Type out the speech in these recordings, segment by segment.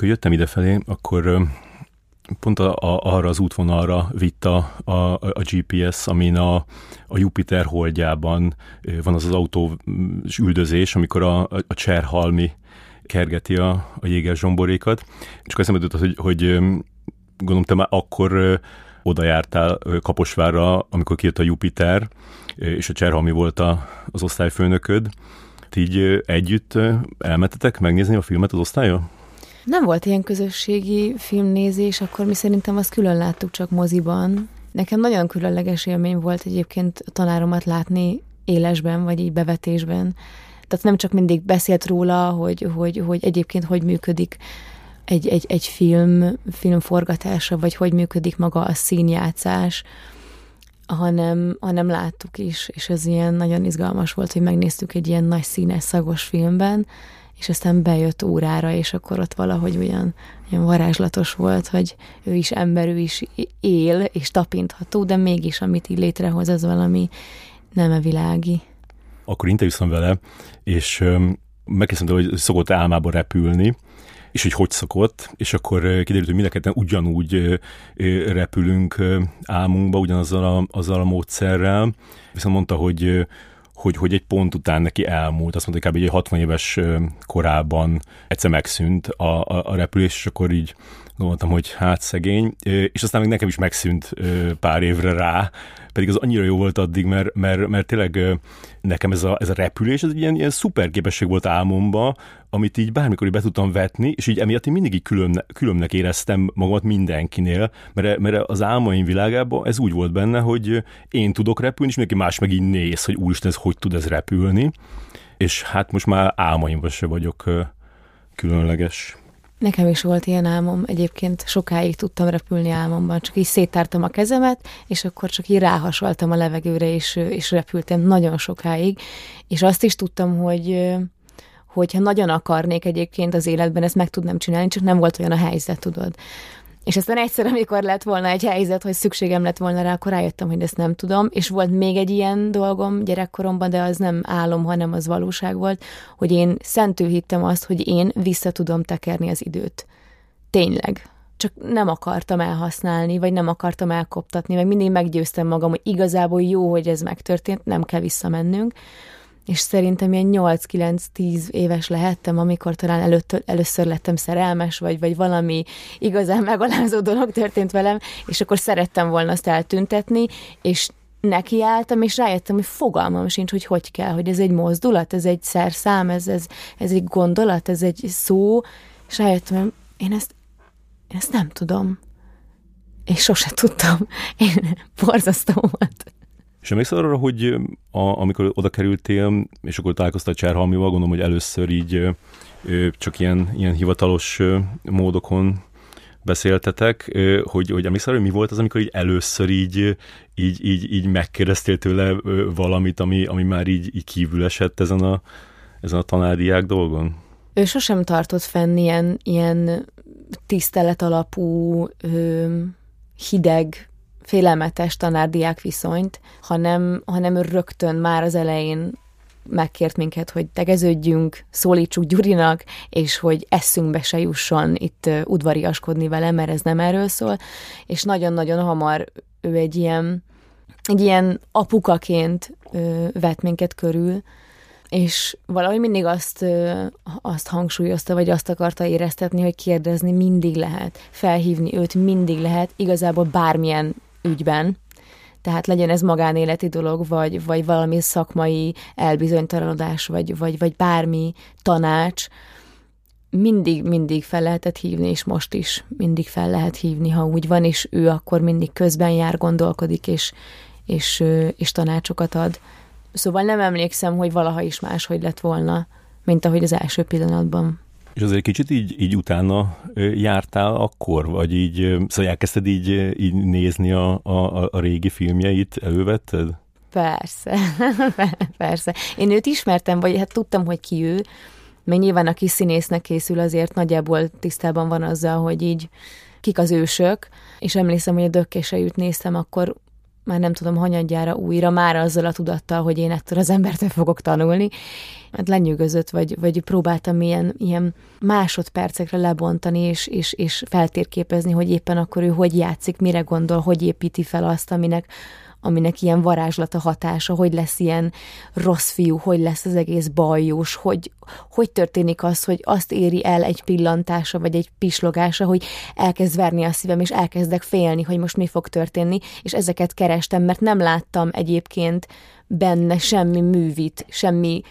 amikor jöttem idefelé, akkor pont a, a, arra az útvonalra vitt a, a, a GPS, amin a, a Jupiter holdjában van az az autó üldözés, amikor a, a Cserhalmi kergeti a, a jéger zsomborékat. Akkor eszembe jutott, hogy, hogy gondolom te már akkor oda jártál Kaposvárra, amikor kijött a Jupiter, és a Cserhalmi volt a, az osztályfőnököd. Ti így együtt elmetetek megnézni a filmet az osztályon? Nem volt ilyen közösségi filmnézés, akkor mi szerintem azt külön láttuk csak moziban. Nekem nagyon különleges élmény volt egyébként a tanáromat látni élesben, vagy így bevetésben. Tehát nem csak mindig beszélt róla, hogy, hogy, hogy egyébként hogy működik egy, egy, egy film, film forgatása, vagy hogy működik maga a színjátszás, hanem, hanem láttuk is, és ez ilyen nagyon izgalmas volt, hogy megnéztük egy ilyen nagy színes, szagos filmben, és aztán bejött órára, és akkor ott valahogy olyan, olyan varázslatos volt, hogy ő is ember, ő is él, és tapintható, de mégis amit így létrehoz, az valami nem a világi. Akkor interjúztam vele, és megkérdeztem, hogy szokott álmába repülni, és hogy hogy szokott, és akkor kiderült, hogy mind ugyanúgy repülünk álmunkba, ugyanazzal a, azzal a módszerrel, viszont mondta, hogy hogy, hogy egy pont után neki elmúlt, azt mondta, hogy egy 60 éves korában egyszer megszűnt a, a, a repülés, és akkor így gondoltam, hogy hát szegény, és aztán még nekem is megszűnt pár évre rá, pedig az annyira jó volt addig, mert, mert, mert tényleg nekem ez a, ez a repülés, ez egy ilyen, ilyen szuper képesség volt álmomba, amit így bármikor be tudtam vetni, és így emiatt én mindig így külön, különnek éreztem magamat mindenkinél, mert, mert az álmaim világában ez úgy volt benne, hogy én tudok repülni, és mindenki más meg így néz, hogy úristen, ez hogy tud ez repülni, és hát most már álmaimban se vagyok különleges. Nekem is volt ilyen álmom, egyébként sokáig tudtam repülni álmomban, csak így széttártam a kezemet, és akkor csak így ráhasaltam a levegőre, és, és repültem nagyon sokáig, és azt is tudtam, hogy hogyha nagyon akarnék egyébként az életben, ezt meg tudnám csinálni, csak nem volt olyan a helyzet, tudod. És aztán egyszer, amikor lett volna egy helyzet, hogy szükségem lett volna rá, akkor rájöttem, hogy ezt nem tudom. És volt még egy ilyen dolgom gyerekkoromban, de az nem álom, hanem az valóság volt, hogy én szentül hittem azt, hogy én vissza tudom tekerni az időt. Tényleg. Csak nem akartam elhasználni, vagy nem akartam elkoptatni, meg mindig meggyőztem magam, hogy igazából jó, hogy ez megtörtént, nem kell visszamennünk és szerintem ilyen 8-9-10 éves lehettem, amikor talán előtt, először lettem szerelmes, vagy, vagy valami igazán megalázó dolog történt velem, és akkor szerettem volna azt eltüntetni, és nekiálltam, és rájöttem, hogy fogalmam sincs, hogy hogy kell, hogy ez egy mozdulat, ez egy szerszám, ez, ez, ez egy gondolat, ez egy szó, és rájöttem, hogy én ezt, én ezt nem tudom. És sose tudtam. Én borzasztó volt. És emlékszel arra, hogy a, amikor oda kerültél, és akkor találkoztál Cserhalmival, gondolom, hogy először így csak ilyen, ilyen hivatalos módokon beszéltetek, hogy, hogy emlékszel, hogy mi volt az, amikor így először így, így, így, így megkérdeztél tőle valamit, ami, ami már így, így kívül esett ezen a, ezen a tanádiák dolgon? Ő sosem tartott fenn ilyen, ilyen tisztelet alapú, hideg félelmetes tanárdiák viszonyt, hanem, hanem rögtön már az elején megkért minket, hogy tegeződjünk, szólítsuk Gyurinak, és hogy eszünkbe se jusson itt udvariaskodni vele, mert ez nem erről szól, és nagyon-nagyon hamar ő egy ilyen, egy ilyen apukaként ö, vett minket körül, és valahogy mindig azt, ö, azt hangsúlyozta, vagy azt akarta éreztetni, hogy kérdezni mindig lehet, felhívni őt mindig lehet, igazából bármilyen ügyben, tehát legyen ez magánéleti dolog, vagy, vagy valami szakmai elbizonytalanodás, vagy, vagy, vagy bármi tanács, mindig, mindig fel lehetett hívni, és most is mindig fel lehet hívni, ha úgy van, és ő akkor mindig közben jár, gondolkodik, és, és, és tanácsokat ad. Szóval nem emlékszem, hogy valaha is máshogy lett volna, mint ahogy az első pillanatban. És azért kicsit így, így utána jártál akkor, vagy így, szóval elkezdted így, így nézni a, a, a régi filmjeit, elővetted? Persze, persze. Én őt ismertem, vagy hát tudtam, hogy ki ő, még nyilván aki színésznek készül, azért nagyjából tisztában van azzal, hogy így kik az ősök, és emlékszem, hogy a dökkésejűt néztem, akkor már nem tudom, hanyadjára újra, már azzal a tudattal, hogy én ettől az embertől fogok tanulni, hát lenyűgözött, vagy, vagy próbáltam ilyen, ilyen másodpercekre lebontani, és, és, és feltérképezni, hogy éppen akkor ő hogy játszik, mire gondol, hogy építi fel azt, aminek aminek ilyen varázslata hatása, hogy lesz ilyen rossz fiú, hogy lesz az egész bajós, hogy, hogy történik az, hogy azt éri el egy pillantása, vagy egy pislogása, hogy elkezd verni a szívem, és elkezdek félni, hogy most mi fog történni, és ezeket kerestem, mert nem láttam egyébként benne semmi művit, semmi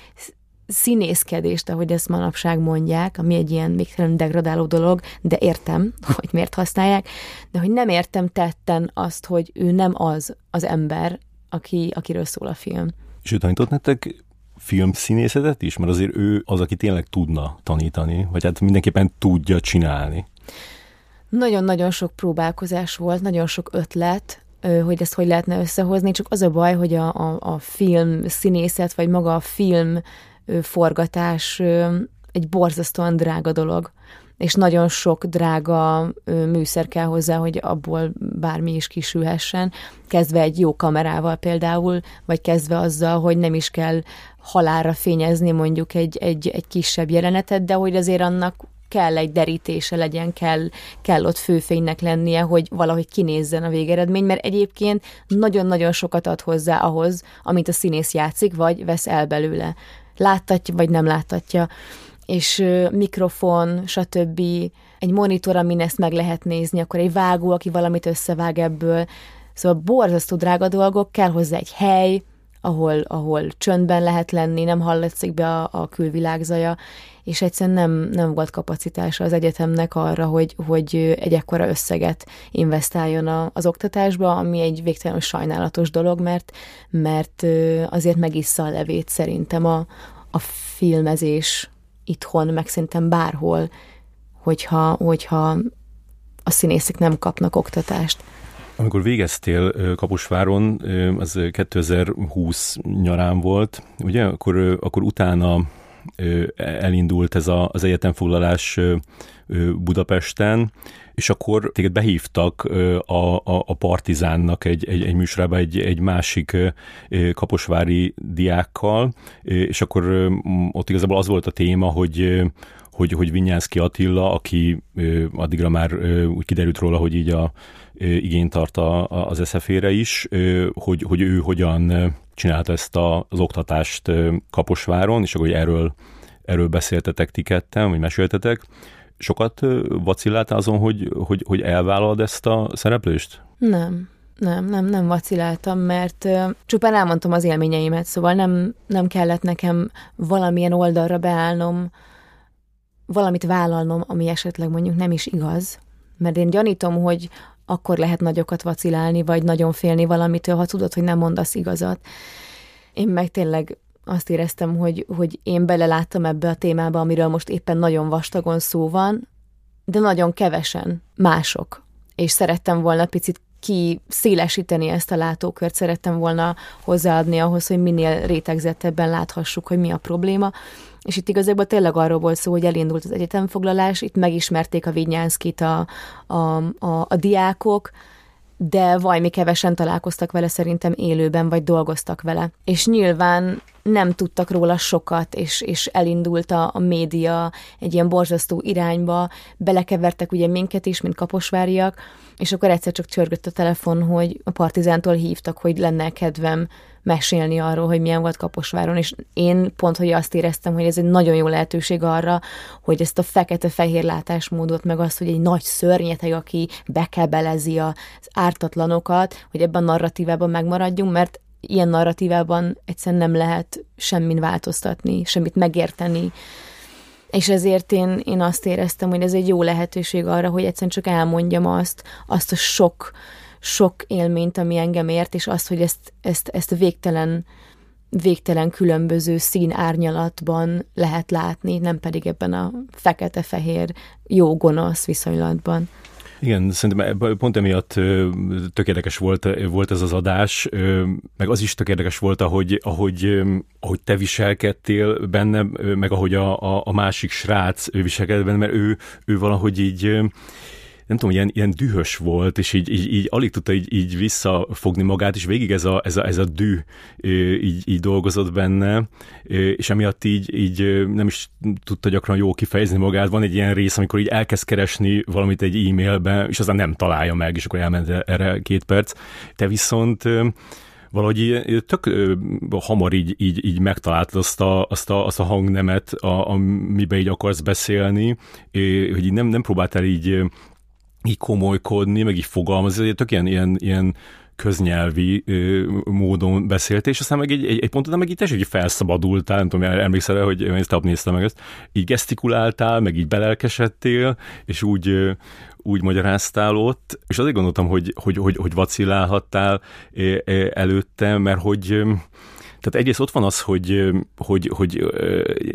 színészkedést, ahogy ezt manapság mondják, ami egy ilyen végtelen degradáló dolog, de értem, hogy miért használják, de hogy nem értem tetten azt, hogy ő nem az az ember, aki, akiről szól a film. És ő tanított nektek filmszínészetet is? Mert azért ő az, aki tényleg tudna tanítani, vagy hát mindenképpen tudja csinálni. Nagyon-nagyon sok próbálkozás volt, nagyon sok ötlet, hogy ezt hogy lehetne összehozni, csak az a baj, hogy a, a, a film színészet, vagy maga a film forgatás egy borzasztóan drága dolog, és nagyon sok drága műszer kell hozzá, hogy abból bármi is kisülhessen, kezdve egy jó kamerával például, vagy kezdve azzal, hogy nem is kell halára fényezni mondjuk egy, egy, egy kisebb jelenetet, de hogy azért annak kell egy derítése legyen, kell, kell ott főfénynek lennie, hogy valahogy kinézzen a végeredmény, mert egyébként nagyon-nagyon sokat ad hozzá ahhoz, amit a színész játszik, vagy vesz el belőle láttatja, vagy nem láttatja, és mikrofon, stb. Egy monitor, amin ezt meg lehet nézni, akkor egy vágó, aki valamit összevág ebből. Szóval borzasztó drága dolgok, kell hozzá egy hely, ahol, ahol csöndben lehet lenni, nem hallatszik be a, a külvilág zaja, és egyszerűen nem, nem volt kapacitása az egyetemnek arra, hogy, hogy egy ekkora összeget investáljon a, az oktatásba, ami egy végtelenül sajnálatos dolog, mert, mert azért megissza a levét szerintem a, a filmezés itthon, meg szerintem bárhol, hogyha, hogyha a színészek nem kapnak oktatást. Amikor végeztél Kapusváron, az 2020 nyarán volt, ugye, akkor, akkor utána elindult ez a, az egyetemfoglalás Budapesten, és akkor téged behívtak a, a, a Partizánnak egy, egy, egy műsorába egy, egy másik kaposvári diákkal, és akkor ott igazából az volt a téma, hogy hogy, hogy Vinyánszki Attila, aki addigra már úgy kiderült róla, hogy így a igényt tart a, az SZF-ére is, hogy, hogy ő hogyan csinálta ezt a, az oktatást Kaposváron, és akkor hogy erről, erről beszéltetek ti ketten, vagy meséltetek. Sokat vacilláltál azon, hogy, hogy, hogy elvállalod ezt a szereplést? Nem. Nem, nem, nem vaciláltam, mert uh, csupán elmondtam az élményeimet, szóval nem, nem kellett nekem valamilyen oldalra beállnom, valamit vállalnom, ami esetleg mondjuk nem is igaz. Mert én gyanítom, hogy akkor lehet nagyokat vacilálni, vagy nagyon félni valamitől, ha tudod, hogy nem mondasz igazat. Én meg tényleg azt éreztem, hogy, hogy én beleláttam ebbe a témába, amiről most éppen nagyon vastagon szó van, de nagyon kevesen mások. És szerettem volna picit ki szélesíteni ezt a látókört, szerettem volna hozzáadni ahhoz, hogy minél rétegzettebben láthassuk, hogy mi a probléma. És itt igazából tényleg arról volt szó, hogy elindult az egyetemfoglalás, itt megismerték a Vinyánszkit a, a, a, a diákok, de vajmi kevesen találkoztak vele szerintem élőben, vagy dolgoztak vele. És nyilván nem tudtak róla sokat, és, és elindult a, a média egy ilyen borzasztó irányba, belekevertek ugye minket is, mint kaposváriak, és akkor egyszer csak csörgött a telefon, hogy a Partizántól hívtak, hogy lenne kedvem mesélni arról, hogy milyen volt Kaposváron, és én pont, hogy azt éreztem, hogy ez egy nagyon jó lehetőség arra, hogy ezt a fekete-fehér látásmódot, meg azt, hogy egy nagy szörnyeteg, aki bekebelezi az ártatlanokat, hogy ebben a narratívában megmaradjunk, mert ilyen narratívában egyszerűen nem lehet semmin változtatni, semmit megérteni, és ezért én, én azt éreztem, hogy ez egy jó lehetőség arra, hogy egyszerűen csak elmondjam azt, azt a sok, sok élményt, ami engem ért, és azt, hogy ezt, ezt, ezt végtelen, végtelen különböző szín árnyalatban lehet látni, nem pedig ebben a fekete-fehér jó-gonosz viszonylatban. Igen, szerintem pont emiatt tökéletes volt, volt ez az adás, meg az is tökéletes volt, ahogy, ahogy, ahogy te viselkedtél benne, meg ahogy a, a, a másik srác viselkedett benne, mert ő, ő valahogy így nem tudom, ilyen, ilyen dühös volt, és így, így, így alig tudta így, így visszafogni magát, és végig ez a, ez a, ez a dű így, így dolgozott benne, és emiatt így, így nem is tudta gyakran jól kifejezni magát. Van egy ilyen rész, amikor így elkezd keresni valamit egy e-mailben, és aztán nem találja meg, és akkor elment erre két perc. Te viszont valahogy tök hamar így, így, így megtaláltad azt a, azt a, azt a hangnemet, a, amiben így akarsz beszélni, hogy így nem, nem próbáltál így így komolykodni, meg így fogalmazni, tök ilyen, ilyen, ilyen köznyelvi ö, módon beszélt, és aztán meg egy, egy, egy ponton meg így teljesen felszabadultál, nem tudom, emlékszel -e, hogy én ezt néztem meg ezt, így gesztikuláltál, meg így belelkesedtél, és úgy, úgy magyaráztál ott, és azért gondoltam, hogy, hogy, hogy, hogy vacillálhattál előtte, mert hogy tehát egyrészt ott van az, hogy, hogy, hogy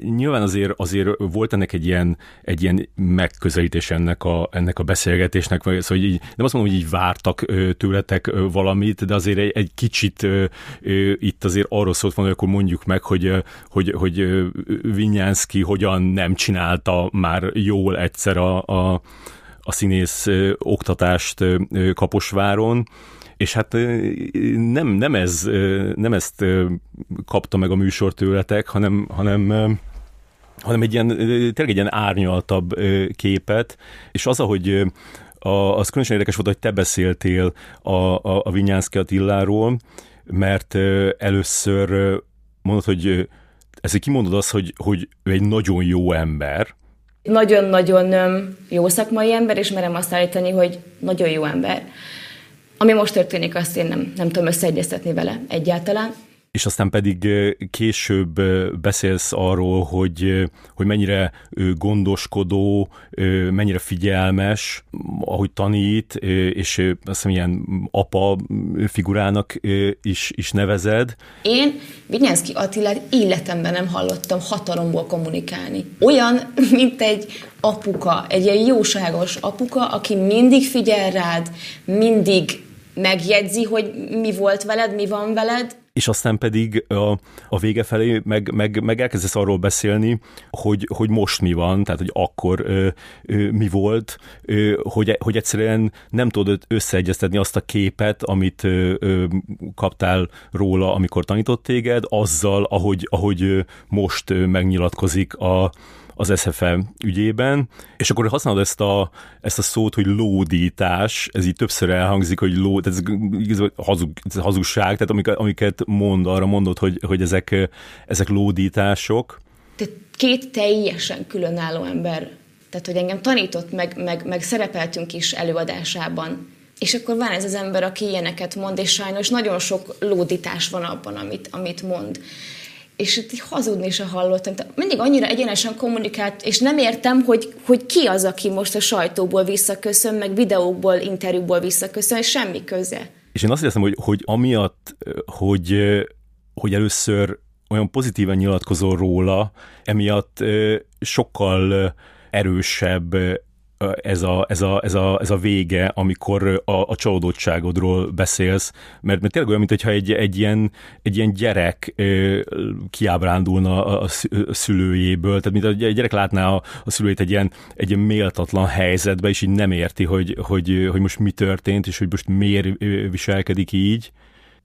nyilván azért, azért volt ennek egy ilyen, egy ilyen megközelítés ennek a, ennek a beszélgetésnek, szóval hogy így, nem azt mondom, hogy így vártak tőletek valamit, de azért egy, egy kicsit itt azért arról szólt van, hogy akkor mondjuk meg, hogy, hogy, hogy Vinyánszki hogyan nem csinálta már jól egyszer a, a a színész oktatást Kaposváron, és hát nem, nem, ez, nem ezt kapta meg a műsor tőletek, hanem, hanem hanem egy ilyen, tényleg egy ilyen árnyaltabb képet, és az, ahogy a, az különösen érdekes volt, hogy te beszéltél a, a, a Vinyánszki Attiláról, mert először mondod, hogy ezért kimondod azt, hogy, hogy ő egy nagyon jó ember, nagyon-nagyon jó szakmai ember, és merem azt állítani, hogy nagyon jó ember. Ami most történik, azt én nem, nem tudom összeegyeztetni vele egyáltalán és aztán pedig később beszélsz arról, hogy, hogy mennyire gondoskodó, mennyire figyelmes, ahogy tanít, és azt hiszem ilyen apa figurának is, is nevezed. Én Vinyánszki Attilát életemben nem hallottam hatalomból kommunikálni. Olyan, mint egy apuka, egy ilyen jóságos apuka, aki mindig figyel rád, mindig megjegyzi, hogy mi volt veled, mi van veled, és aztán pedig a, a vége felé meg, meg, meg elkezdesz arról beszélni, hogy, hogy most mi van, tehát hogy akkor ö, ö, mi volt, ö, hogy, hogy egyszerűen nem tudod összeegyeztetni azt a képet, amit ö, ö, kaptál róla, amikor tanított téged, azzal, ahogy, ahogy most megnyilatkozik a, az SFM ügyében, és akkor használod ezt a, ezt a szót, hogy lódítás, ez így többször elhangzik, hogy ló, tehát ez, hazug, hazugság, tehát amiket, amiket mond, arra mondod, hogy, hogy ezek, ezek lódítások. Tehát két teljesen különálló ember, tehát hogy engem tanított, meg, meg, meg szerepeltünk is előadásában, és akkor van ez az ember, aki ilyeneket mond, és sajnos nagyon sok lódítás van abban, amit, amit mond és itt hazudni se hallottam. Tehát mindig annyira egyenesen kommunikált, és nem értem, hogy, hogy ki az, aki most a sajtóból visszaköszön, meg videókból, interjúból visszaköszön, és semmi köze. És én azt hiszem, hogy, hogy amiatt, hogy, hogy először olyan pozitívan nyilatkozol róla, emiatt sokkal erősebb ez a, ez a, ez a, ez a vége, amikor a, a csalódottságodról beszélsz, mert, mert tényleg olyan, mintha egy, egy, ilyen, egy ilyen gyerek kiábrándulna a, a szülőjéből, tehát mint a gyerek látná a, a szülőjét egy ilyen, egy ilyen méltatlan helyzetbe, és így nem érti, hogy, hogy, hogy most mi történt, és hogy most miért viselkedik így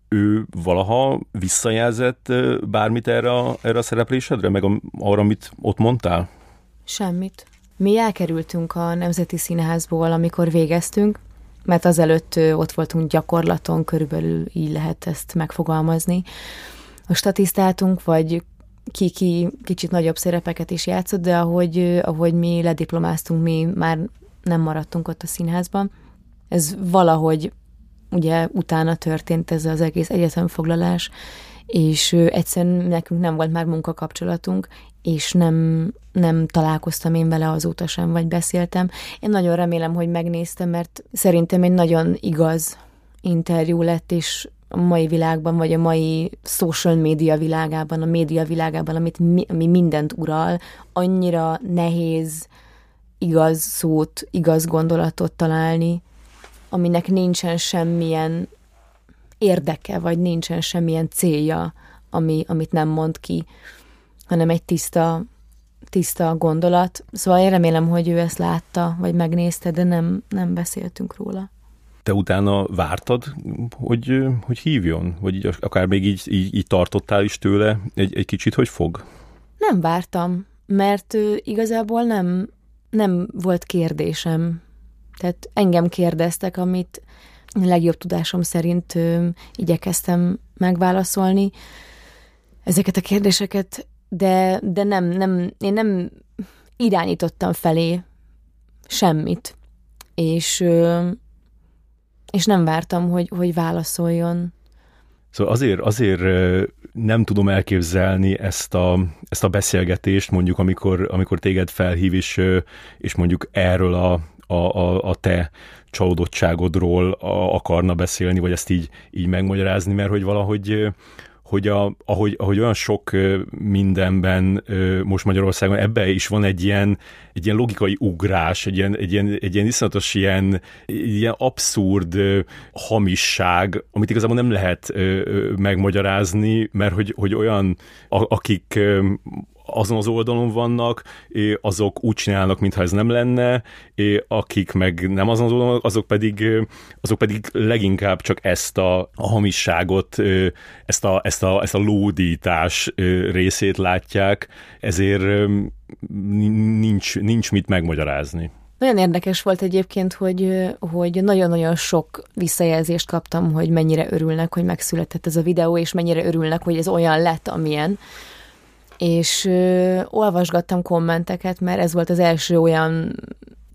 ő valaha visszajelzett bármit erre a, erre a szereplésedre, meg arra, amit ott mondtál? Semmit. Mi elkerültünk a Nemzeti Színházból, amikor végeztünk, mert azelőtt ott voltunk gyakorlaton, körülbelül így lehet ezt megfogalmazni. A statisztáltunk, vagy ki-ki kicsit nagyobb szerepeket is játszott, de ahogy, ahogy mi lediplomáztunk, mi már nem maradtunk ott a színházban. Ez valahogy ugye utána történt ez az egész egyetemfoglalás, és egyszerűen nekünk nem volt már munkakapcsolatunk, és nem, nem találkoztam én vele azóta sem, vagy beszéltem. Én nagyon remélem, hogy megnéztem, mert szerintem egy nagyon igaz interjú lett, és a mai világban, vagy a mai social media világában, a média világában, amit mi, ami mindent ural, annyira nehéz igaz szót, igaz gondolatot találni, aminek nincsen semmilyen érdeke, vagy nincsen semmilyen célja, ami, amit nem mond ki, hanem egy tiszta tiszta gondolat. Szóval én remélem, hogy ő ezt látta, vagy megnézte, de nem, nem beszéltünk róla. Te utána vártad, hogy, hogy hívjon? Vagy így, akár még így, így, így tartottál is tőle egy, egy kicsit, hogy fog? Nem vártam, mert igazából nem, nem volt kérdésem. Tehát engem kérdeztek, amit legjobb tudásom szerint ö, igyekeztem megválaszolni ezeket a kérdéseket, de, de nem, nem, én nem irányítottam felé semmit, és, és nem vártam, hogy, hogy válaszoljon. Szóval azért, azért nem tudom elképzelni ezt a, ezt a beszélgetést, mondjuk amikor, amikor téged felhív, és, és mondjuk erről a, a, a, a te csalódottságodról akarna beszélni, vagy ezt így, így megmagyarázni, mert hogy valahogy hogy a, ahogy, ahogy olyan sok mindenben most Magyarországon ebbe is van egy ilyen, egy ilyen logikai ugrás, egy ilyen, egy ilyen, egy ilyen iszonyatos ilyen, ilyen abszurd hamisság, amit igazából nem lehet megmagyarázni, mert hogy, hogy olyan, akik azon az oldalon vannak, azok úgy csinálnak, mintha ez nem lenne, akik meg nem azon az oldalon, azok pedig, azok pedig leginkább csak ezt a, a hamisságot, ezt a, ezt, a, ezt a lódítás részét látják, ezért nincs, nincs mit megmagyarázni. Nagyon érdekes volt egyébként, hogy, hogy nagyon-nagyon sok visszajelzést kaptam, hogy mennyire örülnek, hogy megszületett ez a videó, és mennyire örülnek, hogy ez olyan lett, amilyen és ö, olvasgattam kommenteket, mert ez volt az első olyan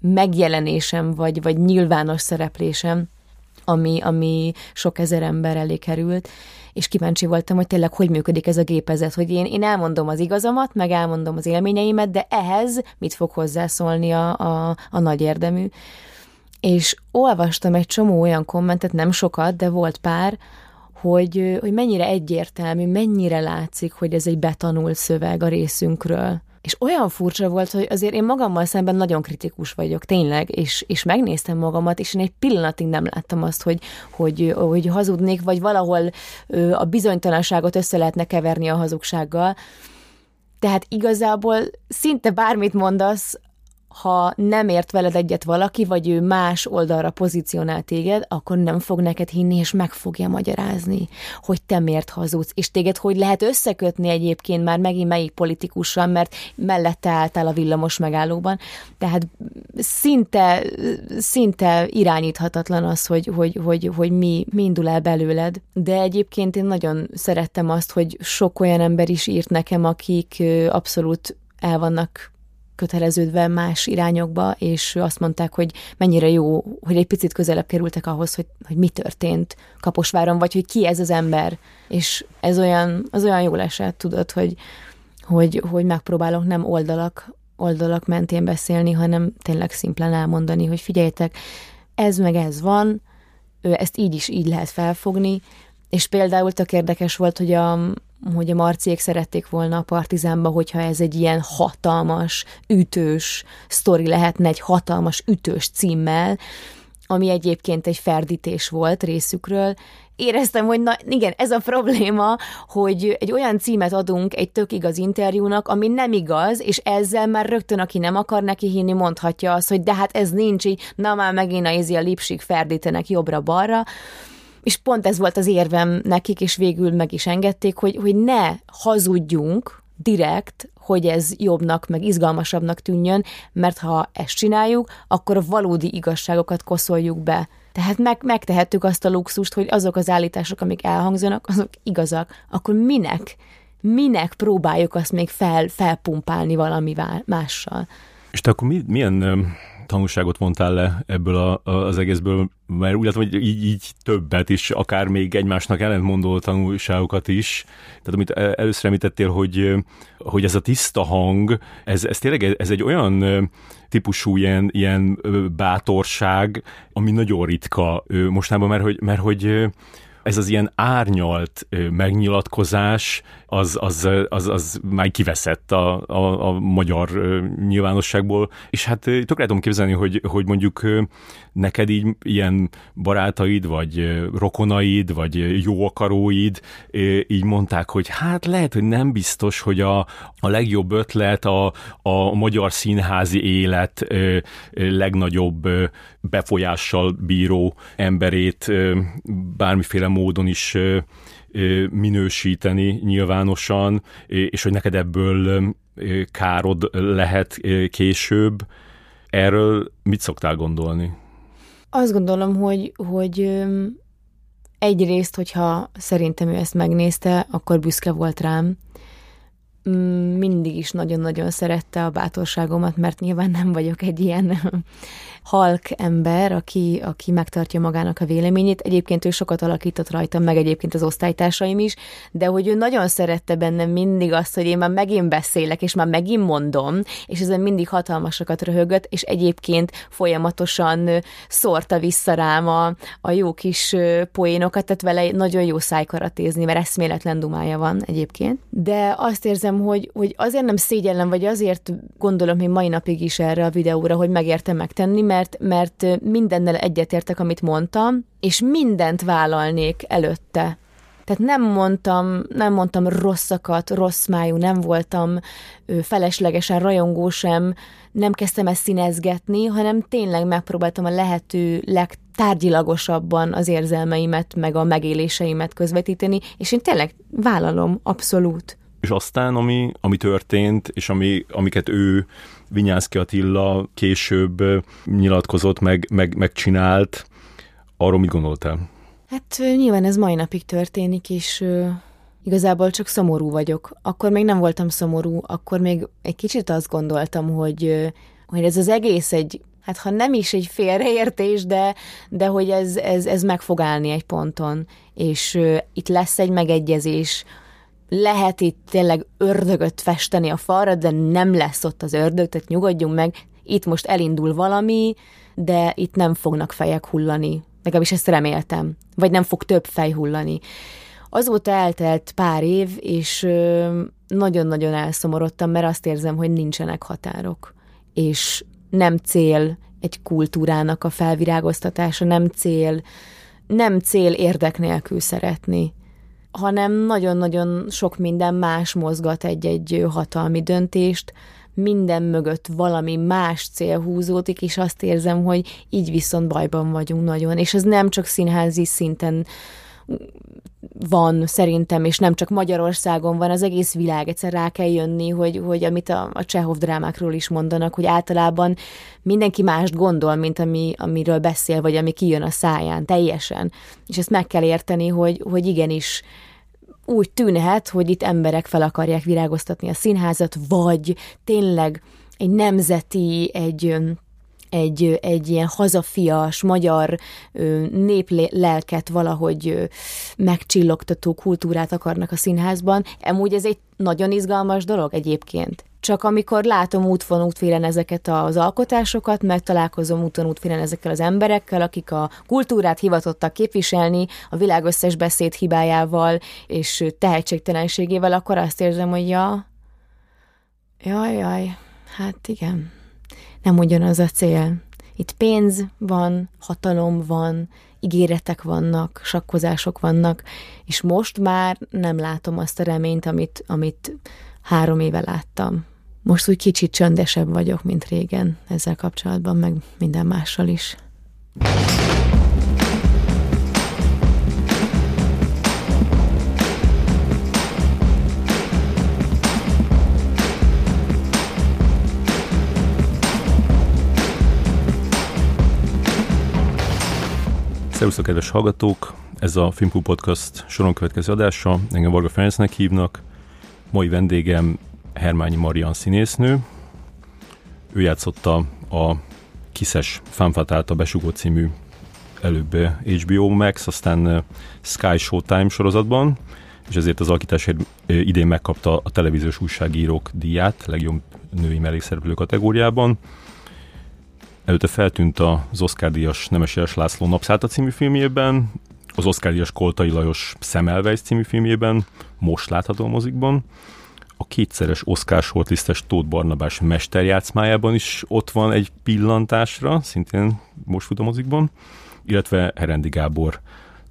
megjelenésem, vagy, vagy nyilvános szereplésem, ami, ami sok ezer ember elé került, és kíváncsi voltam, hogy tényleg hogy működik ez a gépezet, hogy én, én elmondom az igazamat, meg elmondom az élményeimet, de ehhez mit fog hozzászólni a, a, a nagy érdemű. És olvastam egy csomó olyan kommentet, nem sokat, de volt pár, hogy, hogy mennyire egyértelmű, mennyire látszik, hogy ez egy betanult szöveg a részünkről. És olyan furcsa volt, hogy azért én magammal szemben nagyon kritikus vagyok, tényleg, és, és megnéztem magamat, és én egy pillanatig nem láttam azt, hogy, hogy, hogy hazudnék, vagy valahol a bizonytalanságot össze lehetne keverni a hazugsággal. Tehát igazából szinte bármit mondasz, ha nem ért veled egyet valaki, vagy ő más oldalra pozícionál téged, akkor nem fog neked hinni, és meg fogja magyarázni, hogy te miért hazudsz, és téged hogy lehet összekötni egyébként már megint melyik politikussal, mert mellette álltál a villamos megállóban. Tehát szinte, szinte irányíthatatlan az, hogy, hogy, hogy, hogy mi, mi indul el belőled. De egyébként én nagyon szerettem azt, hogy sok olyan ember is írt nekem, akik abszolút el vannak köteleződve más irányokba, és azt mondták, hogy mennyire jó, hogy egy picit közelebb kerültek ahhoz, hogy, hogy mi történt Kaposváron, vagy hogy ki ez az ember. És ez olyan, az olyan jól esett, tudod, hogy, hogy, hogy megpróbálok nem oldalak, oldalak mentén beszélni, hanem tényleg szimplán elmondani, hogy figyeljetek, ez meg ez van, ezt így is így lehet felfogni, és például tök érdekes volt, hogy a, hogy a marciék szerették volna a Partizánba, hogyha ez egy ilyen hatalmas, ütős sztori lehetne, egy hatalmas, ütős címmel, ami egyébként egy ferdítés volt részükről, éreztem, hogy na igen, ez a probléma, hogy egy olyan címet adunk egy tök igaz interjúnak, ami nem igaz, és ezzel már rögtön, aki nem akar neki hinni, mondhatja azt, hogy de hát ez nincs így, na már megint a izi a lipsik ferdítenek jobbra-balra, és pont ez volt az érvem nekik, és végül meg is engedték, hogy, hogy ne hazudjunk direkt, hogy ez jobbnak, meg izgalmasabbnak tűnjön, mert ha ezt csináljuk, akkor a valódi igazságokat koszoljuk be. Tehát meg, megtehettük azt a luxust, hogy azok az állítások, amik elhangzanak, azok igazak. Akkor minek? Minek próbáljuk azt még fel, felpumpálni valamivel mással? És te akkor mi, milyen tanulságot vontál le ebből a, az egészből, mert úgy látom, hogy így, így többet is, akár még egymásnak ellentmondó tanulságokat is. Tehát amit e, először említettél, hogy, hogy ez a tiszta hang, ez, ez tényleg ez egy olyan típusú ilyen, ilyen bátorság, ami nagyon ritka mostában, mert hogy, mert hogy ez az ilyen árnyalt megnyilatkozás, az, az, az, az már kiveszett a, a, a magyar nyilvánosságból, és hát tökre tudom képzelni, hogy, hogy mondjuk neked így ilyen barátaid, vagy rokonaid, vagy jó akaróid így mondták, hogy hát lehet, hogy nem biztos, hogy a, a legjobb ötlet a, a magyar színházi élet legnagyobb befolyással bíró emberét bármiféle módon is minősíteni nyilvánosan, és hogy neked ebből károd lehet később. Erről mit szoktál gondolni? Azt gondolom, hogy, hogy egyrészt, hogyha szerintem ő ezt megnézte, akkor büszke volt rám, Mm, mindig is nagyon-nagyon szerette a bátorságomat, mert nyilván nem vagyok egy ilyen halk ember, aki, aki megtartja magának a véleményét. Egyébként ő sokat alakított rajtam, meg egyébként az osztálytársaim is, de hogy ő nagyon szerette bennem mindig azt, hogy én már megint beszélek, és már megint mondom, és ezen mindig hatalmasokat röhögött, és egyébként folyamatosan szórta vissza rám a, a jó kis poénokat, tehát vele nagyon jó szájkaratézni, mert eszméletlen dumája van egyébként. De azt érzem, érzem, hogy, hogy azért nem szégyellem, vagy azért gondolom hogy mai napig is erre a videóra, hogy megértem megtenni, mert, mert mindennel egyetértek, amit mondtam, és mindent vállalnék előtte. Tehát nem mondtam, nem mondtam rosszakat, rossz májú, nem voltam feleslegesen rajongó sem, nem kezdtem ezt színezgetni, hanem tényleg megpróbáltam a lehető legtárgyilagosabban az érzelmeimet, meg a megéléseimet közvetíteni, és én tényleg vállalom, abszolút és aztán, ami, ami történt, és ami, amiket ő, Vinyászki Attila később nyilatkozott, meg, meg, megcsinált, arról mit gondoltál? Hát nyilván ez mai napig történik, és igazából csak szomorú vagyok. Akkor még nem voltam szomorú, akkor még egy kicsit azt gondoltam, hogy, hogy ez az egész egy, hát ha nem is egy félreértés, de, de hogy ez, ez, ez meg fog állni egy ponton, és itt lesz egy megegyezés, lehet itt tényleg ördögöt festeni a falra, de nem lesz ott az ördög, tehát nyugodjunk meg, itt most elindul valami, de itt nem fognak fejek hullani. Legalábbis ezt reméltem. Vagy nem fog több fej hullani. Azóta eltelt pár év, és nagyon-nagyon elszomorodtam, mert azt érzem, hogy nincsenek határok. És nem cél egy kultúrának a felvirágoztatása, nem cél, nem cél érdek nélkül szeretni hanem nagyon-nagyon sok minden más mozgat egy-egy hatalmi döntést, minden mögött valami más cél húzódik, és azt érzem, hogy így viszont bajban vagyunk nagyon. És ez nem csak színházi szinten van szerintem, és nem csak Magyarországon van, az egész világ egyszer rá kell jönni, hogy, hogy amit a, a Csehov drámákról is mondanak, hogy általában mindenki mást gondol, mint ami, amiről beszél, vagy ami kijön a száján, teljesen. És ezt meg kell érteni, hogy, hogy igenis úgy tűnhet, hogy itt emberek fel akarják virágoztatni a színházat, vagy tényleg egy nemzeti, egy egy, egy ilyen hazafias, magyar néplelket valahogy megcsillogtató kultúrát akarnak a színházban. Amúgy ez egy nagyon izgalmas dolog egyébként. Csak amikor látom útvon útfélen ezeket az alkotásokat, meg találkozom úton útfélen ezekkel az emberekkel, akik a kultúrát hivatottak képviselni a világ összes beszéd hibájával és tehetségtelenségével, akkor azt érzem, hogy ja, jaj, jaj, hát igen nem ugyanaz a cél. Itt pénz van, hatalom van, ígéretek vannak, sakkozások vannak, és most már nem látom azt a reményt, amit, amit három éve láttam. Most úgy kicsit csöndesebb vagyok, mint régen ezzel kapcsolatban, meg minden mással is. Szerusztok, kedves hallgatók! Ez a Filmklub Podcast soron következő adása. Engem Varga Ferencnek hívnak. Mai vendégem Hermányi Marian színésznő. Ő játszotta a Kiszes Fanfatát a Besugó című előbb HBO Max, aztán Sky Showtime sorozatban, és ezért az alakításért idén megkapta a televíziós újságírók díját, legjobb női mellékszereplő kategóriában. Előtte feltűnt az Oscar-díjas Nemes László Napszálta című filmjében, az Oscar díjas Koltai Lajos Szemelweis című filmjében, most látható a mozikban. A kétszeres Oscar shortlistes Tóth Barnabás mesterjátszmájában is ott van egy pillantásra, szintén most fut a mozikban, illetve Herendi Gábor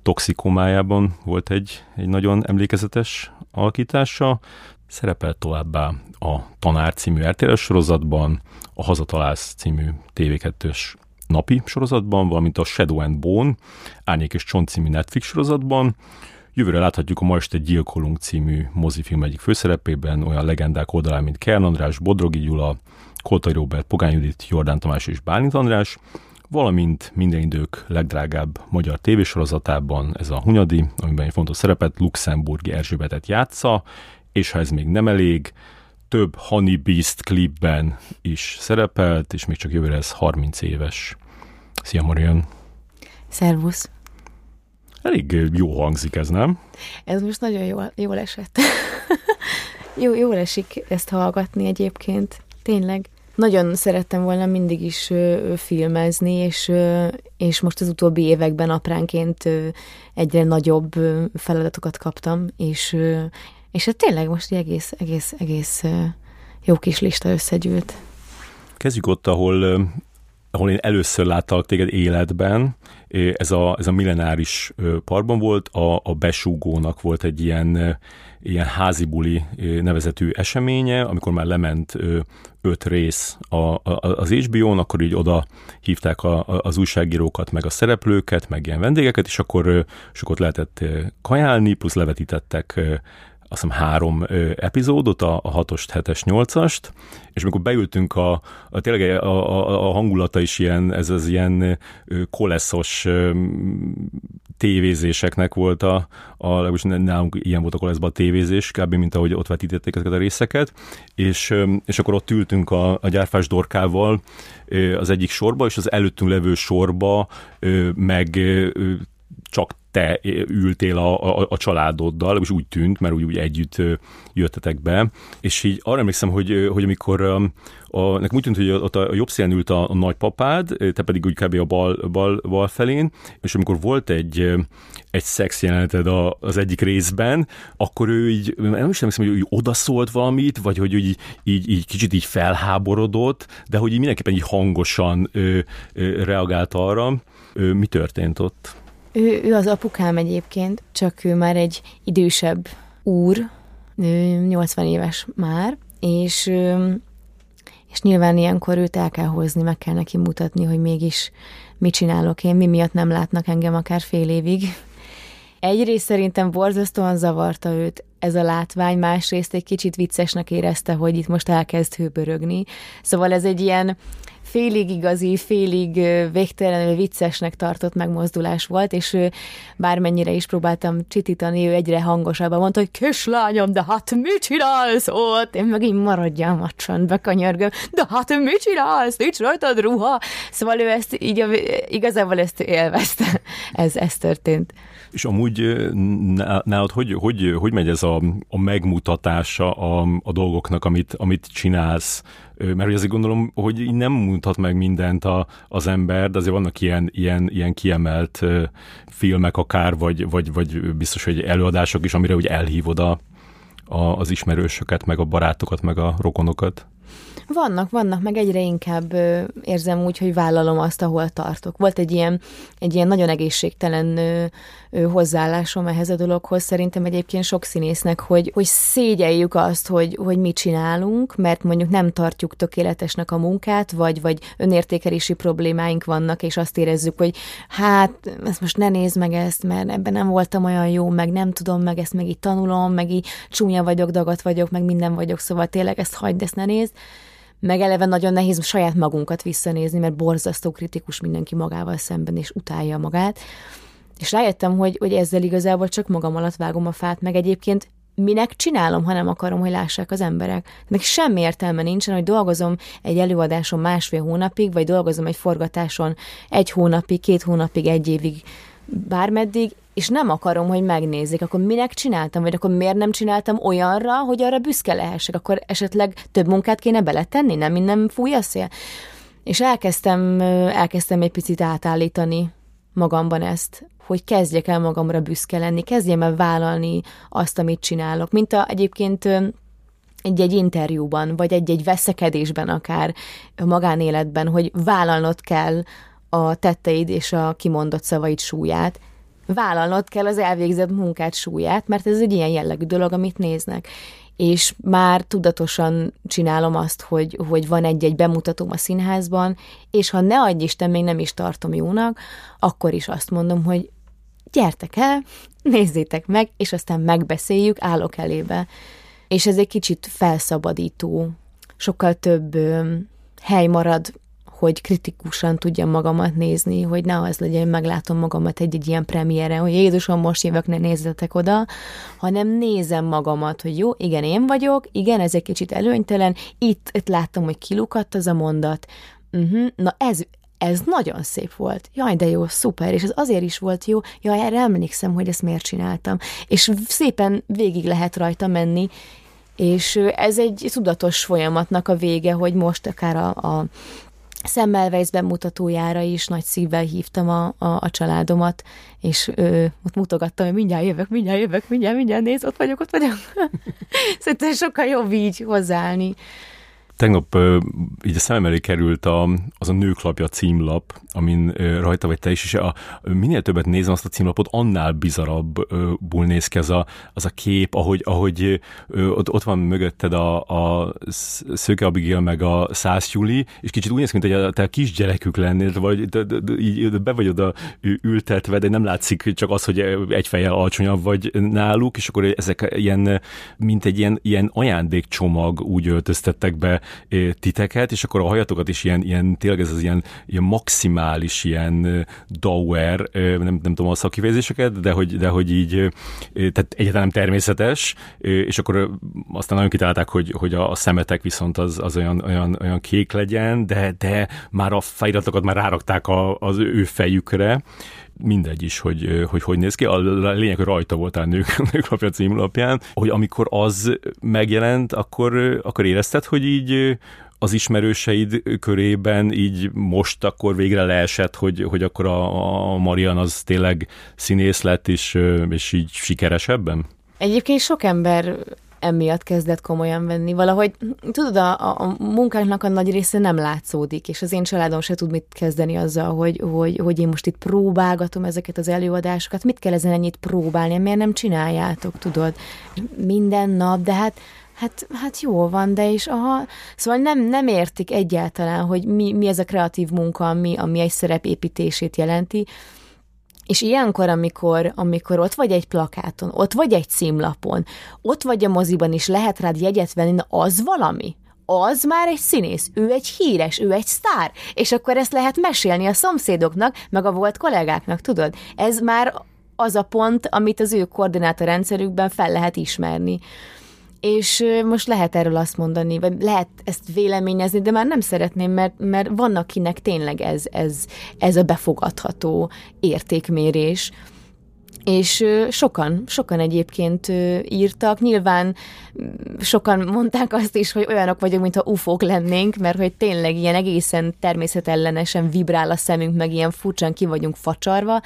toxikomájában volt egy, egy nagyon emlékezetes alakítása. Szerepel továbbá a Tanár című RTL sorozatban, a Hazatalálsz című TV2-ös napi sorozatban, valamint a Shadow and Bone, Árnyék és Csont című Netflix sorozatban. Jövőre láthatjuk a Ma este gyilkolunk című mozifilm egyik főszerepében olyan legendák oldalán, mint Kern András, Bodrogi Gyula, Koltai Robert, Pogány Judit, Jordán Tamás és Bálint András, valamint minden idők legdrágább magyar tévésorozatában ez a Hunyadi, amiben egy fontos szerepet Luxemburgi Erzsébetet játsza, és ha ez még nem elég, több Honey Beast klipben is szerepelt, és még csak jövőre ez 30 éves. Szia Marian! Szervusz! Elég jó hangzik ez, nem? Ez most nagyon jól, jól esett. jó, jól esik ezt hallgatni egyébként. Tényleg. Nagyon szerettem volna mindig is ö, filmezni, és, ö, és most az utóbbi években apránként ö, egyre nagyobb ö, feladatokat kaptam, és, ö, és hát tényleg most egész, egész, egész ö, jó kis lista összegyűlt. Kezdjük ott, ahol ahol én először láttalak téged életben, ez a, ez a millenáris parkban volt, a, a besúgónak volt egy ilyen, ilyen házi buli nevezetű eseménye, amikor már lement öt rész a, a, az HBO-n, akkor így oda hívták a, az újságírókat, meg a szereplőket, meg ilyen vendégeket, és akkor, ott lehetett kajálni, plusz levetítettek azt hiszem három epizódot, a, a hatost, hetes, nyolcast, és amikor beültünk a, a tényleg a, a, a hangulata is ilyen, ez az ilyen koleszos tévézéseknek volt a, a legalábbis nálunk ilyen volt a koleszban a tévézés, kb. mint ahogy ott vetítették ezeket a részeket, és, és akkor ott ültünk a, a gyárfás dorkával az egyik sorba, és az előttünk levő sorba meg csak te ültél a, a, a családoddal, és úgy tűnt, mert úgy, úgy együtt jöttetek be, és így arra emlékszem, hogy, hogy amikor a, nekem úgy tűnt, hogy ott a, a jobb szélen ült a, a nagypapád, te pedig úgy kb. a bal, bal, bal felén, és amikor volt egy, egy szex jeleneted a, az egyik részben, akkor ő így, nem is emlékszem, hogy ő odaszólt valamit, vagy hogy így, így, így kicsit így felháborodott, de hogy így mindenképpen így hangosan ö, ö, reagált arra. Ö, mi történt ott? Ő, ő az apukám egyébként, csak ő már egy idősebb úr, ő 80 éves már, és, és nyilván ilyenkor őt el kell hozni, meg kell neki mutatni, hogy mégis mit csinálok én, mi miatt nem látnak engem akár fél évig. Egyrészt szerintem borzasztóan zavarta őt ez a látvány, másrészt egy kicsit viccesnek érezte, hogy itt most elkezd hőbörögni. Szóval ez egy ilyen félig igazi, félig végtelenül viccesnek tartott megmozdulás volt, és bármennyire is próbáltam csitítani, ő egyre hangosabban mondta, hogy kislányom, de hát mit csinálsz ott? Én meg így maradjam a csöndbe, kanyargom, de hát mit csinálsz? Nincs rajtad ruha? Szóval ő ezt így, igazából ezt élvezte. Ez, ez történt. És amúgy nálad hogy, hogy, hogy megy ez a, a megmutatása a, a dolgoknak, amit, amit csinálsz? Mert hogy azért gondolom, hogy így nem mutat meg mindent a, az ember, de azért vannak ilyen, ilyen, ilyen kiemelt filmek akár, vagy, vagy, vagy biztos, hogy előadások is, amire úgy elhívod a, a, az ismerősöket, meg a barátokat, meg a rokonokat. Vannak, vannak, meg egyre inkább ö, érzem úgy, hogy vállalom azt, ahol tartok. Volt egy ilyen, egy ilyen nagyon egészségtelen ö, hozzáállásom ehhez a dologhoz, szerintem egyébként sok színésznek, hogy, hogy szégyeljük azt, hogy, hogy mit csinálunk, mert mondjuk nem tartjuk tökéletesnek a munkát, vagy, vagy önértékelési problémáink vannak, és azt érezzük, hogy hát, ezt most ne nézd meg ezt, mert ebben nem voltam olyan jó, meg nem tudom, meg ezt meg így tanulom, meg így csúnya vagyok, dagat vagyok, meg minden vagyok, szóval tényleg ezt hagyd, ezt ne nézd meg eleve nagyon nehéz saját magunkat visszanézni, mert borzasztó kritikus mindenki magával szemben, és utálja magát. És rájöttem, hogy, hogy ezzel igazából csak magam alatt vágom a fát, meg egyébként minek csinálom, ha nem akarom, hogy lássák az emberek. Neki semmi értelme nincsen, hogy dolgozom egy előadáson másfél hónapig, vagy dolgozom egy forgatáson egy hónapig, két hónapig, egy évig, bármeddig, és nem akarom, hogy megnézzék, akkor minek csináltam, vagy akkor miért nem csináltam olyanra, hogy arra büszke lehessek, akkor esetleg több munkát kéne beletenni, nem minden fúj a szél. És elkezdtem, elkezdtem egy picit átállítani magamban ezt, hogy kezdjek el magamra büszke lenni, kezdjem el vállalni azt, amit csinálok. Mint a, egyébként egy-egy interjúban, vagy egy-egy veszekedésben akár magánéletben, hogy vállalnod kell a tetteid és a kimondott szavaid súlyát, vállalnod kell az elvégzett munkát súlyát, mert ez egy ilyen jellegű dolog, amit néznek. És már tudatosan csinálom azt, hogy, hogy van egy-egy bemutatóm a színházban, és ha ne adj Isten, még nem is tartom jónak, akkor is azt mondom, hogy gyertek el, nézzétek meg, és aztán megbeszéljük, állok elébe. És ez egy kicsit felszabadító, sokkal több hely marad hogy kritikusan tudjam magamat nézni, hogy ne az legyen, meglátom magamat egy-egy ilyen premiére, hogy Jézusom, most jövök, ne nézzetek oda, hanem nézem magamat, hogy jó, igen, én vagyok, igen, ez egy kicsit előnytelen, itt, itt láttam, hogy kilukadt az a mondat, uh-huh, na ez, ez nagyon szép volt. Jaj, de jó, szuper, és ez azért is volt jó, jaj, erre emlékszem, hogy ezt miért csináltam. És szépen végig lehet rajta menni, és ez egy tudatos folyamatnak a vége, hogy most akár a, a Semmelweis bemutatójára is nagy szívvel hívtam a, a, a családomat, és ö, ott mutogattam, hogy mindjárt jövök, mindjárt jövök, mindjárt, mindjárt néz, ott vagyok, ott vagyok. Szerintem sokkal jobb így hozzáállni. Tegnap így a szemem elé került a, az a Nőklapja címlap, amin rajta vagy te is, és a, minél többet nézem azt a címlapot, annál bizarabbul néz ki az a, az a kép, ahogy, ahogy ott, ott van mögötted a, a Szöke Abigail meg a Szász Juli, és kicsit úgy néz ki, mint hogy te a kisgyerekük lennél, vagy de, de, de, így be vagy oda ültetve, de nem látszik csak az, hogy egy fejjel alacsonyabb vagy náluk, és akkor ezek ilyen, mint egy ilyen, ilyen ajándékcsomag úgy öltöztettek be titeket, és akkor a hajatokat is ilyen, ilyen tényleg ez az ilyen, ilyen maximális ilyen dauer, nem, nem tudom a szakifejezéseket, de hogy, de hogy így, tehát egyáltalán nem természetes, és akkor aztán nagyon kitalálták, hogy, hogy a szemetek viszont az, az olyan, olyan, olyan kék legyen, de, de már a feliratokat már rárakták a, az ő fejükre, mindegy is, hogy, hogy hogy néz ki. A lényeg, hogy rajta voltál nők, nők lapja címlapján, hogy amikor az megjelent, akkor, akkor érezted, hogy így az ismerőseid körében így most akkor végre leesett, hogy, hogy akkor a, a Marian az tényleg színész lett, és, és így sikeresebben? Egyébként sok ember emiatt kezdett komolyan venni. Valahogy, tudod, a, a munkánknak a nagy része nem látszódik, és az én családom se tud mit kezdeni azzal, hogy, hogy, hogy én most itt próbálgatom ezeket az előadásokat. Mit kell ezen ennyit próbálni? Miért nem csináljátok, tudod? Minden nap, de hát Hát, hát jó van, de is aha. Szóval nem, nem értik egyáltalán, hogy mi, mi ez a kreatív munka, ami, ami egy szerep építését jelenti. És ilyenkor, amikor, amikor ott vagy egy plakáton, ott vagy egy címlapon, ott vagy a moziban, és lehet rád jegyet venni, na az valami? az már egy színész, ő egy híres, ő egy sztár, és akkor ezt lehet mesélni a szomszédoknak, meg a volt kollégáknak, tudod? Ez már az a pont, amit az ő koordinátorrendszerükben fel lehet ismerni és most lehet erről azt mondani, vagy lehet ezt véleményezni, de már nem szeretném, mert, mert vannak kinek tényleg ez, ez, ez a befogadható értékmérés. És sokan, sokan egyébként írtak, nyilván sokan mondták azt is, hogy olyanok vagyunk, mintha ufók lennénk, mert hogy tényleg ilyen egészen természetellenesen vibrál a szemünk, meg ilyen furcsán ki vagyunk facsarva.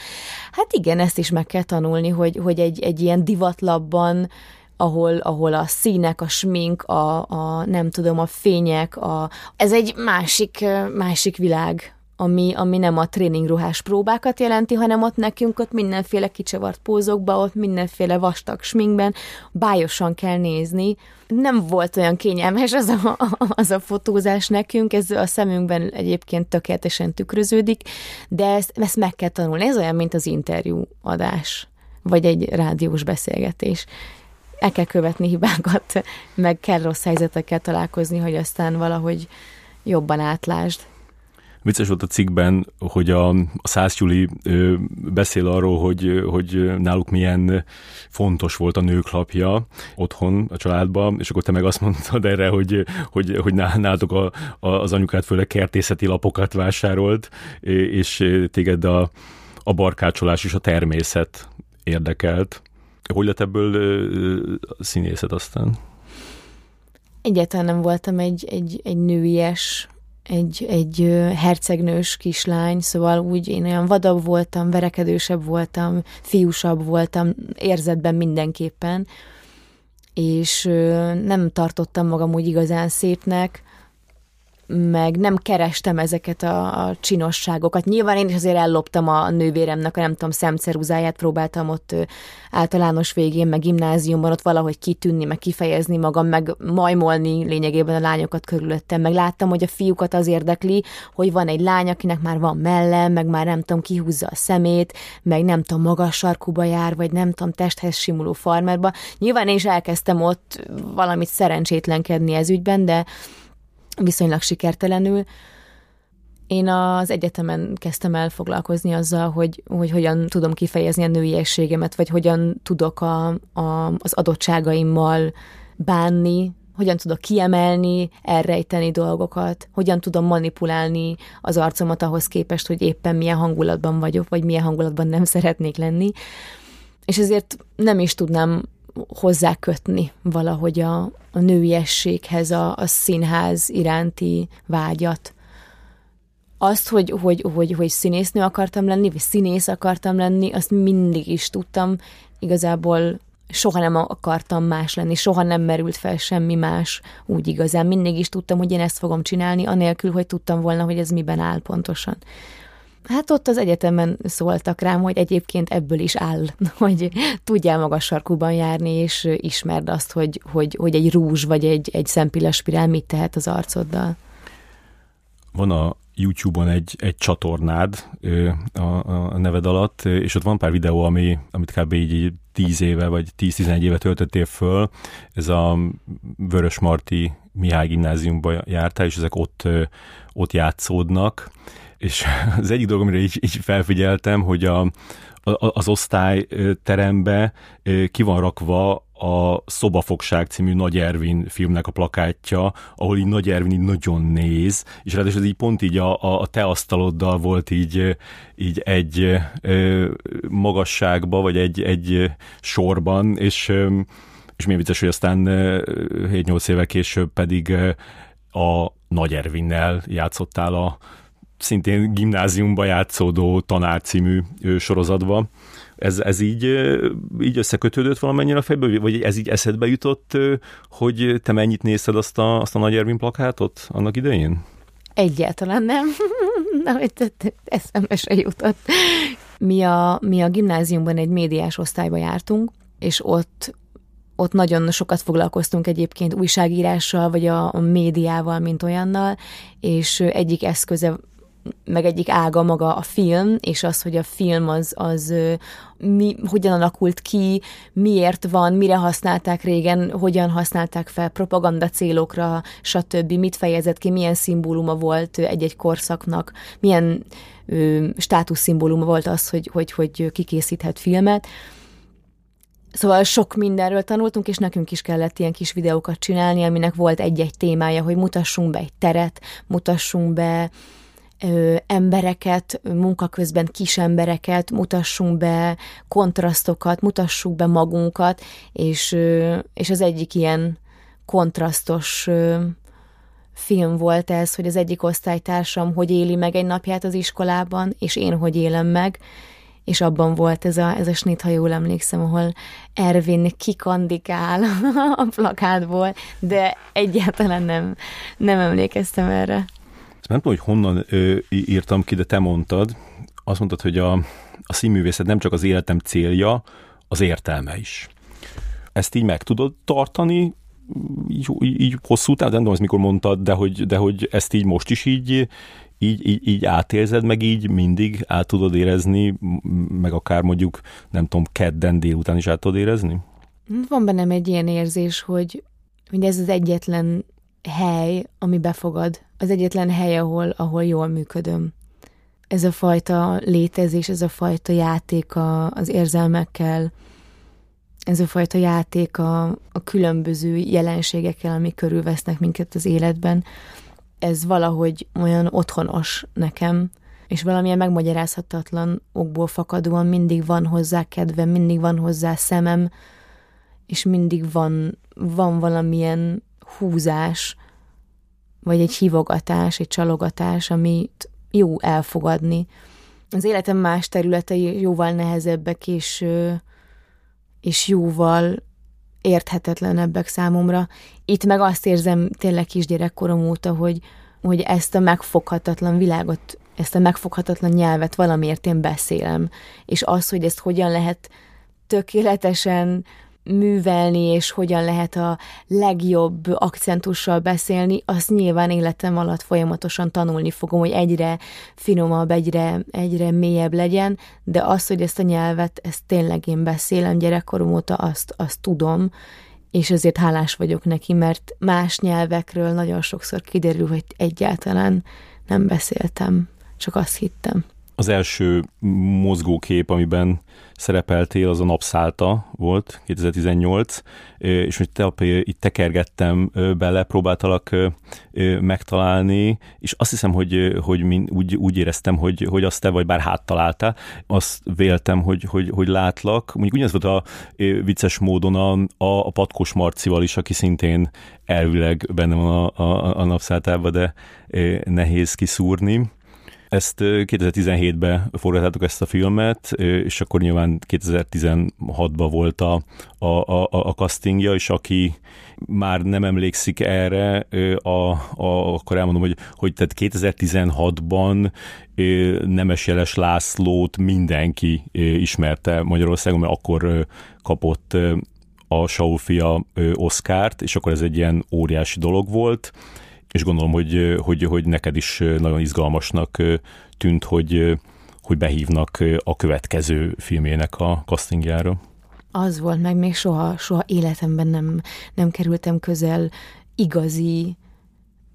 Hát igen, ezt is meg kell tanulni, hogy, hogy egy, egy ilyen divatlabban ahol, ahol a színek, a smink, a, a nem tudom, a fények, a, ez egy másik, másik világ, ami, ami nem a tréningruhás próbákat jelenti, hanem ott nekünk ott mindenféle kicsavart pózokba, ott mindenféle vastag sminkben bájosan kell nézni. Nem volt olyan kényelmes az a, az a fotózás nekünk, ez a szemünkben egyébként tökéletesen tükröződik, de ezt, ezt meg kell tanulni. Ez olyan, mint az interjú adás, vagy egy rádiós beszélgetés el kell követni hibákat, meg kell rossz helyzetekkel találkozni, hogy aztán valahogy jobban átlásd. Vicces volt a cikkben, hogy a, a Szász Juli ö, beszél arról, hogy, hogy náluk milyen fontos volt a nőklapja otthon, a családban, és akkor te meg azt mondtad erre, hogy, hogy, hogy nálatok a, a, az anyukát főleg kertészeti lapokat vásárolt, és téged a, a barkácsolás és a természet érdekelt. Hogy lett ebből uh, színészet aztán? Egyáltalán nem voltam egy, egy, egy nőies egy, egy hercegnős kislány, szóval úgy én olyan vadabb voltam, verekedősebb voltam, fiúsabb voltam, érzetben mindenképpen, és nem tartottam magam úgy igazán szépnek, meg nem kerestem ezeket a, a csinosságokat. Nyilván én is azért elloptam a nővéremnek a nem tudom, szemceruzáját, próbáltam ott általános végén, meg gimnáziumban ott valahogy kitűnni, meg kifejezni magam, meg majmolni lényegében a lányokat körülöttem, meg láttam, hogy a fiúkat az érdekli, hogy van egy lány, akinek már van melle, meg már nem tudom, kihúzza a szemét, meg nem tudom, magas sarkuba jár, vagy nem tudom, testhez simuló farmerba. Nyilván én is elkezdtem ott valamit szerencsétlenkedni ez ügyben, de viszonylag sikertelenül. Én az egyetemen kezdtem el foglalkozni azzal, hogy, hogy hogyan tudom kifejezni a nőiességemet, vagy hogyan tudok a, a, az adottságaimmal bánni, hogyan tudok kiemelni, elrejteni dolgokat, hogyan tudom manipulálni az arcomat ahhoz képest, hogy éppen milyen hangulatban vagyok, vagy milyen hangulatban nem szeretnék lenni. És ezért nem is tudnám hozzákötni valahogy a, a nőiességhez, a, a színház iránti vágyat. Azt, hogy, hogy, hogy, hogy színésznő akartam lenni, vagy színész akartam lenni, azt mindig is tudtam. Igazából soha nem akartam más lenni, soha nem merült fel semmi más úgy igazán. Mindig is tudtam, hogy én ezt fogom csinálni, anélkül, hogy tudtam volna, hogy ez miben áll pontosan. Hát ott az egyetemen szóltak rám, hogy egyébként ebből is áll, hogy tudjál magas sarkuban járni, és ismerd azt, hogy, hogy, hogy egy rúzs vagy egy, egy szempillaspirál mit tehet az arcoddal. Van a YouTube-on egy, egy csatornád a, a neved alatt, és ott van pár videó, ami, amit kb. így 10 éve vagy 10-11 éve töltöttél föl. Ez a Vörös Marti Mihály gimnáziumba jártál, és ezek ott, ott játszódnak és az egyik dolog, amire így, így felfigyeltem, hogy a, a, az osztályterembe ki van rakva a Szobafogság címő Nagy Ervin filmnek a plakátja, ahol így Nagy Ervin így nagyon néz, és ráadásul ez így pont így a, a, a te asztaloddal volt így, így egy ö, magasságba, vagy egy, egy sorban, és, és milyen vicces, hogy aztán 7-8 évvel később pedig a Nagy Ervinnel játszottál a szintén gimnáziumba játszódó tanár című sorozatba. Ez, ez így, így összekötődött valamennyire a fejből, vagy ez így eszedbe jutott, hogy te mennyit nézted azt a, azt a Nagy Ervin plakátot annak idején? Egyáltalán nem. nem, eszembe se jutott. Mi a, mi a gimnáziumban egy médiás osztályba jártunk, és ott ott nagyon sokat foglalkoztunk egyébként újságírással, vagy a, a médiával, mint olyannal, és egyik eszköze meg egyik ága maga a film, és az, hogy a film az, az mi, hogyan alakult ki, miért van, mire használták régen, hogyan használták fel propaganda célokra, stb. Mit fejezett ki, milyen szimbóluma volt egy-egy korszaknak, milyen ö, státuszszimbóluma volt az, hogy, hogy, hogy kikészíthet filmet. Szóval sok mindenről tanultunk, és nekünk is kellett ilyen kis videókat csinálni, aminek volt egy-egy témája, hogy mutassunk be egy teret, mutassunk be embereket, munka közben kis embereket, mutassunk be kontrasztokat, mutassuk be magunkat, és, és az egyik ilyen kontrasztos film volt ez, hogy az egyik osztálytársam hogy éli meg egy napját az iskolában, és én hogy élem meg, és abban volt ez a, ez a snit, ha jól emlékszem, ahol Ervin kikandikál a plakátból, de egyáltalán nem, nem emlékeztem erre. Nem tudom, hogy honnan ö, írtam ki, de te mondtad. Azt mondtad, hogy a, a színművészet nem csak az életem célja, az értelme is. Ezt így meg tudod tartani, így, így, így hosszú távon, nem tudom, ezt mikor mondtad, de hogy, de hogy ezt így most is így, így, így, így átérzed, meg így mindig át tudod érezni, meg akár mondjuk, nem tudom, kedden délután is át tudod érezni? Van bennem egy ilyen érzés, hogy, hogy ez az egyetlen hely, ami befogad, az egyetlen hely, ahol, ahol jól működöm. Ez a fajta létezés, ez a fajta játék a, az érzelmekkel, ez a fajta játék a, a különböző jelenségekkel, amik körülvesznek minket az életben, ez valahogy olyan otthonos nekem, és valamilyen megmagyarázhatatlan okból fakadóan mindig van hozzá kedvem, mindig van hozzá szemem, és mindig van, van valamilyen húzás, vagy egy hívogatás, egy csalogatás, amit jó elfogadni. Az életem más területei jóval nehezebbek, és, és jóval érthetetlenebbek számomra. Itt meg azt érzem tényleg kisgyerekkorom óta, hogy, hogy ezt a megfoghatatlan világot, ezt a megfoghatatlan nyelvet valamiért én beszélem. És az, hogy ezt hogyan lehet tökéletesen művelni, és hogyan lehet a legjobb akcentussal beszélni, azt nyilván életem alatt folyamatosan tanulni fogom, hogy egyre finomabb, egyre, egyre mélyebb legyen, de az, hogy ezt a nyelvet, ezt tényleg én beszélem gyerekkorom óta, azt, azt tudom, és ezért hálás vagyok neki, mert más nyelvekről nagyon sokszor kiderül, hogy egyáltalán nem beszéltem, csak azt hittem. Az első mozgókép, amiben szerepeltél, az a Napszálta volt, 2018, és hogy te, itt tekergettem bele, próbáltalak megtalálni, és azt hiszem, hogy, hogy úgy, úgy éreztem, hogy, hogy azt te vagy bár háttaláltál, azt véltem, hogy, hogy, hogy látlak. Mondjuk ugyanaz volt a vicces módon a, a, a Patkos Marcival is, aki szintén elvileg benne van a, a, a napszáltában, de nehéz kiszúrni. Ezt 2017-ben forgattátok ezt a filmet, és akkor nyilván 2016-ban volt a, a, a, a castingja, és aki már nem emlékszik erre, a, a, akkor elmondom, hogy, hogy tehát 2016-ban Nemes Jeles Lászlót mindenki ismerte Magyarországon, mert akkor kapott a Saufia Oszkárt, és akkor ez egy ilyen óriási dolog volt és gondolom, hogy, hogy, hogy neked is nagyon izgalmasnak tűnt, hogy, hogy behívnak a következő filmének a castingjára. Az volt, meg még soha, soha életemben nem, nem kerültem közel igazi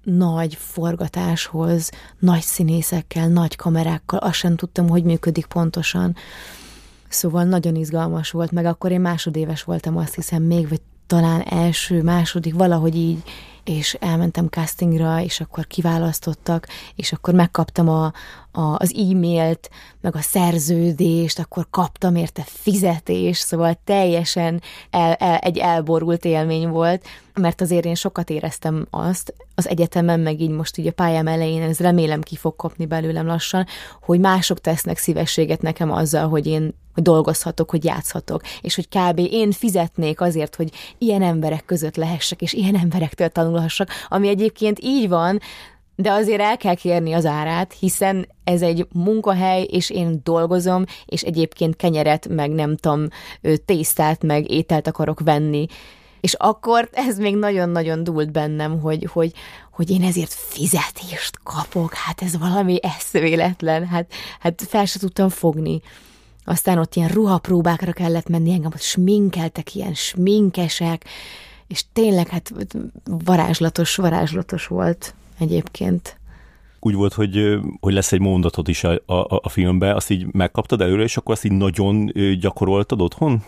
nagy forgatáshoz, nagy színészekkel, nagy kamerákkal, azt sem tudtam, hogy működik pontosan. Szóval nagyon izgalmas volt, meg akkor én másodéves voltam, azt hiszem még, vagy talán első, második, valahogy így, és elmentem castingra, és akkor kiválasztottak, és akkor megkaptam a, a, az e-mailt, meg a szerződést, akkor kaptam érte fizetés, szóval teljesen el, el, egy elborult élmény volt, mert azért én sokat éreztem azt, az egyetemen, meg így most így a pályám elején, ez remélem ki fog kapni belőlem lassan, hogy mások tesznek szívességet nekem azzal, hogy én hogy dolgozhatok, hogy játszhatok, és hogy kb. én fizetnék azért, hogy ilyen emberek között lehessek, és ilyen emberektől tanulhassak, ami egyébként így van, de azért el kell kérni az árát, hiszen ez egy munkahely, és én dolgozom, és egyébként kenyeret, meg nem tudom, tésztát, meg ételt akarok venni. És akkor ez még nagyon-nagyon dúlt bennem, hogy, hogy, hogy én ezért fizetést kapok, hát ez valami eszméletlen, hát, hát fel se tudtam fogni. Aztán ott ilyen ruhapróbákra kellett menni, engem ott sminkeltek, ilyen sminkesek, és tényleg hát varázslatos, varázslatos volt egyébként. Úgy volt, hogy, hogy lesz egy mondatot is a, a, a filmbe, azt így megkaptad előre, és akkor azt így nagyon gyakoroltad otthon?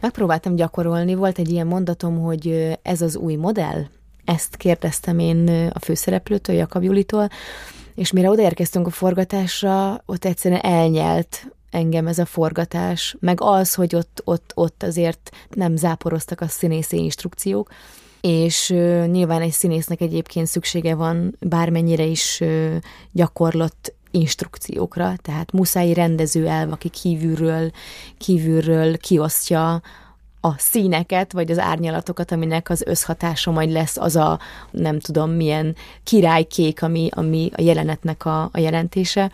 Megpróbáltam gyakorolni, volt egy ilyen mondatom, hogy ez az új modell, ezt kérdeztem én a főszereplőtől, Jakab Julitól, és mire odaérkeztünk a forgatásra, ott egyszerűen elnyelt engem ez a forgatás, meg az, hogy ott, ott, ott azért nem záporoztak a színészi instrukciók, és uh, nyilván egy színésznek egyébként szüksége van bármennyire is uh, gyakorlott instrukciókra, tehát muszáj rendező elv, aki kívülről, kívülről kiosztja a színeket, vagy az árnyalatokat, aminek az összhatása majd lesz az a nem tudom milyen királykék, ami, ami a jelenetnek a, a jelentése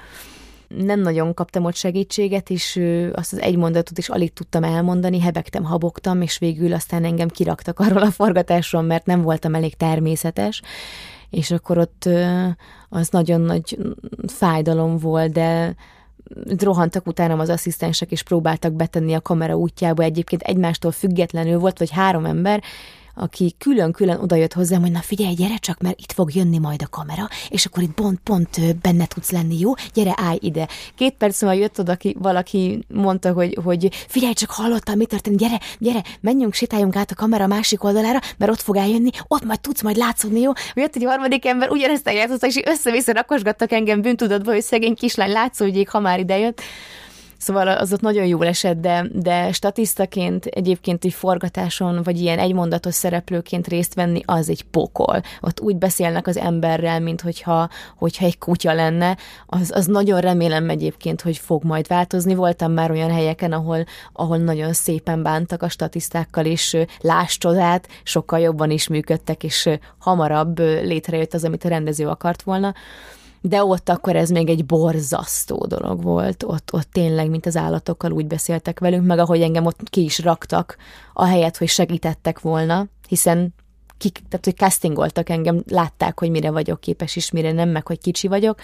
nem nagyon kaptam ott segítséget, és azt az egy mondatot is alig tudtam elmondani, hebegtem, habogtam, és végül aztán engem kiraktak arról a forgatásról, mert nem voltam elég természetes, és akkor ott az nagyon nagy fájdalom volt, de rohantak utánam az asszisztensek, és próbáltak betenni a kamera útjába, egyébként egymástól függetlenül volt, vagy három ember, aki külön-külön odajött hozzám, hogy na figyelj, gyere csak, mert itt fog jönni majd a kamera, és akkor itt pont-pont benne tudsz lenni, jó? Gyere, állj ide. Két perc múlva jött oda, aki, valaki mondta, hogy, hogy figyelj csak, hallottam, mi történt, gyere, gyere, menjünk, sétáljunk át a kamera másik oldalára, mert ott fog eljönni, ott majd tudsz majd látszódni, jó? Jött egy harmadik ember, ugyanezt eljátszotta, és össze-vissza rakosgattak engem bűntudatba, hogy szegény kislány látszódjék, ha már idejött Szóval az ott nagyon jól esett, de, de statisztaként egyébként egy forgatáson, vagy ilyen egymondatos szereplőként részt venni, az egy pokol. Ott úgy beszélnek az emberrel, mint hogyha, hogyha egy kutya lenne. Az, az nagyon remélem egyébként, hogy fog majd változni. Voltam már olyan helyeken, ahol, ahol nagyon szépen bántak a statisztákkal, és láss csodát, sokkal jobban is működtek, és hamarabb létrejött az, amit a rendező akart volna de ott akkor ez még egy borzasztó dolog volt, ott, ott tényleg, mint az állatokkal úgy beszéltek velünk, meg ahogy engem ott ki is raktak, helyet, hogy segítettek volna, hiszen kik, tehát, hogy castingoltak engem, látták, hogy mire vagyok képes, és mire nem, meg hogy kicsi vagyok,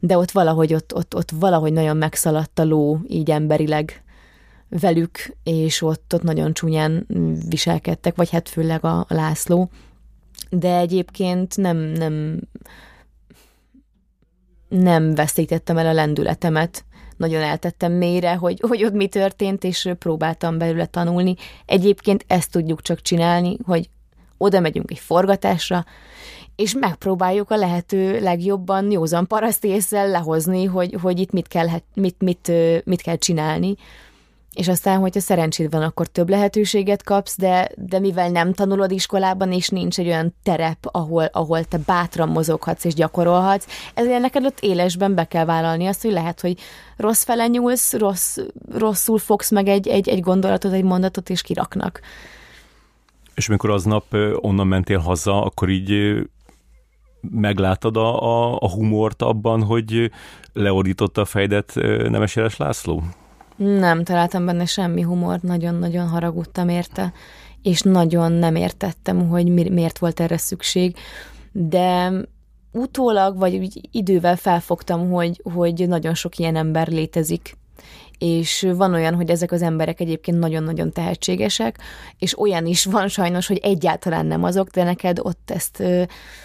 de ott valahogy, ott, ott, ott valahogy nagyon megszaladt a ló, így emberileg velük, és ott, ott nagyon csúnyán viselkedtek, vagy hát főleg a, a László. De egyébként nem, nem, nem veszítettem el a lendületemet, nagyon eltettem mélyre, hogy, hogy ott mi történt, és próbáltam belőle tanulni. Egyébként ezt tudjuk csak csinálni, hogy oda megyünk egy forgatásra, és megpróbáljuk a lehető legjobban józan parasztészsel lehozni, hogy, hogy itt mit kell, mit, mit, mit kell csinálni és aztán, hogyha szerencséd van, akkor több lehetőséget kapsz, de, de mivel nem tanulod iskolában, és nincs egy olyan terep, ahol, ahol te bátran mozoghatsz és gyakorolhatsz, ezért neked ott élesben be kell vállalni azt, hogy lehet, hogy rossz fele nyúlsz, rossz, rosszul fogsz meg egy, egy, egy gondolatot, egy mondatot, és kiraknak. És amikor aznap onnan mentél haza, akkor így meglátod a, a, a humort abban, hogy leordította a fejdet Nemes László? Nem találtam benne semmi humor, nagyon-nagyon haragudtam érte, és nagyon nem értettem, hogy mi, miért volt erre szükség, de utólag, vagy idővel felfogtam, hogy, hogy nagyon sok ilyen ember létezik, és van olyan, hogy ezek az emberek egyébként nagyon-nagyon tehetségesek, és olyan is van sajnos, hogy egyáltalán nem azok, de neked ott ezt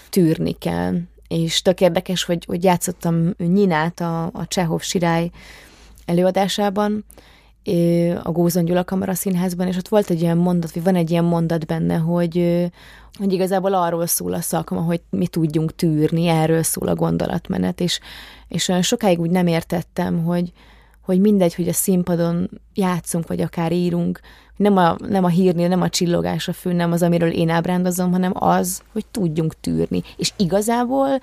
tűrni kell. És tök érdekes, hogy, hogy játszottam Nyinát, a, a Csehov Sirály előadásában, a Gózon Gyula Kamara Színházban, és ott volt egy ilyen mondat, vagy van egy ilyen mondat benne, hogy, hogy igazából arról szól a szakma, hogy mi tudjunk tűrni, erről szól a gondolatmenet, és, és olyan sokáig úgy nem értettem, hogy, hogy mindegy, hogy a színpadon játszunk, vagy akár írunk, nem a, nem a hírnél, nem a csillogás a fő, nem az, amiről én ábrándozom, hanem az, hogy tudjunk tűrni. És igazából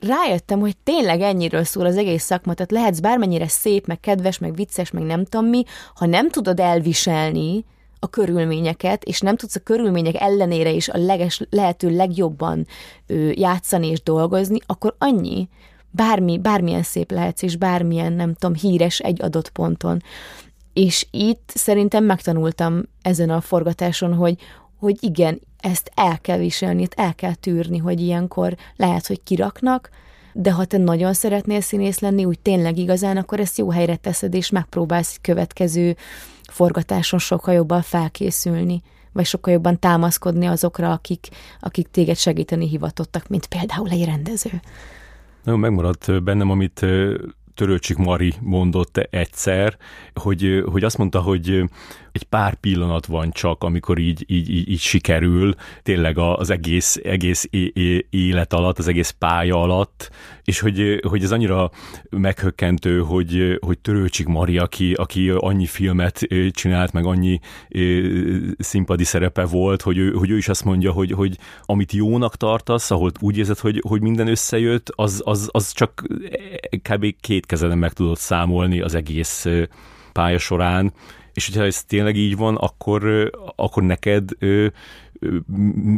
rájöttem, hogy tényleg ennyiről szól az egész szakma, tehát lehetsz bármennyire szép, meg kedves, meg vicces, meg nem tudom mi, ha nem tudod elviselni a körülményeket, és nem tudsz a körülmények ellenére is a leges, lehető legjobban ö, játszani és dolgozni, akkor annyi, bármi, bármilyen szép lehetsz, és bármilyen, nem tudom, híres egy adott ponton. És itt szerintem megtanultam ezen a forgatáson, hogy, hogy igen, ezt el kell viselni, el kell tűrni, hogy ilyenkor lehet, hogy kiraknak, de ha te nagyon szeretnél színész lenni, úgy tényleg igazán, akkor ezt jó helyre teszed, és megpróbálsz következő forgatáson sokkal jobban felkészülni, vagy sokkal jobban támaszkodni azokra, akik, akik téged segíteni hivatottak, mint például egy rendező. Nagyon megmaradt bennem, amit Törőcsik Mari mondott egyszer, hogy, hogy azt mondta, hogy egy pár pillanat van csak, amikor így, így, így, így sikerül, tényleg az egész, egész élet alatt, az egész pálya alatt, és hogy, hogy ez annyira meghökkentő, hogy, hogy Törőcsik Mari, aki, aki annyi filmet csinált, meg annyi színpadi szerepe volt, hogy ő, hogy ő is azt mondja, hogy, hogy amit jónak tartasz, ahol úgy érzed, hogy, hogy minden összejött, az, az, az csak kb. két kezeden meg tudod számolni az egész pálya során, és hogyha ez tényleg így van, akkor, akkor neked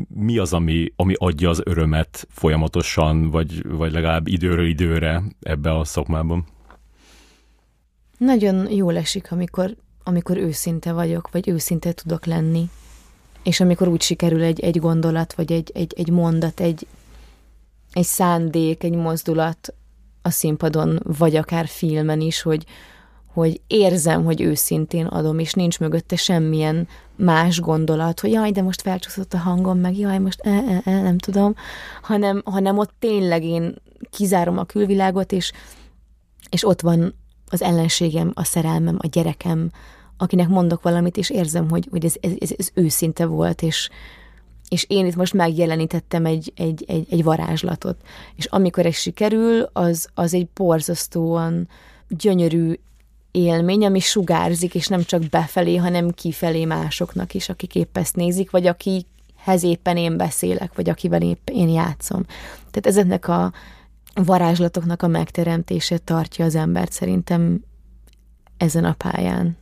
mi az, ami, ami adja az örömet folyamatosan, vagy, vagy legalább időről időre ebbe a szakmában? Nagyon jól esik, amikor, amikor őszinte vagyok, vagy őszinte tudok lenni. És amikor úgy sikerül egy, egy gondolat, vagy egy, egy, egy mondat, egy, egy szándék, egy mozdulat a színpadon, vagy akár filmen is, hogy, hogy érzem, hogy őszintén adom, és nincs mögötte semmilyen más gondolat, hogy jaj, de most felcsúszott a hangom, meg jaj, most e, e, e, nem tudom, hanem, hanem ott tényleg én kizárom a külvilágot, és, és ott van az ellenségem, a szerelmem, a gyerekem, akinek mondok valamit, és érzem, hogy, hogy ez, ez, ez, őszinte volt, és, és én itt most megjelenítettem egy, egy, egy, egy varázslatot. És amikor ez sikerül, az, az egy borzasztóan gyönyörű élmény, ami sugárzik, és nem csak befelé, hanem kifelé másoknak is, akik épp ezt nézik, vagy akihez éppen én beszélek, vagy akivel épp én játszom. Tehát ezeknek a varázslatoknak a megteremtése tartja az embert szerintem ezen a pályán.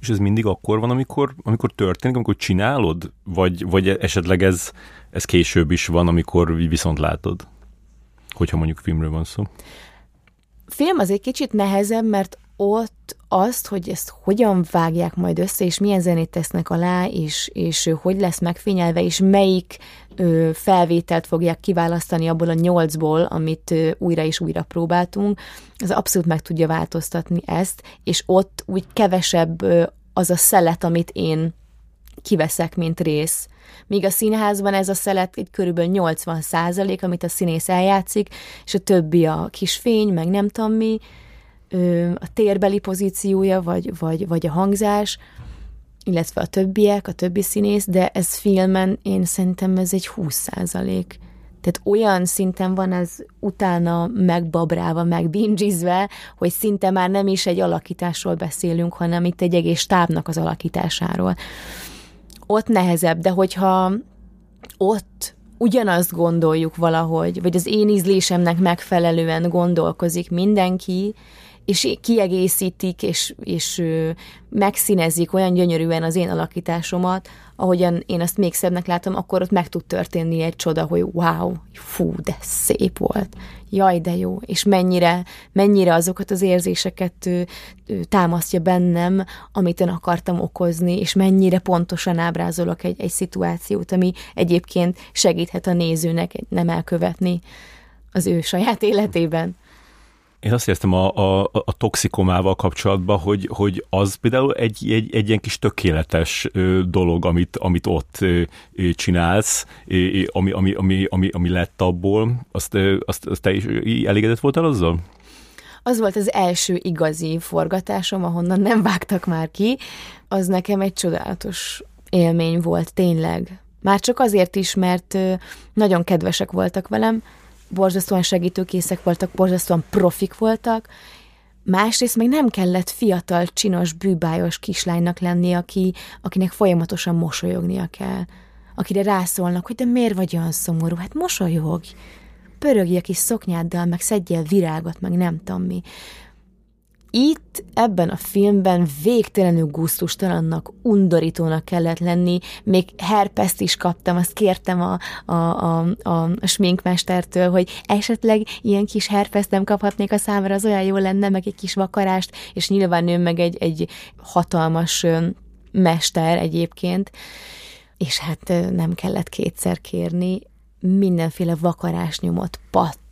És ez mindig akkor van, amikor, amikor történik, amikor csinálod? Vagy, vagy esetleg ez, ez később is van, amikor viszont látod? Hogyha mondjuk filmről van szó. Film az egy kicsit nehezebb, mert ott azt, hogy ezt hogyan vágják majd össze, és milyen zenét tesznek alá, és, és hogy lesz megfényelve, és melyik ö, felvételt fogják kiválasztani abból a nyolcból, amit ö, újra és újra próbáltunk, az abszolút meg tudja változtatni ezt, és ott úgy kevesebb ö, az a szelet, amit én kiveszek, mint rész. Míg a színházban ez a szelet egy körülbelül 80 százalék, amit a színész eljátszik, és a többi a kis fény, meg nem tudom mi, a térbeli pozíciója, vagy, vagy, vagy a hangzás, illetve a többiek, a többi színész, de ez filmen én szerintem ez egy 20 százalék. Tehát olyan szinten van ez utána megbabrálva, megbingizve, hogy szinte már nem is egy alakításról beszélünk, hanem itt egy egész stábnak az alakításáról. Ott nehezebb, de hogyha ott ugyanazt gondoljuk valahogy, vagy az én ízlésemnek megfelelően gondolkozik mindenki, és kiegészítik, és, és megszínezik olyan gyönyörűen az én alakításomat, ahogyan én azt még szebbnek látom, akkor ott meg tud történni egy csoda, hogy wow, fú, de szép volt, jaj, de jó, és mennyire, mennyire azokat az érzéseket ő, ő, támasztja bennem, amit én akartam okozni, és mennyire pontosan ábrázolok egy, egy szituációt, ami egyébként segíthet a nézőnek nem elkövetni az ő saját életében. Én azt éreztem a, a, a toxikomával kapcsolatban, hogy, hogy az például egy, egy, egy ilyen kis tökéletes dolog, amit, amit ott csinálsz, ami, ami, ami, ami, ami lett abból. Azt, azt, azt te is elégedett voltál azzal? Az volt az első igazi forgatásom, ahonnan nem vágtak már ki. Az nekem egy csodálatos élmény volt, tényleg. Már csak azért is, mert nagyon kedvesek voltak velem, borzasztóan segítőkészek voltak, borzasztóan profik voltak, másrészt meg nem kellett fiatal, csinos, bűbájos kislánynak lenni, aki, akinek folyamatosan mosolyognia kell. Akire rászólnak, hogy de miért vagy olyan szomorú? Hát mosolyogj! Pörögj a kis szoknyáddal, meg szedjél virágot, meg nem tudom mi itt ebben a filmben végtelenül gusztustalannak, undorítónak kellett lenni, még herpeszt is kaptam, azt kértem a, a, a, a, sminkmestertől, hogy esetleg ilyen kis herpeszt nem kaphatnék a számra, az olyan jó lenne, meg egy kis vakarást, és nyilván ő meg egy, egy hatalmas mester egyébként, és hát nem kellett kétszer kérni, mindenféle vakarásnyomot,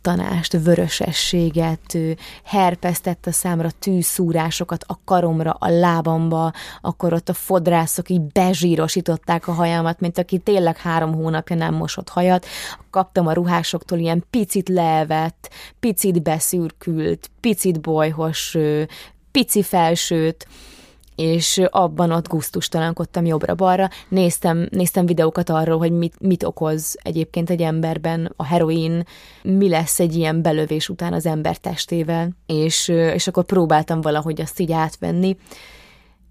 pattanást, vörösességet, herpesztett a számra tűszúrásokat a karomra, a lábamba, akkor ott a fodrászok így bezsírosították a hajamat, mint aki tényleg három hónapja nem mosott hajat. Kaptam a ruhásoktól ilyen picit levett, picit beszürkült, picit bolyhos, pici felsőt, és abban ott gusztustalankodtam jobbra-balra. Néztem, néztem videókat arról, hogy mit, mit okoz egyébként egy emberben a heroin, mi lesz egy ilyen belövés után az ember testével, és, és akkor próbáltam valahogy azt így átvenni,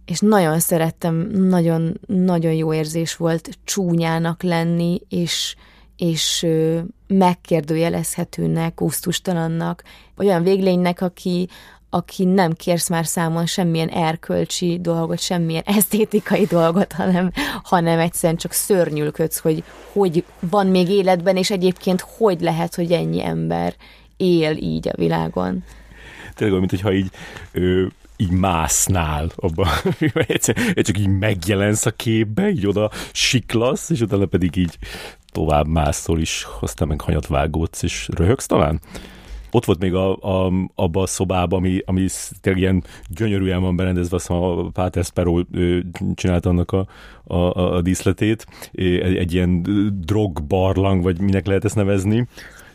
és nagyon szerettem, nagyon, nagyon jó érzés volt csúnyának lenni, és, és megkérdőjelezhetőnek, gusztustalannak, olyan véglénynek, aki, aki nem kérsz már számon semmilyen erkölcsi dolgot, semmilyen esztétikai dolgot, hanem, hanem egyszerűen csak szörnyülködsz, hogy hogy van még életben, és egyébként hogy lehet, hogy ennyi ember él így a világon. Tényleg mint hogyha így ö, így másznál abban, egyszer, csak így megjelensz a képbe, így oda siklasz, és utána pedig így tovább mászol is, aztán meg hanyat vágódsz, és röhögsz talán? Ott volt még a, a, abba a szobában, ami, ami tényleg ilyen gyönyörűen van berendezve, azt a Páter Sparrow csinálta annak a, a, a díszletét, egy, egy ilyen drogbarlang, vagy minek lehet ezt nevezni,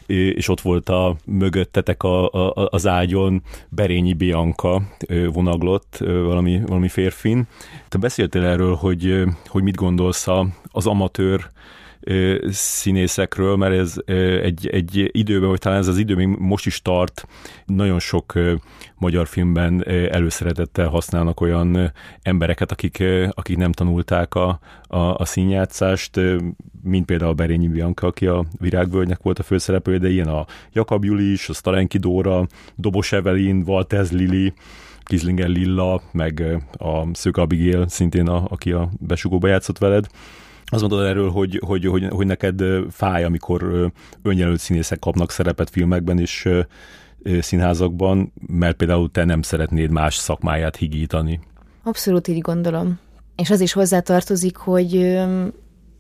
és ott volt a mögöttetek a, a, az ágyon Berényi Bianca vonaglott, valami, valami férfin. Te beszéltél erről, hogy, hogy mit gondolsz az amatőr színészekről, mert ez egy, egy időben, vagy talán ez az idő még most is tart, nagyon sok magyar filmben előszeretettel használnak olyan embereket, akik, akik nem tanulták a, a, a színjátszást, mint például Berényi Bianca, aki a Virágvölgynek volt a főszereplője, de ilyen a Jakab Julis, a Starenki Dóra, Dobos Evelin, Waltez Lili, Kizlinger Lilla, meg a Szőke Abigail, szintén a, aki a besugóba játszott veled. Azt mondod erről, hogy, hogy, hogy, hogy neked fáj, amikor önjelölt színészek kapnak szerepet filmekben és színházakban, mert például te nem szeretnéd más szakmáját higítani. Abszolút így gondolom. És az is hozzátartozik, hogy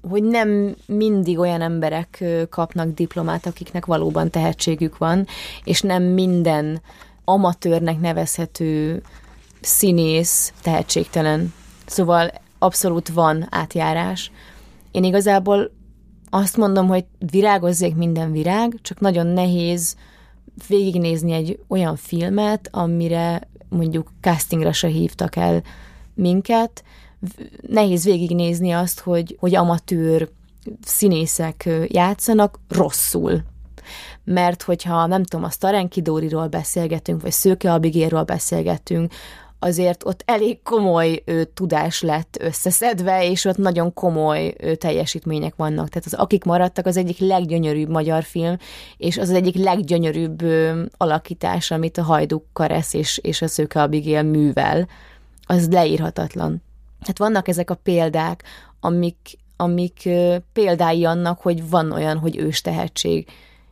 hogy nem mindig olyan emberek kapnak diplomát, akiknek valóban tehetségük van, és nem minden amatőrnek nevezhető színész tehetségtelen. Szóval abszolút van átjárás. Én igazából azt mondom, hogy virágozzék minden virág, csak nagyon nehéz végignézni egy olyan filmet, amire mondjuk castingra se hívtak el minket. Nehéz végignézni azt, hogy, hogy amatőr színészek játszanak rosszul mert hogyha nem tudom, a Starenki Dóriról beszélgetünk, vagy Szőke Abigérről beszélgetünk, azért ott elég komoly ö, tudás lett összeszedve, és ott nagyon komoly ö, teljesítmények vannak. Tehát az Akik maradtak az egyik leggyönyörűbb magyar film, és az, az egyik leggyönyörűbb ö, alakítás, amit a Hajduk Karesz és, és a Szőke Abigél művel. Az leírhatatlan. Tehát vannak ezek a példák, amik, amik ö, példái annak, hogy van olyan, hogy ős tehetség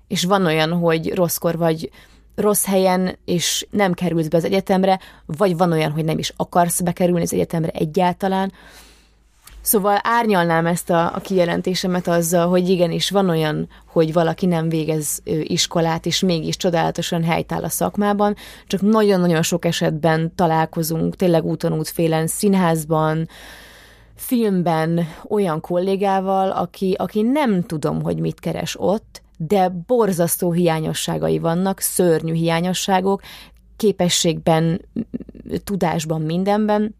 és van olyan, hogy rosszkor vagy rossz helyen, és nem kerülsz be az egyetemre, vagy van olyan, hogy nem is akarsz bekerülni az egyetemre egyáltalán. Szóval árnyalnám ezt a, a kijelentésemet azzal, hogy igenis van olyan, hogy valaki nem végez iskolát, és mégis csodálatosan helytáll a szakmában, csak nagyon-nagyon sok esetben találkozunk, tényleg úton útfélen, színházban, filmben olyan kollégával, aki, aki nem tudom, hogy mit keres ott, de borzasztó hiányosságai vannak, szörnyű hiányosságok, képességben, tudásban, mindenben,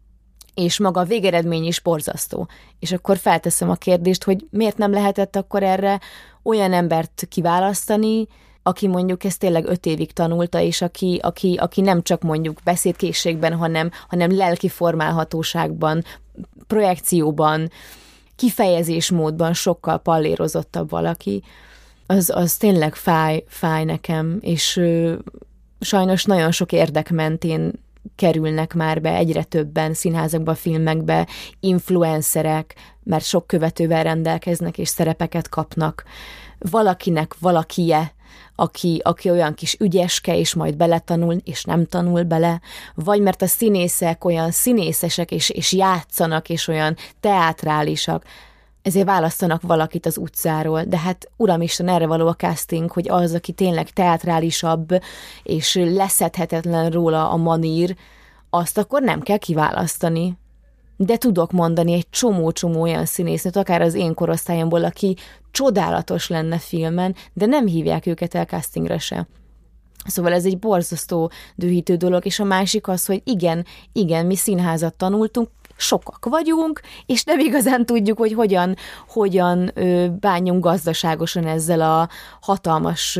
és maga a végeredmény is borzasztó. És akkor felteszem a kérdést, hogy miért nem lehetett akkor erre olyan embert kiválasztani, aki mondjuk ezt tényleg öt évig tanulta, és aki, aki, aki nem csak mondjuk beszédkészségben, hanem, hanem lelki formálhatóságban, projekcióban, kifejezésmódban sokkal pallérozottabb valaki az, az tényleg fáj, fáj nekem, és ö, sajnos nagyon sok érdek mentén kerülnek már be egyre többen színházakba, filmekbe, influencerek, mert sok követővel rendelkeznek és szerepeket kapnak. Valakinek valakije, aki, aki olyan kis ügyeske, és majd beletanul, és nem tanul bele, vagy mert a színészek olyan színészesek, és, és játszanak, és olyan teátrálisak, ezért választanak valakit az utcáról, de hát uramisten, erre való a casting, hogy az, aki tényleg teatrálisabb, és leszedhetetlen róla a manír, azt akkor nem kell kiválasztani. De tudok mondani egy csomó-csomó olyan színésznőt, akár az én korosztályomból, aki csodálatos lenne filmen, de nem hívják őket el castingra se. Szóval ez egy borzasztó dühítő dolog, és a másik az, hogy igen, igen, mi színházat tanultunk, sokak vagyunk, és nem igazán tudjuk, hogy hogyan, hogyan bánjunk gazdaságosan ezzel a hatalmas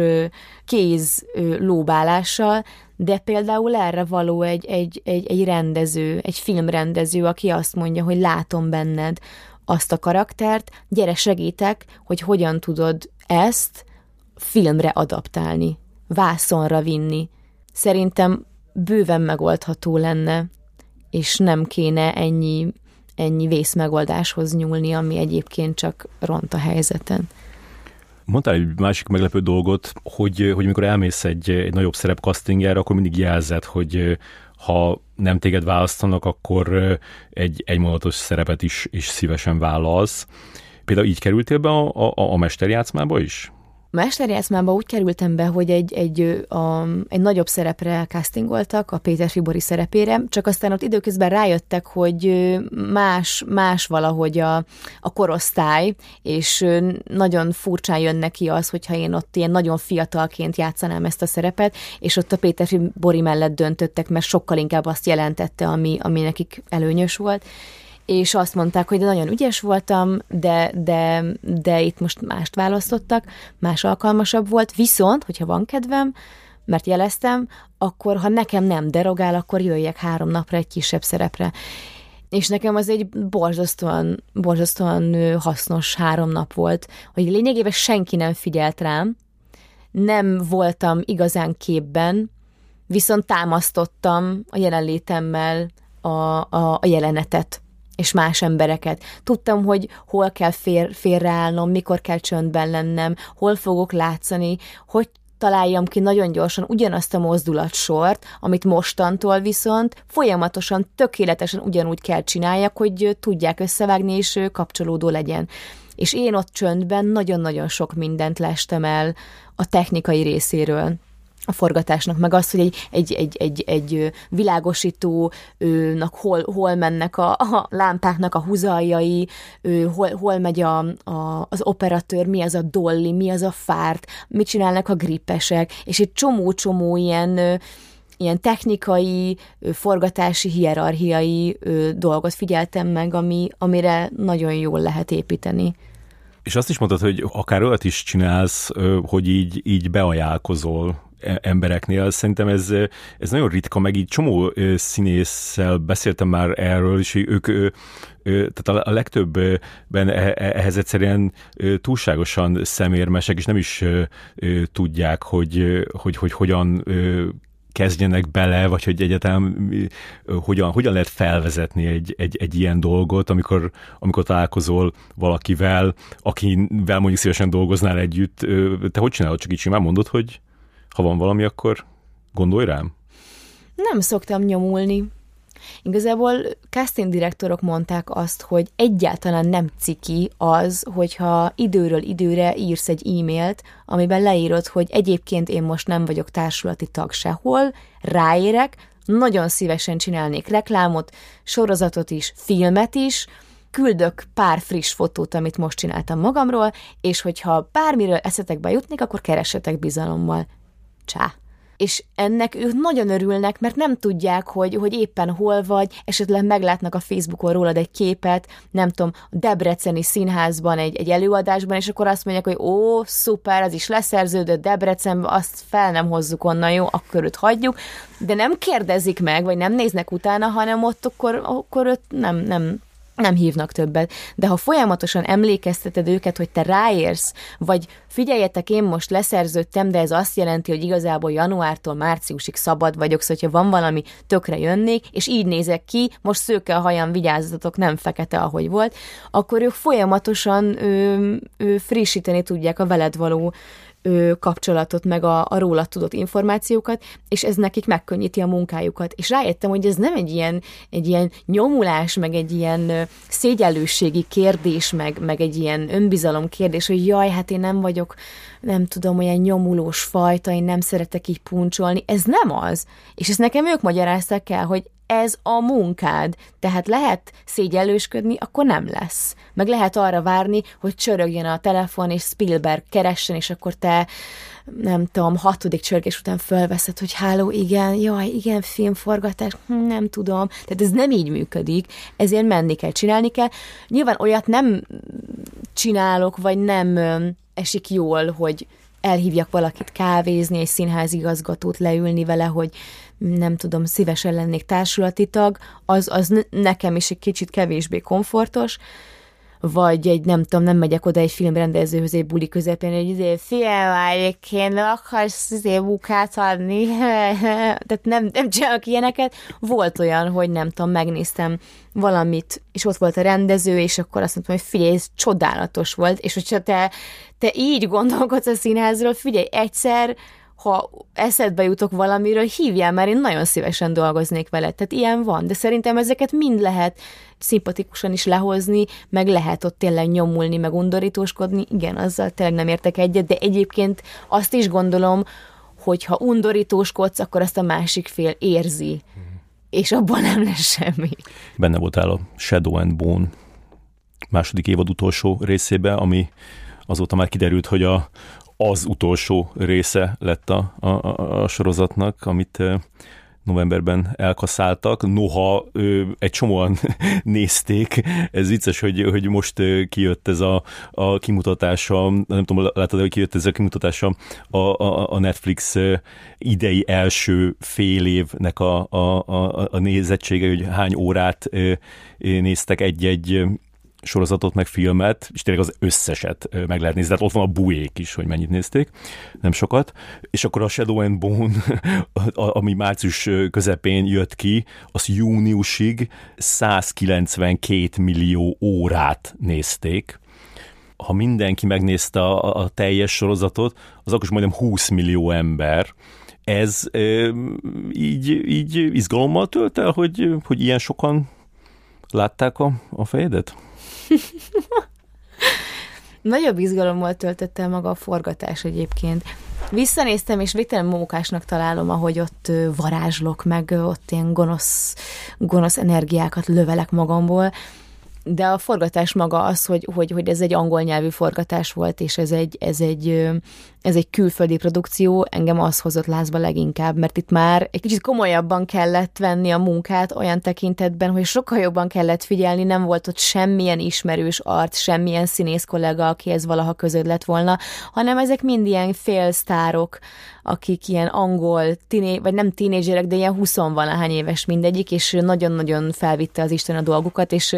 kéz lóbálással, de például erre való egy, egy, egy, egy rendező, egy filmrendező, aki azt mondja, hogy látom benned azt a karaktert, gyere segítek, hogy hogyan tudod ezt filmre adaptálni, vászonra vinni. Szerintem bőven megoldható lenne és nem kéne ennyi, ennyi vészmegoldáshoz nyúlni, ami egyébként csak ront a helyzeten. Mondtál egy másik meglepő dolgot, hogy, hogy amikor elmész egy, egy nagyobb szerep castingjára, akkor mindig jelzed, hogy ha nem téged választanak, akkor egy egymondatos szerepet is, is szívesen vállalsz. Például így kerültél be a, a, a mesterjátszmába is? Mesterjátszmába úgy kerültem be, hogy egy, egy, a, egy nagyobb szerepre castingoltak, a Péter Fibori szerepére, csak aztán ott időközben rájöttek, hogy más, más valahogy a, a korosztály, és nagyon furcsán jön neki az, hogyha én ott ilyen nagyon fiatalként játszanám ezt a szerepet, és ott a Péter Fibori mellett döntöttek, mert sokkal inkább azt jelentette, ami, ami nekik előnyös volt és azt mondták, hogy de nagyon ügyes voltam, de, de, de itt most mást választottak, más alkalmasabb volt, viszont, hogyha van kedvem, mert jeleztem, akkor ha nekem nem derogál, akkor jöjjek három napra egy kisebb szerepre. És nekem az egy borzasztóan, borzasztóan hasznos három nap volt, hogy lényegében senki nem figyelt rám, nem voltam igazán képben, viszont támasztottam a jelenlétemmel a, a, a jelenetet és más embereket. Tudtam, hogy hol kell fér, félreállnom, mikor kell csöndben lennem, hol fogok látszani, hogy találjam ki nagyon gyorsan ugyanazt a mozdulatsort, amit mostantól viszont folyamatosan, tökéletesen ugyanúgy kell csináljak, hogy tudják összevágni, és kapcsolódó legyen. És én ott csöndben nagyon-nagyon sok mindent lestem el a technikai részéről a forgatásnak, meg az, hogy egy, egy, egy, egy, egy világosítónak hol, hol mennek a, a lámpáknak a húzaljai, hol, hol megy a, a, az operatőr, mi az a dolly, mi az a fárt, mit csinálnak a gripesek, és egy csomó-csomó ilyen ilyen technikai, forgatási, hierarchiai dolgot figyeltem meg, ami, amire nagyon jól lehet építeni. És azt is mondtad, hogy akár olyat is csinálsz, hogy így, így beajánlkozol E, embereknél. Szerintem ez, ez nagyon ritka, meg így csomó színésszel beszéltem már erről, és ők tehát a legtöbbben e, e, ehhez egyszerűen túlságosan szemérmesek, és nem is tudják, hogy, hogy, hogy hogyan kezdjenek bele, vagy hogy egyáltalán hogyan, hogyan lehet felvezetni egy, egy, egy ilyen dolgot, amikor, amikor találkozol valakivel, akivel mondjuk szívesen dolgoznál együtt. Te hogy csinálod? Csak így simán mondod, hogy ha van valami, akkor gondolj rám? Nem szoktam nyomulni. Igazából casting direktorok mondták azt, hogy egyáltalán nem ciki az, hogyha időről időre írsz egy e-mailt, amiben leírod, hogy egyébként én most nem vagyok társulati tag sehol, ráérek, nagyon szívesen csinálnék reklámot, sorozatot is, filmet is, küldök pár friss fotót, amit most csináltam magamról, és hogyha bármiről eszetekbe jutnék, akkor keressetek bizalommal csá. És ennek ők nagyon örülnek, mert nem tudják, hogy, hogy éppen hol vagy, esetleg meglátnak a Facebookon rólad egy képet, nem tudom, a Debreceni színházban egy, egy előadásban, és akkor azt mondják, hogy ó, szuper, az is leszerződött Debrecenbe, azt fel nem hozzuk onnan, jó, akkor őt hagyjuk, de nem kérdezik meg, vagy nem néznek utána, hanem ott akkor, akkor őt nem, nem, nem hívnak többet, de ha folyamatosan emlékezteted őket, hogy te ráérsz, vagy figyeljetek, én most leszerződtem, de ez azt jelenti, hogy igazából januártól márciusig szabad vagyok, szóval ha van valami, tökre jönnék, és így nézek ki, most szőke a hajam, vigyázzatok, nem fekete, ahogy volt, akkor ők folyamatosan ö, ö, frissíteni tudják a veled való kapcsolatot, meg a, a róla tudott információkat, és ez nekik megkönnyíti a munkájukat. És rájöttem, hogy ez nem egy ilyen, egy ilyen nyomulás, meg egy ilyen szégyellőségi kérdés, meg, meg egy ilyen önbizalom kérdés, hogy jaj, hát én nem vagyok, nem tudom, olyan nyomulós fajta, én nem szeretek így puncsolni. Ez nem az. És ezt nekem ők magyarázták el, hogy ez a munkád. Tehát lehet szégyellősködni, akkor nem lesz. Meg lehet arra várni, hogy csörögjön a telefon, és Spielberg keressen, és akkor te nem tudom, hatodik csörgés után fölveszed, hogy háló, igen, jaj, igen, filmforgatás, hm, nem tudom. Tehát ez nem így működik, ezért menni kell, csinálni kell. Nyilván olyat nem csinálok, vagy nem esik jól, hogy elhívjak valakit kávézni, egy színházigazgatót leülni vele, hogy nem tudom, szívesen lennék társulati tag, az, az nekem is egy kicsit kevésbé komfortos, vagy egy, nem tudom, nem megyek oda egy filmrendezőhöz egy buli közepén, hogy izé, film egyébként akarsz izé munkát adni, tehát nem, nem csak ilyeneket. Volt olyan, hogy nem tudom, megnéztem valamit, és ott volt a rendező, és akkor azt mondtam, hogy figyelj, ez csodálatos volt, és hogyha te, te így gondolkodsz a színházról, figyelj, egyszer ha eszedbe jutok valamiről, hívjál, mert én nagyon szívesen dolgoznék veled. Tehát ilyen van, de szerintem ezeket mind lehet szimpatikusan is lehozni, meg lehet ott tényleg nyomulni, meg undorítóskodni. Igen, azzal tényleg nem értek egyet, de egyébként azt is gondolom, hogy ha undorítóskodsz, akkor azt a másik fél érzi, és abban nem lesz semmi. Benne voltál a Shadow and Bone második évad utolsó részébe, ami azóta már kiderült, hogy a, az utolsó része lett a, a, a sorozatnak, amit novemberben elkaszáltak, noha ö, egy csomóan nézték, ez vicces, hogy, hogy most kijött ez a, a kimutatása, nem tudom, látod, hogy kijött ez a kimutatása a, a, a Netflix idei első fél évnek a, a, a, a nézettsége, hogy hány órát néztek egy-egy sorozatot, meg filmet, és tényleg az összeset meg lehet nézni. Tehát ott van a buék is, hogy mennyit nézték, nem sokat. És akkor a Shadow and Bone, ami március közepén jött ki, az júniusig 192 millió órát nézték ha mindenki megnézte a, a teljes sorozatot, az akkor is majdnem 20 millió ember. Ez e, így, így izgalommal tölt el, hogy, hogy ilyen sokan látták a, a fejedet? Nagyobb izgalommal töltött el maga a forgatás egyébként. Visszanéztem, és végtelen mókásnak találom, ahogy ott varázslok, meg ott ilyen gonosz, gonosz energiákat lövelek magamból, de a forgatás maga az, hogy, hogy, hogy ez egy angol nyelvű forgatás volt, és ez egy, ez egy, ez egy külföldi produkció, engem az hozott lázba leginkább, mert itt már egy kicsit komolyabban kellett venni a munkát olyan tekintetben, hogy sokkal jobban kellett figyelni, nem volt ott semmilyen ismerős arc, semmilyen színész kollega, akihez valaha közöd lett volna, hanem ezek mind ilyen félsztárok, akik ilyen angol, tiné, vagy nem tínédzserek, de ilyen 20 valahány éves mindegyik, és nagyon-nagyon felvitte az Isten a dolgukat, és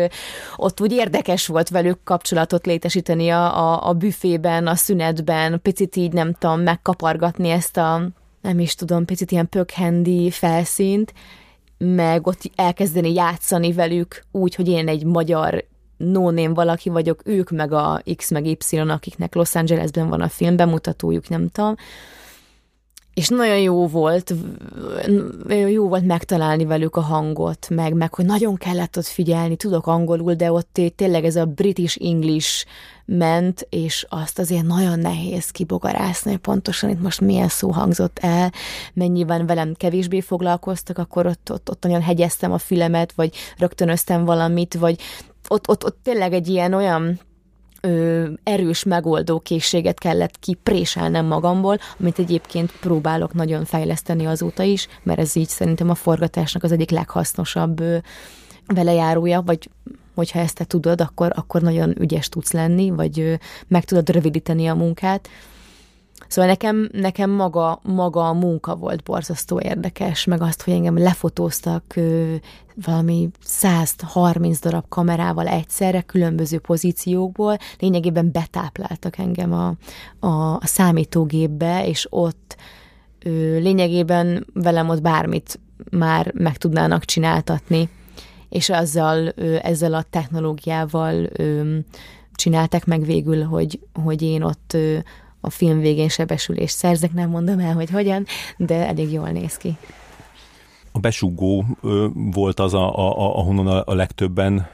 ott úgy érdekes volt velük kapcsolatot létesíteni a, a, a büfében, a szünetben, picit így nem tudom, megkapargatni ezt a, nem is tudom, picit ilyen pökhendi felszínt, meg ott elkezdeni játszani velük úgy, hogy én egy magyar no valaki vagyok, ők meg a X meg Y, akiknek Los Angelesben van a film bemutatójuk, nem tudom, és nagyon jó volt, jó volt megtalálni velük a hangot, meg, meg hogy nagyon kellett ott figyelni, tudok angolul, de ott tényleg ez a British English ment, és azt azért nagyon nehéz kibogarászni, hogy pontosan itt most milyen szó hangzott el, mennyiben velem kevésbé foglalkoztak, akkor ott, ott, ott nagyon hegyeztem a fülemet, vagy rögtönöztem valamit, vagy ott, ott, ott tényleg egy ilyen olyan ö, erős megoldó készséget kellett kipréselnem magamból, amit egyébként próbálok nagyon fejleszteni azóta is, mert ez így szerintem a forgatásnak az egyik leghasznosabb ö, velejárója, vagy hogyha ezt te tudod, akkor, akkor nagyon ügyes tudsz lenni, vagy ö, meg tudod rövidíteni a munkát. Szóval nekem, nekem maga, maga a munka volt borzasztó érdekes, meg azt, hogy engem lefotóztak ö, valami 130 darab kamerával egyszerre, különböző pozíciókból, lényegében betápláltak engem a, a, a számítógépbe, és ott ö, lényegében velem ott bármit már meg tudnának csináltatni, és azzal, ö, ezzel a technológiával ö, csináltak meg végül, hogy, hogy én ott ö, a film végén sebesülést szerzek, nem mondom el, hogy hogyan, de elég jól néz ki. A besugó volt az, a, a, ahonnan a, legtöbben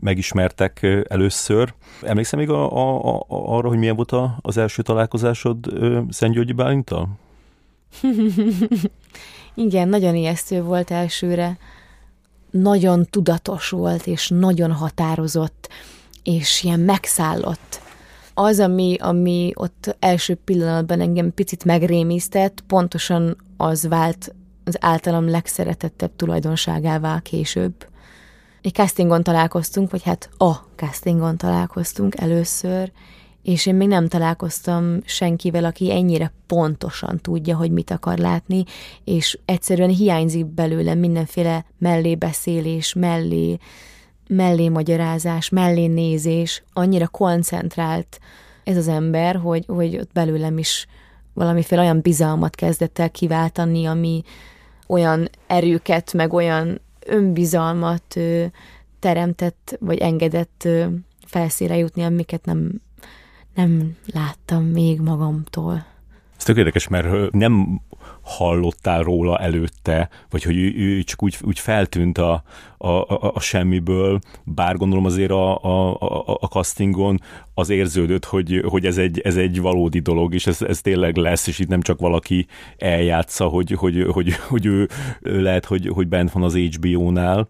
megismertek először. Emlékszem még a, a, a, arra, hogy milyen volt a, az első találkozásod ö, Szent Györgyi Bálintal? Igen, nagyon ijesztő volt elsőre. Nagyon tudatos volt, és nagyon határozott, és ilyen megszállott az, ami, ami ott első pillanatban engem picit megrémisztett, pontosan az vált az általam legszeretettebb tulajdonságává később. Egy castingon találkoztunk, vagy hát a castingon találkoztunk először, és én még nem találkoztam senkivel, aki ennyire pontosan tudja, hogy mit akar látni, és egyszerűen hiányzik belőlem mindenféle mellébeszélés, mellé mellé magyarázás, mellé nézés, annyira koncentrált ez az ember, hogy, hogy ott belőlem is valamiféle olyan bizalmat kezdett el kiváltani, ami olyan erőket, meg olyan önbizalmat ö, teremtett, vagy engedett ö, felszíre jutni, amiket nem, nem láttam még magamtól. Ez tök mert nem hallottál róla előtte, vagy hogy ő, ő csak úgy, úgy feltűnt a, a, a, a semmiből, bár gondolom azért a, a, a, a castingon az érződött, hogy, hogy ez, egy, ez egy valódi dolog, és ez, ez tényleg lesz, és itt nem csak valaki eljátsza, hogy, hogy, hogy, hogy ő lehet, hogy, hogy bent van az HBO-nál.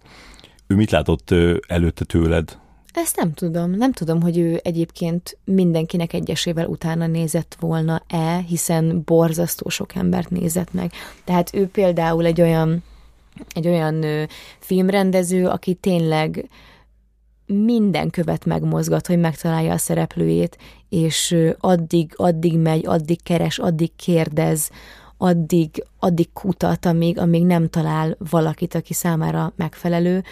Ő mit látott előtte tőled? Ezt nem tudom. Nem tudom, hogy ő egyébként mindenkinek egyesével utána nézett volna-e, hiszen borzasztó sok embert nézett meg. Tehát ő például egy olyan egy olyan filmrendező, aki tényleg minden követ megmozgat, hogy megtalálja a szereplőjét, és addig, addig megy, addig keres, addig kérdez, addig, addig kutat, amíg, amíg nem talál valakit, aki számára megfelelő,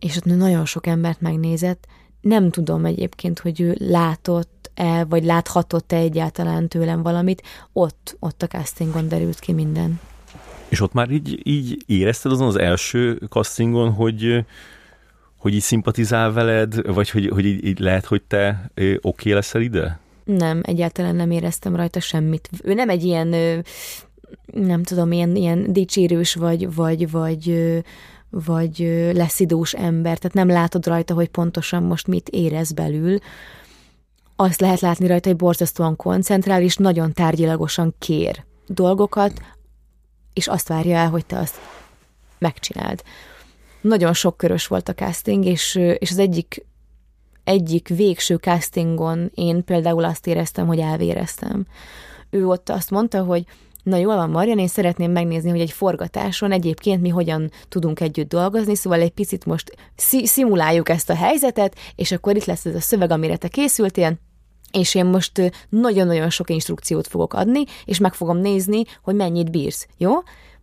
és ott nagyon sok embert megnézett. Nem tudom egyébként, hogy ő látott-e, vagy láthatott-e egyáltalán tőlem valamit. Ott, ott a castingon derült ki minden. És ott már így, így érezted azon az első castingon, hogy, hogy így szimpatizál veled, vagy hogy, hogy így, így lehet, hogy te oké okay leszel ide? Nem, egyáltalán nem éreztem rajta semmit. Ő nem egy ilyen, nem tudom, ilyen, ilyen dicsérős vagy, vagy, vagy, vagy leszidós ember, tehát nem látod rajta, hogy pontosan most mit érez belül. Azt lehet látni rajta, hogy borzasztóan koncentrál, és nagyon tárgyilagosan kér dolgokat, és azt várja el, hogy te azt megcsináld. Nagyon sok körös volt a casting, és, és az egyik egyik végső castingon én például azt éreztem, hogy elvéreztem. Ő ott azt mondta, hogy Na jól van, Marian, én szeretném megnézni, hogy egy forgatáson egyébként mi hogyan tudunk együtt dolgozni, szóval egy picit most szi- szimuláljuk ezt a helyzetet, és akkor itt lesz ez a szöveg, amire te készültél, és én most nagyon-nagyon sok instrukciót fogok adni, és meg fogom nézni, hogy mennyit bírsz, jó?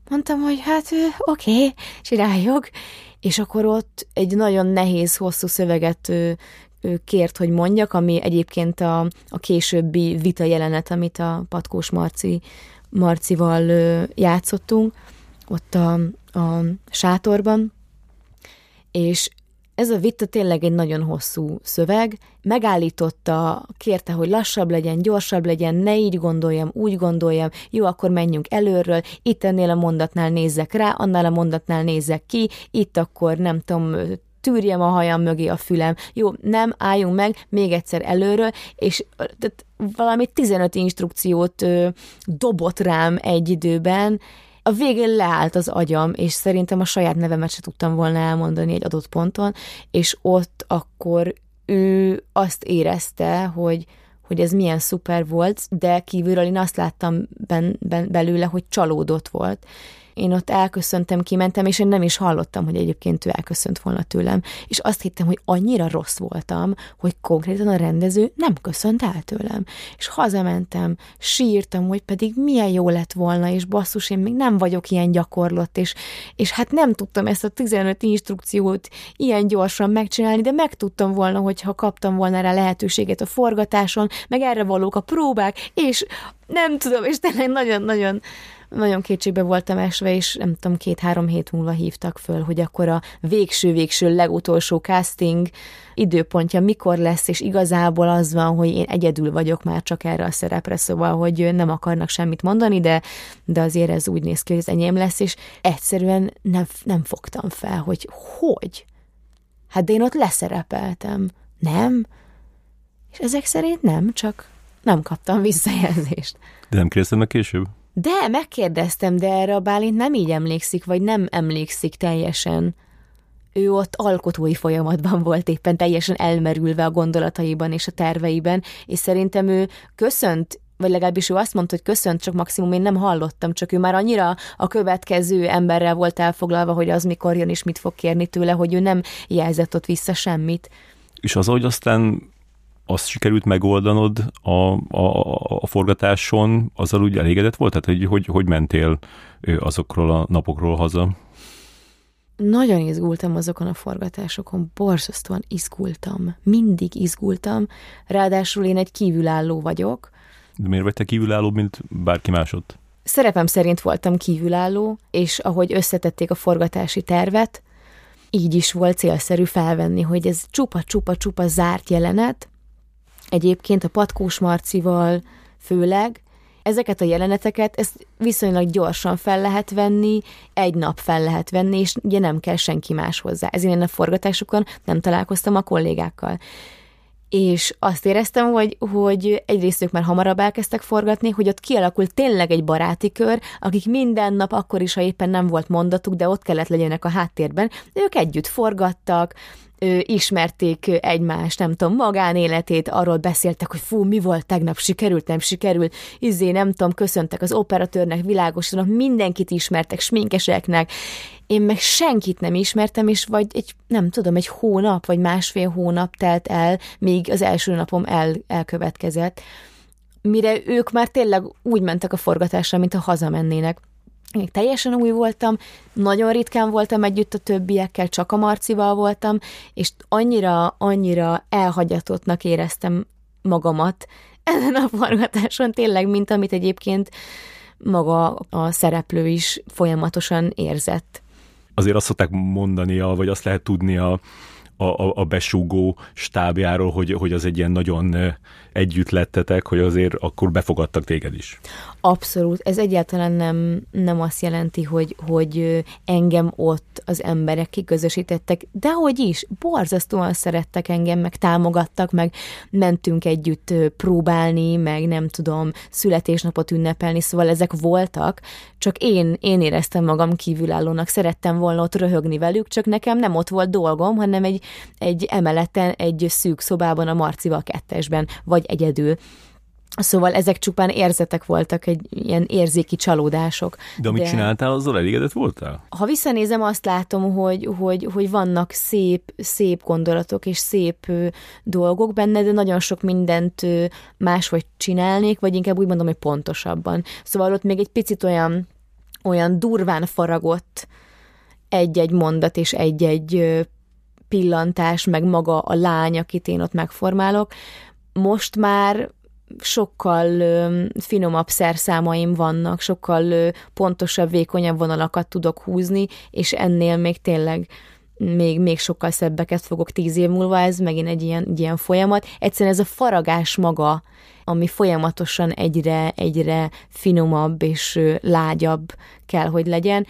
Mondtam, hogy hát oké, okay, csináljuk. És akkor ott egy nagyon nehéz, hosszú szöveget kért, hogy mondjak, ami egyébként a, a későbbi vita jelenet, amit a Patkós Marci, Marcival játszottunk, ott a, a sátorban, és ez a vita tényleg egy nagyon hosszú szöveg. Megállította, kérte, hogy lassabb legyen, gyorsabb legyen, ne így gondoljam, úgy gondoljam, jó, akkor menjünk előről, itt ennél a mondatnál nézzek rá, annál a mondatnál nézzek ki, itt akkor nem tudom, tűrjem a hajam mögé a fülem. Jó, nem, álljunk meg, még egyszer előről, és tehát valami 15 instrukciót ö, dobott rám egy időben, a végén leállt az agyam, és szerintem a saját nevemet se tudtam volna elmondani egy adott ponton, és ott akkor ő azt érezte, hogy, hogy ez milyen szuper volt, de kívülről én azt láttam ben, ben, belőle, hogy csalódott volt, én ott elköszöntem, kimentem, és én nem is hallottam, hogy egyébként ő elköszönt volna tőlem. És azt hittem, hogy annyira rossz voltam, hogy konkrétan a rendező nem köszönt el tőlem. És hazamentem, sírtam, hogy pedig milyen jó lett volna, és basszus, én még nem vagyok ilyen gyakorlott, és, és hát nem tudtam ezt a 15 instrukciót ilyen gyorsan megcsinálni, de megtudtam volna, hogyha kaptam volna rá lehetőséget a forgatáson, meg erre valók a próbák, és nem tudom, és tényleg nagyon-nagyon nagyon kétségbe voltam esve, és nem tudom, két-három hét múlva hívtak föl, hogy akkor a végső-végső legutolsó casting időpontja mikor lesz, és igazából az van, hogy én egyedül vagyok már csak erre a szerepre, szóval, hogy nem akarnak semmit mondani, de, de azért ez úgy néz ki, hogy ez enyém lesz, és egyszerűen nem, nem fogtam fel, hogy hogy? Hát de én ott leszerepeltem. Nem? És ezek szerint nem, csak nem kaptam visszajelzést. De nem kérdeztem meg később? De, megkérdeztem, de erre a Bálint nem így emlékszik, vagy nem emlékszik teljesen. Ő ott alkotói folyamatban volt éppen teljesen elmerülve a gondolataiban és a terveiben, és szerintem ő köszönt vagy legalábbis ő azt mondta, hogy köszönt, csak maximum én nem hallottam, csak ő már annyira a következő emberrel volt elfoglalva, hogy az mikor jön és mit fog kérni tőle, hogy ő nem jelzett ott vissza semmit. És az, hogy aztán azt sikerült megoldanod a, a, a forgatáson, azzal úgy elégedett volt? Tehát, hogy, hogy, hogy mentél azokról a napokról haza? Nagyon izgultam azokon a forgatásokon, borzasztóan izgultam. Mindig izgultam, ráadásul én egy kívülálló vagyok. De miért vagy te kívülálló, mint bárki másod? Szerepem szerint voltam kívülálló, és ahogy összetették a forgatási tervet, így is volt célszerű felvenni, hogy ez csupa-csupa-csupa zárt jelenet, Egyébként a Patkós Marcival főleg ezeket a jeleneteket, ezt viszonylag gyorsan fel lehet venni, egy nap fel lehet venni, és ugye nem kell senki más hozzá. Ezért én a forgatásokon nem találkoztam a kollégákkal. És azt éreztem, hogy, hogy egyrészt ők már hamarabb elkezdtek forgatni, hogy ott kialakult tényleg egy baráti kör, akik minden nap, akkor is, ha éppen nem volt mondatuk, de ott kellett legyenek a háttérben, ők együtt forgattak, ö, ismerték egymást, nem tudom, magánéletét, arról beszéltek, hogy fú, mi volt tegnap, sikerült, nem sikerült, izé, nem tudom, köszöntek az operatőrnek, világosanak, mindenkit ismertek, sminkeseknek, én meg senkit nem ismertem, és vagy egy, nem tudom, egy hónap, vagy másfél hónap telt el, még az első napom el, elkövetkezett, mire ők már tényleg úgy mentek a forgatásra, mint ha hazamennének. Én teljesen új voltam, nagyon ritkán voltam együtt a többiekkel, csak a Marcival voltam, és annyira, annyira elhagyatottnak éreztem magamat ezen a forgatáson, tényleg, mint amit egyébként maga a szereplő is folyamatosan érzett. Azért azt szokták mondani, vagy azt lehet tudni a, a, a besúgó stábjáról, hogy, hogy az egy ilyen nagyon együtt lettetek, hogy azért akkor befogadtak téged is. Abszolút. Ez egyáltalán nem, nem azt jelenti, hogy, hogy engem ott az emberek kiközösítettek, de hogy is, borzasztóan szerettek engem, meg támogattak, meg mentünk együtt próbálni, meg nem tudom, születésnapot ünnepelni, szóval ezek voltak, csak én, én éreztem magam kívülállónak, szerettem volna ott röhögni velük, csak nekem nem ott volt dolgom, hanem egy, egy emeleten, egy szűk szobában a Marcival kettesben, vagy egyedül. Szóval ezek csupán érzetek voltak, egy ilyen érzéki csalódások. De amit De... csináltál, azzal elégedett voltál? Ha visszanézem, azt látom, hogy, hogy, hogy vannak szép, szép gondolatok és szép dolgok benne, de nagyon sok mindent máshogy csinálnék, vagy inkább úgy mondom, hogy pontosabban. Szóval ott még egy picit olyan, olyan durván faragott egy-egy mondat és egy-egy pillantás, meg maga a lány, akit én ott megformálok, most már sokkal ö, finomabb szerszámaim vannak, sokkal ö, pontosabb, vékonyabb vonalakat tudok húzni, és ennél még tényleg még, még sokkal szebbeket fogok tíz év múlva, ez megint egy ilyen, egy ilyen folyamat. Egyszerűen ez a faragás maga, ami folyamatosan egyre, egyre finomabb és lágyabb kell, hogy legyen,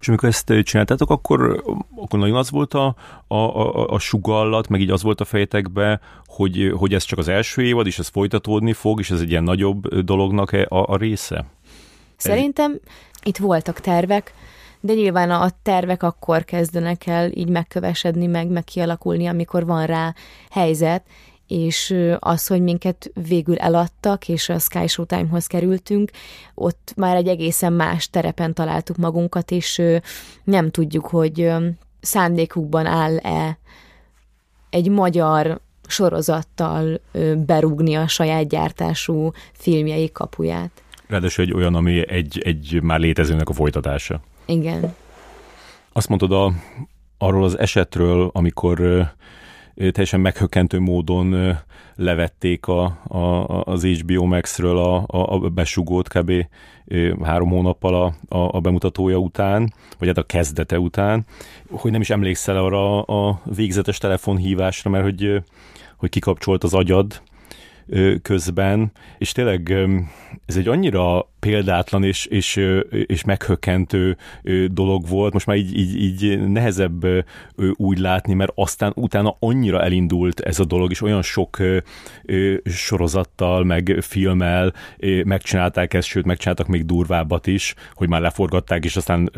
és amikor ezt csináltátok, akkor, akkor nagyon az volt a, a, a, a sugallat, meg így az volt a fejetekbe, hogy, hogy ez csak az első évad, és ez folytatódni fog, és ez egy ilyen nagyobb dolognak a, a része? Szerintem itt voltak tervek, de nyilván a tervek akkor kezdenek el így megkövesedni, meg, meg kialakulni, amikor van rá helyzet, és az, hogy minket végül eladtak, és a Sky Showtime-hoz kerültünk, ott már egy egészen más terepen találtuk magunkat, és nem tudjuk, hogy szándékukban áll-e egy magyar sorozattal berúgni a saját gyártású filmjei kapuját. Ráadásul egy olyan, ami egy, egy már létezőnek a folytatása. Igen. Azt mondtad a, arról az esetről, amikor teljesen meghökkentő módon levették a, a, az HBO Max-ről a, a, a besugót kb. három hónappal a, a, a bemutatója után, vagy hát a kezdete után, hogy nem is emlékszel arra a végzetes telefonhívásra, mert hogy, hogy kikapcsolt az agyad közben, és tényleg ez egy annyira példátlan és, és, és meghökkentő dolog volt, most már így, így, így nehezebb úgy látni, mert aztán utána annyira elindult ez a dolog, és olyan sok sorozattal, meg filmmel megcsinálták ezt, sőt megcsináltak még durvábbat is, hogy már leforgatták, és aztán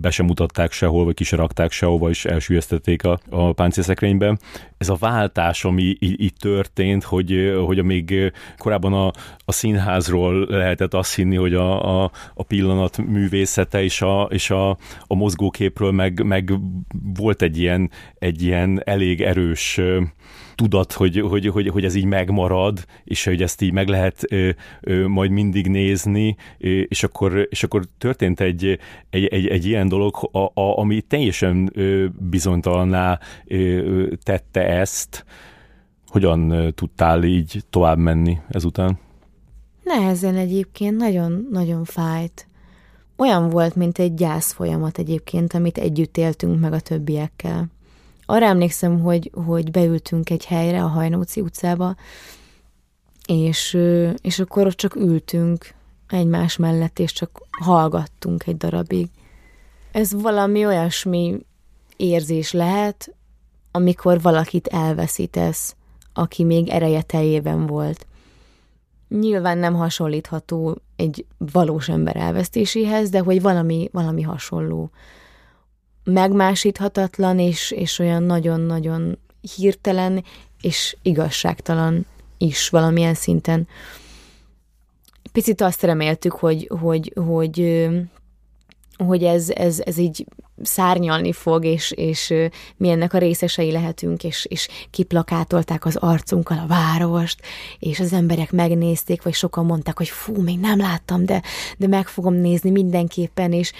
be sem mutatták sehol, vagy ki se rakták sehova, és elsüllyesztették a, a páncélszekrénybe. Ez a váltás, ami így történt, hogy, hogy még korábban a, a színházról lehetett azt hinni, hogy a, a, a pillanat művészete és a, és a, a mozgóképről meg, meg volt egy ilyen, egy ilyen elég erős tudat, hogy, hogy, hogy, hogy ez így megmarad, és hogy ezt így meg lehet ö, ö, majd mindig nézni, és akkor, és akkor történt egy, egy, egy, egy ilyen dolog, a, a, ami teljesen ö, bizonytalanná ö, tette ezt. Hogyan tudtál így tovább menni ezután? Nehezen egyébként, nagyon-nagyon fájt. Olyan volt, mint egy gyász folyamat egyébként, amit együtt éltünk meg a többiekkel. Arra emlékszem, hogy, hogy beültünk egy helyre a Hajnóci utcába, és, és akkor ott csak ültünk egymás mellett, és csak hallgattunk egy darabig. Ez valami olyasmi érzés lehet, amikor valakit elveszítesz, aki még ereje teljében volt nyilván nem hasonlítható egy valós ember elvesztéséhez, de hogy valami, valami hasonló. megmásíthatatlan, és, és olyan nagyon-nagyon hirtelen, és igazságtalan is valamilyen szinten. Picit azt reméltük, hogy, hogy, hogy, hogy ez, ez, ez így szárnyalni fog, és, és mi ennek a részesei lehetünk, és, és kiplakátolták az arcunkkal a várost, és az emberek megnézték, vagy sokan mondták, hogy fú, még nem láttam, de, de meg fogom nézni mindenképpen, és,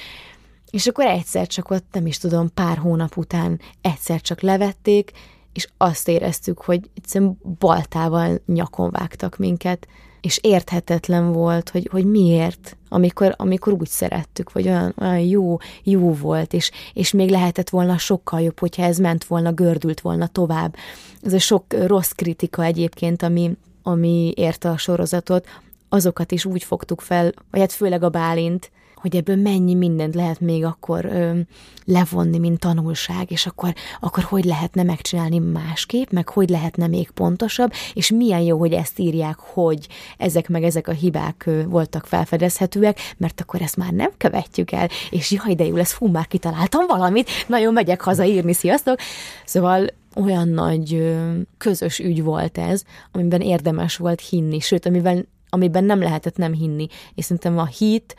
és akkor egyszer csak ott, nem is tudom, pár hónap után egyszer csak levették, és azt éreztük, hogy egyszerűen baltával nyakon vágtak minket, és érthetetlen volt, hogy, hogy miért, amikor, amikor úgy szerettük, vagy olyan, olyan jó, jó volt, és, és még lehetett volna sokkal jobb, hogyha ez ment volna, gördült volna tovább. Ez a sok rossz kritika egyébként, ami, ami érte a sorozatot, azokat is úgy fogtuk fel, vagy hát főleg a Bálint, hogy ebből mennyi mindent lehet még akkor ö, levonni, mint tanulság, és akkor, akkor hogy lehetne megcsinálni másképp, meg hogy lehetne még pontosabb, és milyen jó, hogy ezt írják, hogy ezek meg ezek a hibák ö, voltak felfedezhetőek, mert akkor ezt már nem követjük el, és jaj, de jó lesz, fú, már kitaláltam valamit, nagyon megyek haza írni, sziasztok! Szóval olyan nagy közös ügy volt ez, amiben érdemes volt hinni, sőt, amiben, amiben nem lehetett nem hinni. És szerintem a hit,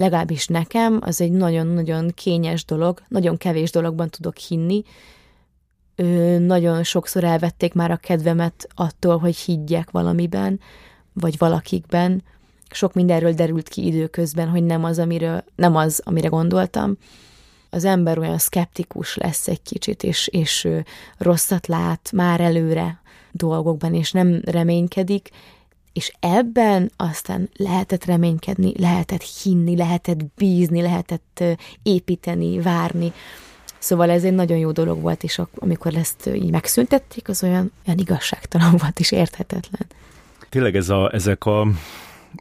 legalábbis nekem, az egy nagyon-nagyon kényes dolog, nagyon kevés dologban tudok hinni. Ö, nagyon sokszor elvették már a kedvemet attól, hogy higgyek valamiben, vagy valakikben. Sok mindenről derült ki időközben, hogy nem az, amiről, nem az, amire gondoltam. Az ember olyan szkeptikus lesz egy kicsit, és, és rosszat lát már előre dolgokban, és nem reménykedik, és ebben aztán lehetett reménykedni, lehetett hinni, lehetett bízni, lehetett építeni, várni. Szóval ez egy nagyon jó dolog volt, és amikor ezt így megszüntették, az olyan, olyan igazságtalan volt és érthetetlen. Tényleg ez a, ezek a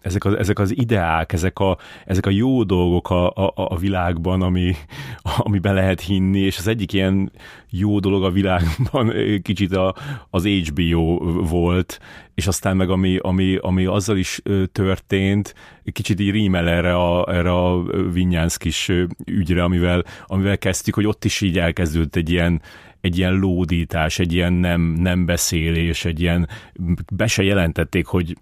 ezek, az, ezek az ideák, ezek a, ezek a jó dolgok a, a, a világban, ami, amiben lehet hinni, és az egyik ilyen jó dolog a világban kicsit a, az HBO volt, és aztán meg ami, ami, ami azzal is történt, kicsit így rímel erre a, erre a kis ügyre, amivel, amivel kezdtük, hogy ott is így elkezdődött egy ilyen, egy ilyen lódítás, egy ilyen nem, nem beszélés, egy ilyen, be se jelentették, hogy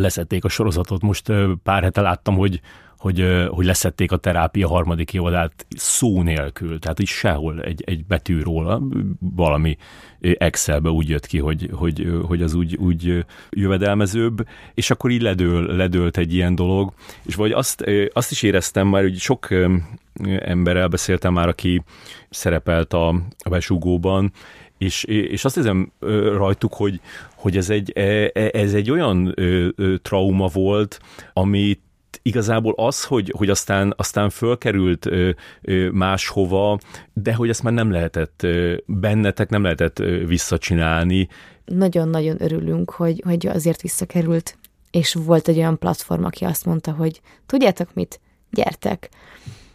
leszették a sorozatot. Most pár hete láttam, hogy, hogy, hogy leszették a terápia harmadik évadát szó nélkül, tehát így sehol egy, egy betű róla, valami Excelbe úgy jött ki, hogy, hogy, hogy az úgy, úgy jövedelmezőbb, és akkor így ledől, ledőlt egy ilyen dolog, és vagy azt, azt is éreztem már, hogy sok emberrel beszéltem már, aki szerepelt a, a besugóban, és, és azt hiszem rajtuk, hogy, hogy ez, egy, e, e, ez egy olyan trauma volt, amit igazából az, hogy, hogy aztán, aztán fölkerült ö, ö, máshova, de hogy ezt már nem lehetett ö, bennetek, nem lehetett ö, visszacsinálni. Nagyon-nagyon örülünk, hogy, hogy azért visszakerült, és volt egy olyan platform, aki azt mondta, hogy tudjátok mit, gyertek.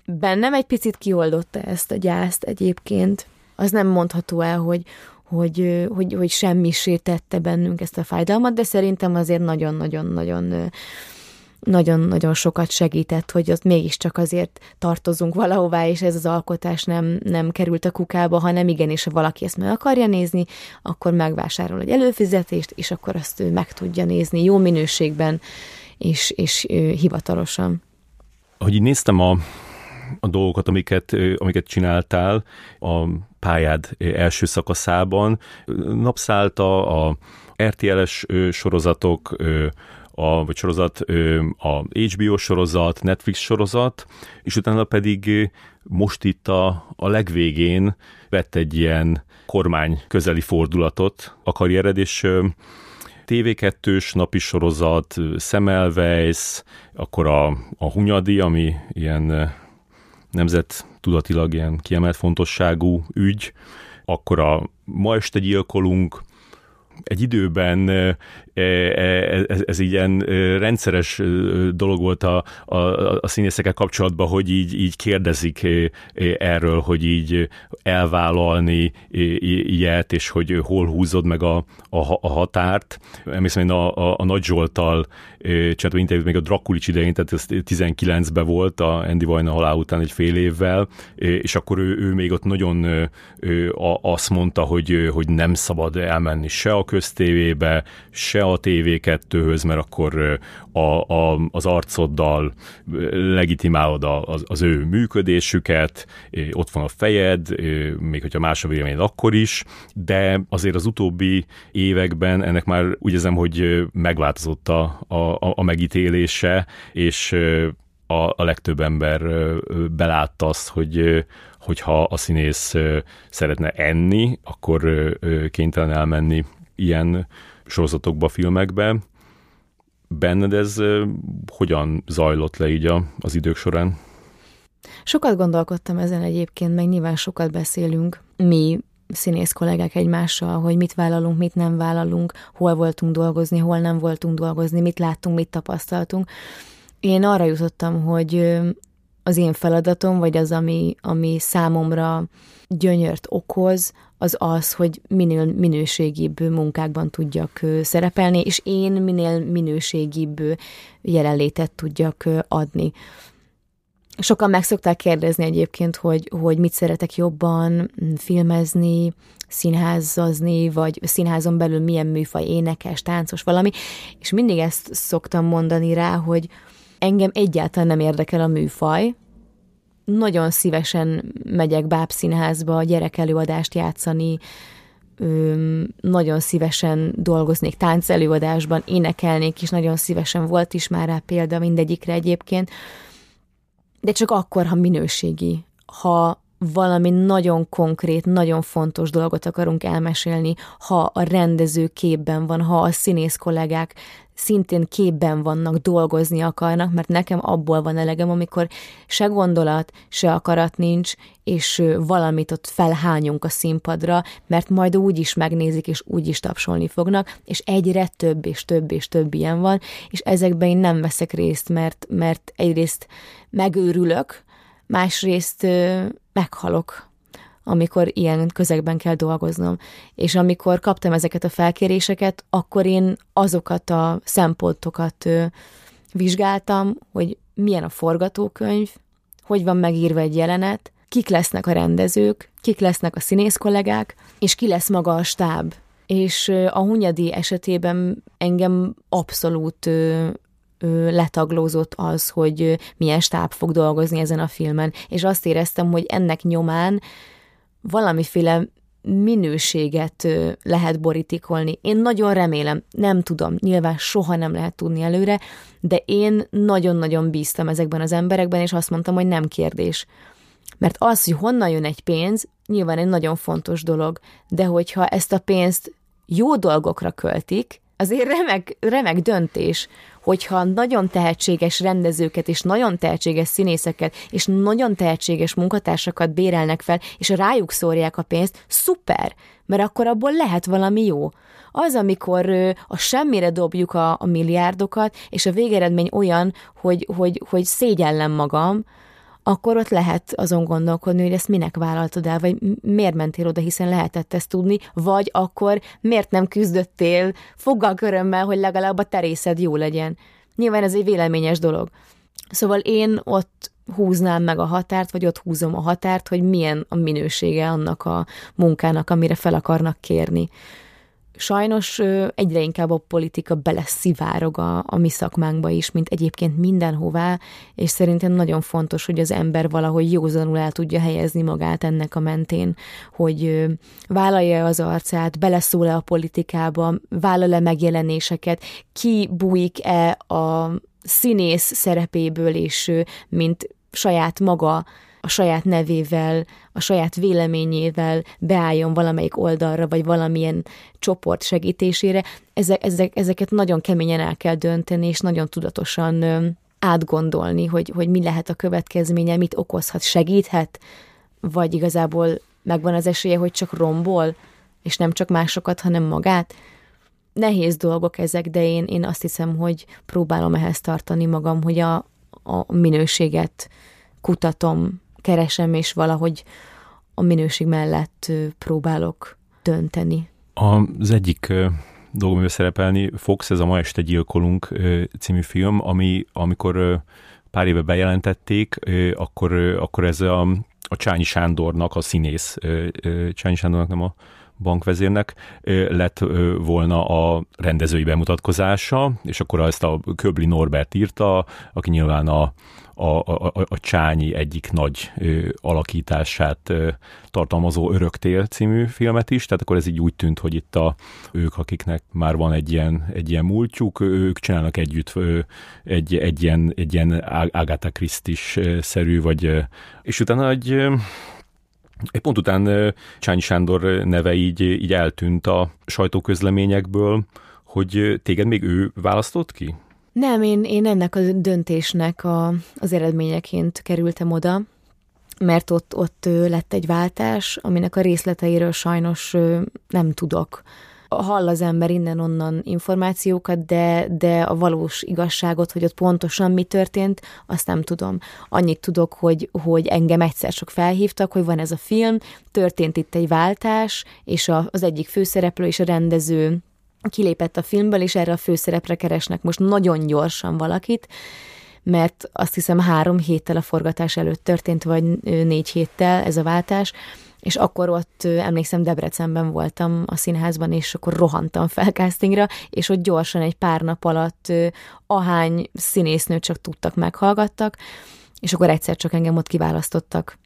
Bennem egy picit kioldotta ezt a gyászt egyébként, az nem mondható el, hogy, hogy, hogy, hogy semmisé tette bennünk ezt a fájdalmat, de szerintem azért nagyon-nagyon-nagyon nagyon-nagyon sokat segített, hogy ott mégiscsak azért tartozunk valahová, és ez az alkotás nem, nem került a kukába, hanem igenis, ha valaki ezt meg akarja nézni, akkor megvásárol egy előfizetést, és akkor azt ő meg tudja nézni jó minőségben, és, és hivatalosan. Ahogy így néztem a, a dolgokat, amiket, amiket csináltál a pályád első szakaszában, napszálta a RTL-es sorozatok, a, vagy sorozat, a HBO sorozat, Netflix sorozat, és utána pedig most itt a, a legvégén vett egy ilyen kormány közeli fordulatot a karriered, és TV2-s napi sorozat, Semmelweis, akkor a, a Hunyadi, ami ilyen nemzet tudatilag ilyen kiemelt fontosságú ügy, akkor a Ma este gyilkolunk, egy időben ez, ez így ilyen rendszeres dolog volt a, a, a színészekkel kapcsolatban, hogy így, így kérdezik erről, hogy így elvállalni ilyet, és hogy hol húzod meg a, a, a határt. Emlékszem, én a, a, a Nagy Zsoltal csináltam interjút még a Drakulics idején, tehát ez 19-ben volt a Andy Vajna halál után egy fél évvel, és akkor ő, ő még ott nagyon azt mondta, hogy, hogy nem szabad elmenni se a köztévébe, se a TV2-höz, mert akkor a, a, az arcoddal legitimálod az, az ő működésüket, ott van a fejed, még hogyha más a véleményed akkor is, de azért az utóbbi években ennek már úgy érzem, hogy megváltozott a, a, a megítélése, és a, a legtöbb ember belátta azt, hogy hogyha a színész szeretne enni, akkor kénytelen elmenni ilyen sorozatokba, filmekbe. Benned ez hogyan zajlott le így a, az idők során? Sokat gondolkodtam ezen egyébként, meg nyilván sokat beszélünk mi színész kollégák egymással, hogy mit vállalunk, mit nem vállalunk, hol voltunk dolgozni, hol nem voltunk dolgozni, mit láttunk, mit tapasztaltunk. Én arra jutottam, hogy az én feladatom, vagy az, ami, ami számomra gyönyört okoz, az az, hogy minél minőségibb munkákban tudjak szerepelni, és én minél minőségibb jelenlétet tudjak adni. Sokan meg szokták kérdezni egyébként, hogy, hogy mit szeretek jobban filmezni, színházazni, vagy színházon belül milyen műfaj, énekes, táncos, valami, és mindig ezt szoktam mondani rá, hogy engem egyáltalán nem érdekel a műfaj, nagyon szívesen megyek bábszínházba gyerekelőadást játszani, nagyon szívesen dolgoznék táncelőadásban, énekelnék is, nagyon szívesen volt is már rá példa mindegyikre egyébként, de csak akkor, ha minőségi, ha valami nagyon konkrét, nagyon fontos dolgot akarunk elmesélni, ha a rendező képben van, ha a színész kollégák szintén képben vannak, dolgozni akarnak, mert nekem abból van elegem, amikor se gondolat, se akarat nincs, és valamit ott felhányunk a színpadra, mert majd úgy is megnézik, és úgy is tapsolni fognak, és egyre több és több és több ilyen van, és ezekben én nem veszek részt, mert, mert egyrészt megőrülök, másrészt meghalok amikor ilyen közegben kell dolgoznom. És amikor kaptam ezeket a felkéréseket, akkor én azokat a szempontokat vizsgáltam, hogy milyen a forgatókönyv, hogy van megírva egy jelenet, kik lesznek a rendezők, kik lesznek a színész kollégák, és ki lesz maga a stáb. És a Hunyadi esetében engem abszolút letaglózott az, hogy milyen stáb fog dolgozni ezen a filmen, és azt éreztem, hogy ennek nyomán valamiféle minőséget lehet borítékolni. Én nagyon remélem, nem tudom, nyilván soha nem lehet tudni előre, de én nagyon-nagyon bíztam ezekben az emberekben, és azt mondtam, hogy nem kérdés. Mert az, hogy honnan jön egy pénz, nyilván egy nagyon fontos dolog, de hogyha ezt a pénzt jó dolgokra költik, azért remek, remek döntés, hogyha nagyon tehetséges rendezőket és nagyon tehetséges színészeket és nagyon tehetséges munkatársakat bérelnek fel, és rájuk szórják a pénzt, szuper, mert akkor abból lehet valami jó. Az, amikor a semmire dobjuk a, a milliárdokat, és a végeredmény olyan, hogy, hogy, hogy szégyellem magam, akkor ott lehet azon gondolkodni, hogy ezt minek vállaltad el, vagy miért mentél oda, hiszen lehetett ezt tudni, vagy akkor miért nem küzdöttél foggal körömmel, hogy legalább a terészed jó legyen. Nyilván ez egy véleményes dolog. Szóval én ott húznám meg a határt, vagy ott húzom a határt, hogy milyen a minősége annak a munkának, amire fel akarnak kérni sajnos egyre inkább a politika beleszivárog a, a mi szakmánkba is, mint egyébként mindenhová, és szerintem nagyon fontos, hogy az ember valahogy józanul el tudja helyezni magát ennek a mentén, hogy vállalja az arcát, beleszól-e a politikába, vállal-e megjelenéseket, ki bújik-e a színész szerepéből, és mint saját maga a saját nevével, a saját véleményével beálljon valamelyik oldalra, vagy valamilyen csoport segítésére, ezek, ezek, ezeket nagyon keményen el kell dönteni, és nagyon tudatosan átgondolni, hogy, hogy mi lehet a következménye, mit okozhat, segíthet, vagy igazából megvan az esélye, hogy csak rombol, és nem csak másokat, hanem magát. nehéz dolgok ezek, de én, én azt hiszem, hogy próbálom ehhez tartani magam, hogy a, a minőséget kutatom, keresem, és valahogy a minőség mellett próbálok dönteni. Az egyik dolgom, amivel szerepelni Fox, ez a Ma este gyilkolunk című film, ami amikor pár éve bejelentették, akkor, akkor ez a, a Csányi Sándornak, a színész, Csányi Sándornak nem a bankvezérnek lett volna a rendezői bemutatkozása, és akkor ezt a Köbli Norbert írta, aki nyilván a, a, a, a Csányi egyik nagy ö, alakítását ö, tartalmazó Öröktél című filmet is, tehát akkor ez így úgy tűnt, hogy itt a, ők, akiknek már van egy ilyen, egy ilyen múltjuk, ők csinálnak együtt ö, egy, egy ilyen, egy ilyen Agatha Christie-szerű, vagy, és utána egy egy pont után Csányi Sándor neve így, így eltűnt a sajtóközleményekből, hogy téged még ő választott ki? Nem, én, én ennek a döntésnek a, az eredményeként kerültem oda, mert ott, ott lett egy váltás, aminek a részleteiről sajnos nem tudok. Hall az ember innen-onnan információkat, de, de a valós igazságot, hogy ott pontosan mi történt, azt nem tudom. Annyit tudok, hogy, hogy engem egyszer csak felhívtak, hogy van ez a film, történt itt egy váltás, és a, az egyik főszereplő és a rendező kilépett a filmből, és erre a főszerepre keresnek most nagyon gyorsan valakit, mert azt hiszem három héttel a forgatás előtt történt, vagy négy héttel ez a váltás, és akkor ott emlékszem Debrecenben voltam a színházban, és akkor rohantam fel castingra, és ott gyorsan egy pár nap alatt ahány színésznőt csak tudtak, meghallgattak, és akkor egyszer csak engem ott kiválasztottak,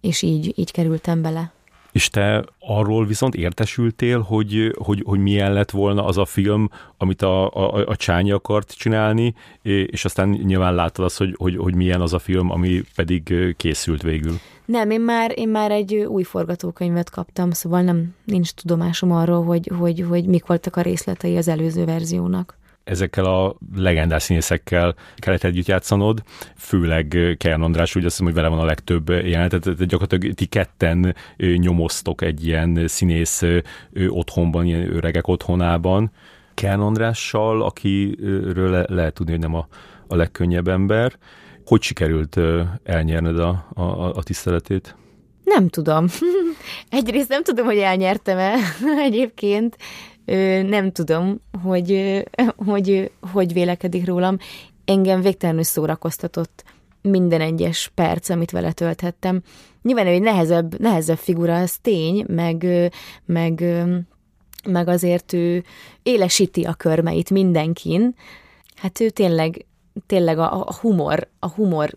és így, így kerültem bele. És te arról viszont értesültél, hogy, hogy, hogy milyen lett volna az a film, amit a, a, a Csányi akart csinálni, és aztán nyilván láttad azt, hogy, hogy, hogy milyen az a film, ami pedig készült végül. Nem, én már, én már egy új forgatókönyvet kaptam, szóval nem nincs tudomásom arról, hogy, hogy, hogy mik voltak a részletei az előző verziónak ezekkel a legendás színészekkel kellett együtt játszanod, főleg Kern András, úgy azt hiszem, hogy vele van a legtöbb jelenetet, tehát gyakorlatilag ti ketten nyomoztok egy ilyen színész otthonban, ilyen öregek otthonában. Kern Andrással, akiről le- lehet tudni, hogy nem a, a legkönnyebb ember. Hogy sikerült elnyerned a, a, a tiszteletét? Nem tudom. Egyrészt nem tudom, hogy elnyertem-e egyébként nem tudom, hogy, hogy hogy vélekedik rólam. Engem végtelenül szórakoztatott minden egyes perc, amit vele tölthettem. Nyilván egy nehezebb, nehezebb figura, az tény, meg, meg, meg azért ő élesíti a körmeit mindenkin. Hát ő tényleg, tényleg a, a humor, a humor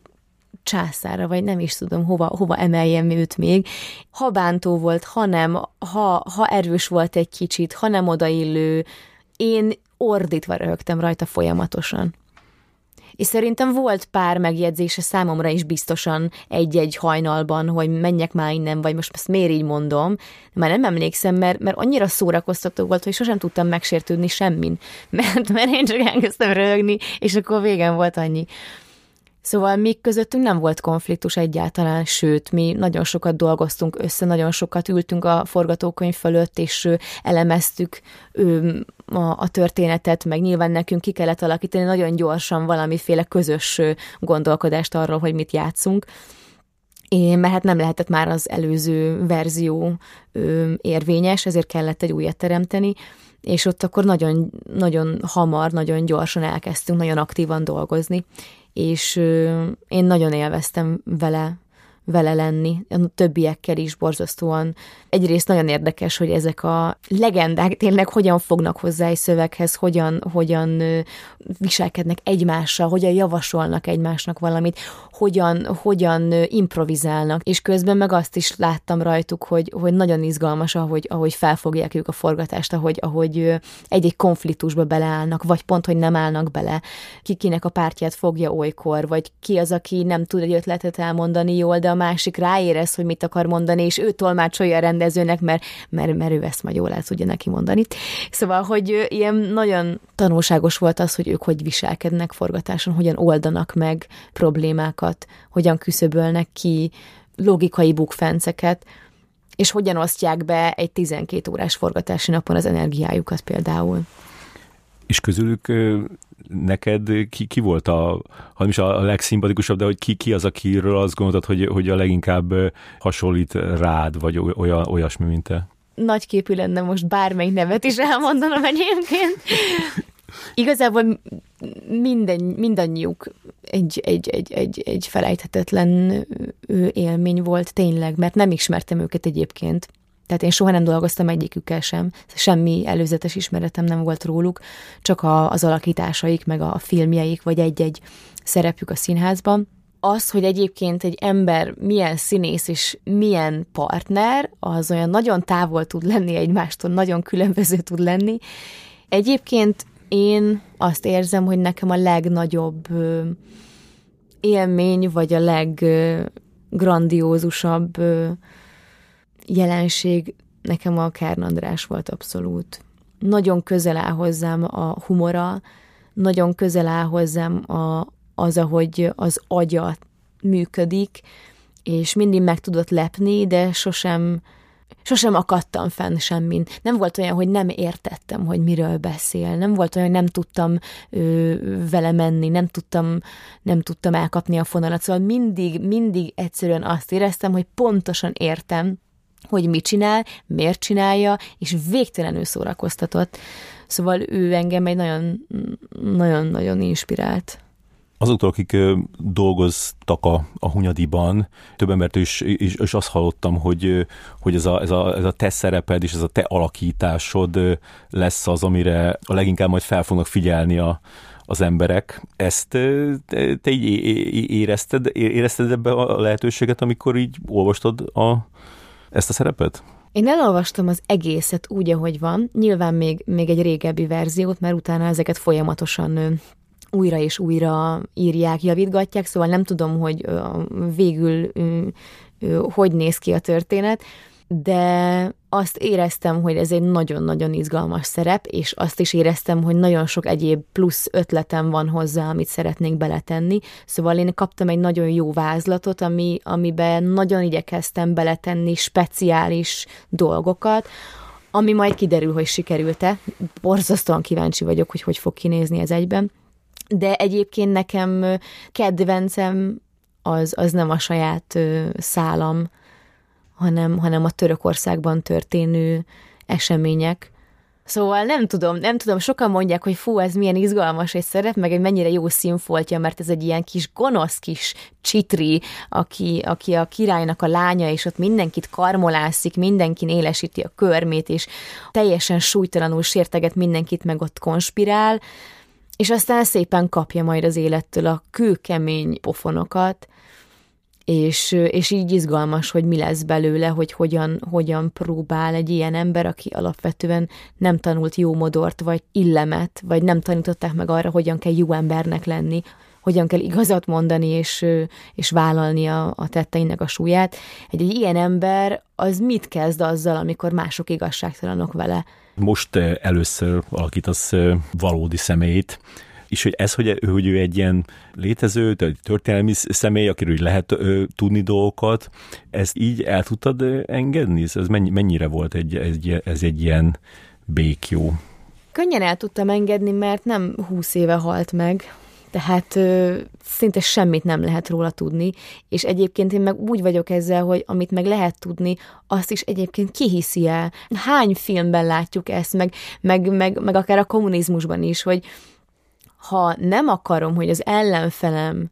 császára, vagy nem is tudom, hova, hova emeljem őt még. Ha bántó volt, ha nem, ha, ha erős volt egy kicsit, ha nem odaillő, én ordítva röhögtem rajta folyamatosan. És szerintem volt pár megjegyzése számomra is biztosan egy-egy hajnalban, hogy menjek már innen, vagy most ezt miért így mondom. Már nem emlékszem, mert, mert annyira szórakoztató volt, hogy sosem tudtam megsértődni semmin. Mert, mert én csak elkezdtem röhögni, és akkor végem volt annyi. Szóval mi közöttünk nem volt konfliktus egyáltalán, sőt, mi nagyon sokat dolgoztunk össze, nagyon sokat ültünk a forgatókönyv fölött, és elemeztük a, a történetet, meg nyilván nekünk ki kellett alakítani nagyon gyorsan valamiféle közös gondolkodást arról, hogy mit játszunk. Én, mert hát nem lehetett már az előző verzió ö, érvényes, ezért kellett egy újat teremteni, és ott akkor nagyon, nagyon hamar, nagyon gyorsan elkezdtünk nagyon aktívan dolgozni, és én nagyon élveztem vele vele lenni, a többiekkel is borzasztóan. Egyrészt nagyon érdekes, hogy ezek a legendák tényleg hogyan fognak hozzá egy szöveghez, hogyan, hogyan viselkednek egymással, hogyan javasolnak egymásnak valamit, hogyan, hogyan improvizálnak, és közben meg azt is láttam rajtuk, hogy, hogy nagyon izgalmas, ahogy, ahogy felfogják ők a forgatást, ahogy, ahogy egy-egy konfliktusba beleállnak, vagy pont, hogy nem állnak bele, ki kinek a pártját fogja olykor, vagy ki az, aki nem tud egy ötletet elmondani jól, de a másik ráérez, hogy mit akar mondani, és ő tolmácsolja a rendezőnek, mert, mert, mert ő ezt majd jól el tudja neki mondani. Szóval, hogy ilyen nagyon tanulságos volt az, hogy ők hogy viselkednek forgatáson, hogyan oldanak meg problémákat, hogyan küszöbölnek ki logikai bukfenceket, és hogyan osztják be egy 12 órás forgatási napon az energiájukat például. És közülük neked ki, ki volt a, ha nem is a legszimpatikusabb, de hogy ki, ki az, akiről azt gondoltad, hogy, hogy a leginkább hasonlít rád, vagy olyan, olyasmi, mint te? Nagyképű lenne most bármelyik nevet is elmondanom egyébként. Igazából minden, mindannyiuk egy, egy, egy, egy, egy felejthetetlen élmény volt tényleg, mert nem ismertem őket egyébként. Tehát én soha nem dolgoztam egyikükkel sem, semmi előzetes ismeretem nem volt róluk, csak a, az alakításaik, meg a filmjeik, vagy egy-egy szerepük a színházban. Az, hogy egyébként egy ember milyen színész és milyen partner, az olyan nagyon távol tud lenni egymástól, nagyon különböző tud lenni. Egyébként én azt érzem, hogy nekem a legnagyobb élmény, vagy a leggrandiózusabb jelenség nekem a Kern András volt abszolút. Nagyon közel áll hozzám a humora, nagyon közel áll hozzám a, az, ahogy az agya működik, és mindig meg tudott lepni, de sosem, sosem akadtam fenn semmin. Nem volt olyan, hogy nem értettem, hogy miről beszél. Nem volt olyan, hogy nem tudtam ö, vele menni, nem tudtam, nem tudtam elkapni a fonalat. Szóval mindig, mindig egyszerűen azt éreztem, hogy pontosan értem, hogy mit csinál, miért csinálja, és végtelenül szórakoztatott. Szóval ő engem egy nagyon, nagyon-nagyon inspirált. Azoktól, akik dolgoztak a, a Hunyadiban, több embert is, is, is azt hallottam, hogy, hogy ez, a, ez, a, ez a te szereped és ez a te alakításod lesz az, amire a leginkább majd fel fognak figyelni a, az emberek. Ezt te így érezted, érezted ebbe a lehetőséget, amikor így olvastad a, ezt a szerepet? Én elolvastam az egészet úgy, ahogy van, nyilván még, még egy régebbi verziót, mert utána ezeket folyamatosan újra és újra írják, javítgatják, szóval nem tudom, hogy végül hogy néz ki a történet, de azt éreztem, hogy ez egy nagyon-nagyon izgalmas szerep, és azt is éreztem, hogy nagyon sok egyéb plusz ötletem van hozzá, amit szeretnék beletenni. Szóval én kaptam egy nagyon jó vázlatot, ami, amiben nagyon igyekeztem beletenni speciális dolgokat, ami majd kiderül, hogy sikerült-e. Borzasztóan kíváncsi vagyok, hogy hogy fog kinézni ez egyben. De egyébként nekem kedvencem az, az nem a saját szálam, hanem, hanem a Törökországban történő események. Szóval nem tudom, nem tudom, sokan mondják, hogy fú, ez milyen izgalmas egy szerep, meg egy mennyire jó színfoltja, mert ez egy ilyen kis gonosz kis csitri, aki, aki a királynak a lánya, és ott mindenkit karmolászik, mindenkin élesíti a körmét, és teljesen súlytalanul sérteget mindenkit, meg ott konspirál, és aztán szépen kapja majd az élettől a kőkemény pofonokat, és, és így izgalmas, hogy mi lesz belőle, hogy hogyan, hogyan próbál egy ilyen ember, aki alapvetően nem tanult jó modort, vagy illemet, vagy nem tanították meg arra, hogyan kell jó embernek lenni, hogyan kell igazat mondani, és, és vállalni a, a tetteinek a súlyát. Egy, egy ilyen ember az mit kezd azzal, amikor mások igazságtalanok vele? Most először alakítasz valódi személyt, és hogy ez, hogy, hogy ő egy ilyen létező, történelmi személy, akiről lehet ö, tudni dolgokat, ezt így el tudtad engedni? Ez mennyi, mennyire volt egy, egy, ez egy ilyen békjó? Könnyen el tudtam engedni, mert nem húsz éve halt meg, tehát ö, szinte semmit nem lehet róla tudni, és egyébként én meg úgy vagyok ezzel, hogy amit meg lehet tudni, azt is egyébként kihiszi el. Hány filmben látjuk ezt, meg, meg, meg, meg akár a kommunizmusban is, hogy ha nem akarom, hogy az ellenfelem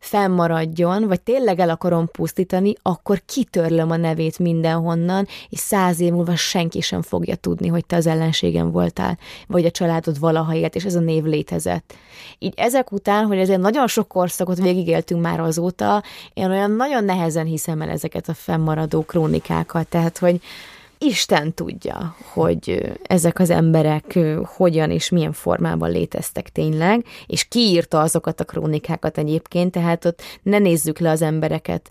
fennmaradjon, vagy tényleg el akarom pusztítani, akkor kitörlöm a nevét mindenhonnan, és száz év múlva senki sem fogja tudni, hogy te az ellenségem voltál, vagy a családod valaha élt, és ez a név létezett. Így ezek után, hogy ezért nagyon sok korszakot végigéltünk már azóta, én olyan nagyon nehezen hiszem el ezeket a fennmaradó krónikákat, tehát, hogy Isten tudja, hogy ezek az emberek hogyan és milyen formában léteztek tényleg, és kiírta azokat a krónikákat egyébként, tehát ott ne nézzük le az embereket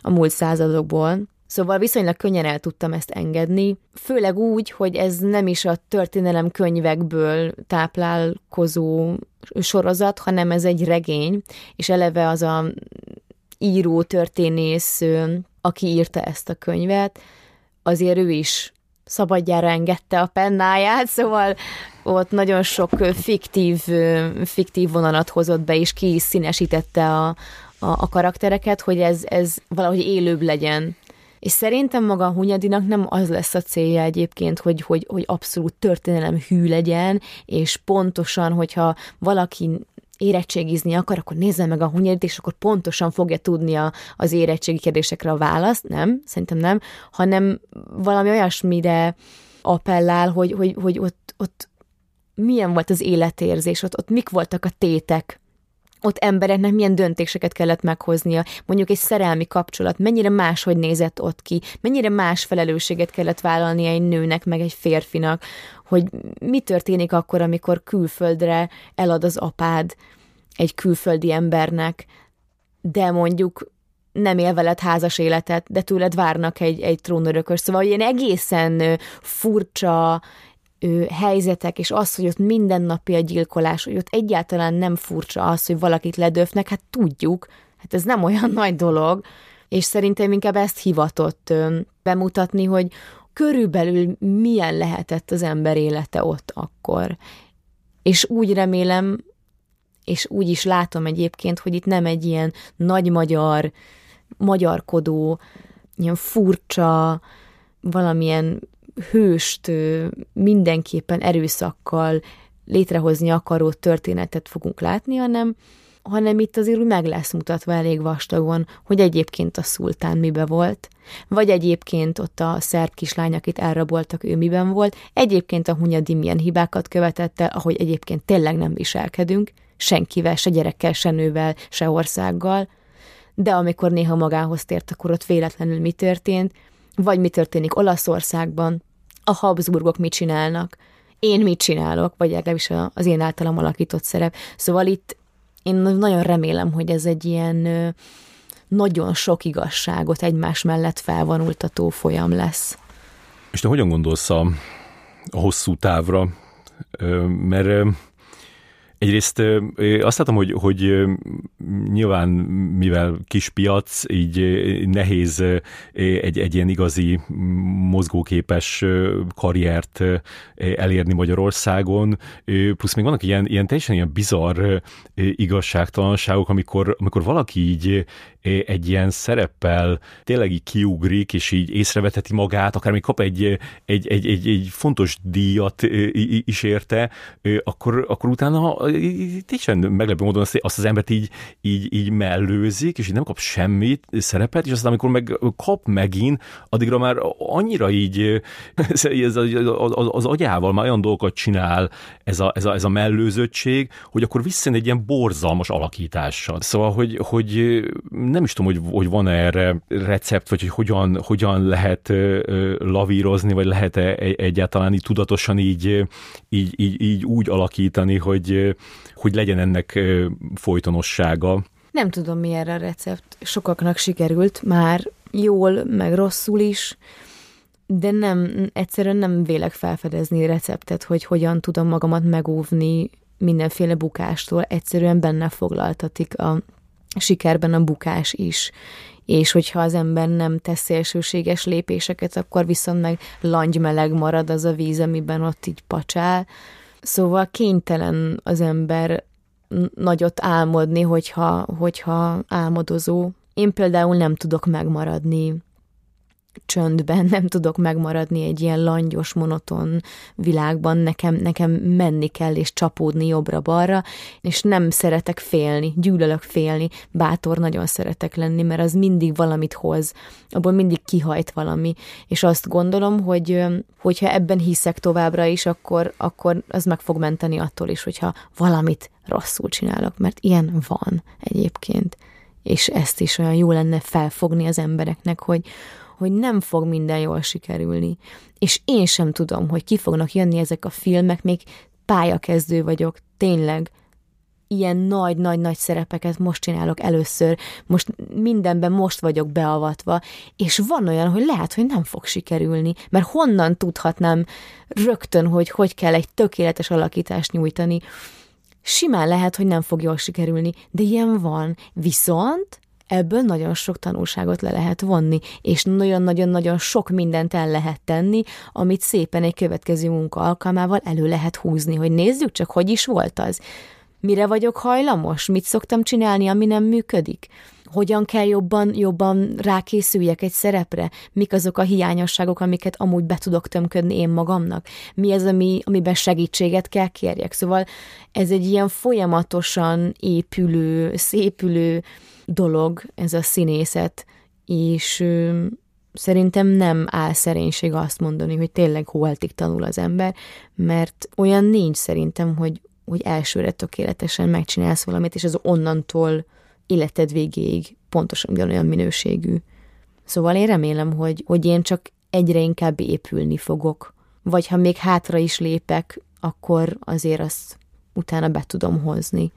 a múlt századokból, Szóval viszonylag könnyen el tudtam ezt engedni, főleg úgy, hogy ez nem is a történelem könyvekből táplálkozó sorozat, hanem ez egy regény, és eleve az a író, történész, aki írta ezt a könyvet, azért ő is szabadjára engedte a pennáját, szóval ott nagyon sok fiktív, fiktív vonalat hozott be, és ki is színesítette a, a, a karaktereket, hogy ez, ez valahogy élőbb legyen. És szerintem maga a Hunyadinak nem az lesz a célja egyébként, hogy, hogy, hogy abszolút történelem hű legyen, és pontosan, hogyha valaki érettségizni akar, akkor nézze meg a hunyadit, és akkor pontosan fogja tudni a, az érettségi kérdésekre a választ. Nem, szerintem nem, hanem valami olyasmire appellál, hogy, hogy, hogy ott, ott milyen volt az életérzés, ott, ott mik voltak a tétek, ott embereknek milyen döntéseket kellett meghoznia, mondjuk egy szerelmi kapcsolat, mennyire máshogy nézett ott ki, mennyire más felelősséget kellett vállalnia egy nőnek, meg egy férfinak, hogy mi történik akkor, amikor külföldre elad az apád egy külföldi embernek, de mondjuk nem él veled házas életet, de tőled várnak egy, egy trónörökös. Szóval ilyen egészen furcsa, helyzetek, és az, hogy ott mindennapi a gyilkolás, hogy ott egyáltalán nem furcsa az, hogy valakit ledöfnek, hát tudjuk, hát ez nem olyan nagy dolog, és szerintem inkább ezt hivatott bemutatni, hogy körülbelül milyen lehetett az ember élete ott akkor. És úgy remélem, és úgy is látom egyébként, hogy itt nem egy ilyen nagy magyar, magyarkodó, ilyen furcsa, valamilyen hőst mindenképpen erőszakkal létrehozni akaró történetet fogunk látni, hanem, hanem itt azért úgy meg lesz mutatva elég vastagon, hogy egyébként a szultán mibe volt, vagy egyébként ott a szerb kislány, akit elraboltak, ő miben volt, egyébként a Hunyadi milyen hibákat követett el, ahogy egyébként tényleg nem viselkedünk, senkivel, se gyerekkel, se nővel, se országgal, de amikor néha magához tért, akkor ott véletlenül mi történt, vagy mi történik Olaszországban, a Habsburgok mit csinálnak, én mit csinálok, vagy legalábbis az én általam alakított szerep. Szóval itt én nagyon remélem, hogy ez egy ilyen nagyon sok igazságot egymás mellett felvonultató folyam lesz. És te hogyan gondolsz a, a hosszú távra? Mert Egyrészt azt látom, hogy, hogy nyilván mivel kis piac, így nehéz egy, egy ilyen igazi mozgóképes karriert elérni Magyarországon, plusz még vannak ilyen, ilyen teljesen ilyen bizarr igazságtalanságok, amikor, amikor valaki így egy ilyen szereppel tényleg így kiugrik, és így észrevetheti magát, akár még kap egy, egy, egy, egy, egy fontos díjat is érte, akkor, akkor utána teljesen meglepő módon azt, azt az embert így, így, így mellőzik, és így nem kap semmit, szerepet, és aztán amikor meg kap megint, addigra már annyira így ez az, az, az agyával már olyan dolgokat csinál ez a, ez a, ez a mellőzöttség, hogy akkor visszajön egy ilyen borzalmas alakítással. Szóval, hogy, hogy nem is tudom, hogy, hogy van-e erre recept, vagy hogy hogyan, hogyan lehet lavírozni, vagy lehet-e egyáltalán így tudatosan így, így, így, így úgy alakítani, hogy, hogy legyen ennek folytonossága. Nem tudom, mi erre a recept. Sokaknak sikerült már jól, meg rosszul is, de nem, egyszerűen nem vélek felfedezni receptet, hogy hogyan tudom magamat megóvni mindenféle bukástól. Egyszerűen benne foglaltatik a sikerben a bukás is. És hogyha az ember nem tesz szélsőséges lépéseket, akkor viszont meg langymeleg marad az a víz, amiben ott így pacsál. Szóval kénytelen az ember nagyot álmodni, hogyha, hogyha álmodozó. Én például nem tudok megmaradni csöndben, nem tudok megmaradni egy ilyen langyos, monoton világban, nekem, nekem menni kell és csapódni jobbra-balra, és nem szeretek félni, gyűlölök félni, bátor nagyon szeretek lenni, mert az mindig valamit hoz, abból mindig kihajt valami, és azt gondolom, hogy hogyha ebben hiszek továbbra is, akkor, akkor az meg fog menteni attól is, hogyha valamit rosszul csinálok, mert ilyen van egyébként. És ezt is olyan jó lenne felfogni az embereknek, hogy, hogy nem fog minden jól sikerülni. És én sem tudom, hogy ki fognak jönni ezek a filmek, még pályakezdő vagyok, tényleg. Ilyen nagy-nagy-nagy szerepeket most csinálok először, most mindenben most vagyok beavatva, és van olyan, hogy lehet, hogy nem fog sikerülni, mert honnan tudhatnám rögtön, hogy hogy kell egy tökéletes alakítást nyújtani. Simán lehet, hogy nem fog jól sikerülni, de ilyen van. Viszont ebből nagyon sok tanulságot le lehet vonni, és nagyon-nagyon-nagyon sok mindent el lehet tenni, amit szépen egy következő munka alkalmával elő lehet húzni, hogy nézzük csak, hogy is volt az. Mire vagyok hajlamos? Mit szoktam csinálni, ami nem működik? hogyan kell jobban, jobban rákészüljek egy szerepre, mik azok a hiányosságok, amiket amúgy be tudok tömködni én magamnak, mi az, ami, amiben segítséget kell kérjek. Szóval ez egy ilyen folyamatosan épülő, szépülő dolog, ez a színészet, és ö, szerintem nem áll szerénység azt mondani, hogy tényleg holtig tanul az ember, mert olyan nincs szerintem, hogy, hogy elsőre tökéletesen megcsinálsz valamit, és az onnantól életed végéig pontosan ugyanolyan minőségű. Szóval én remélem, hogy, hogy én csak egyre inkább épülni fogok. Vagy ha még hátra is lépek, akkor azért azt utána be tudom hozni.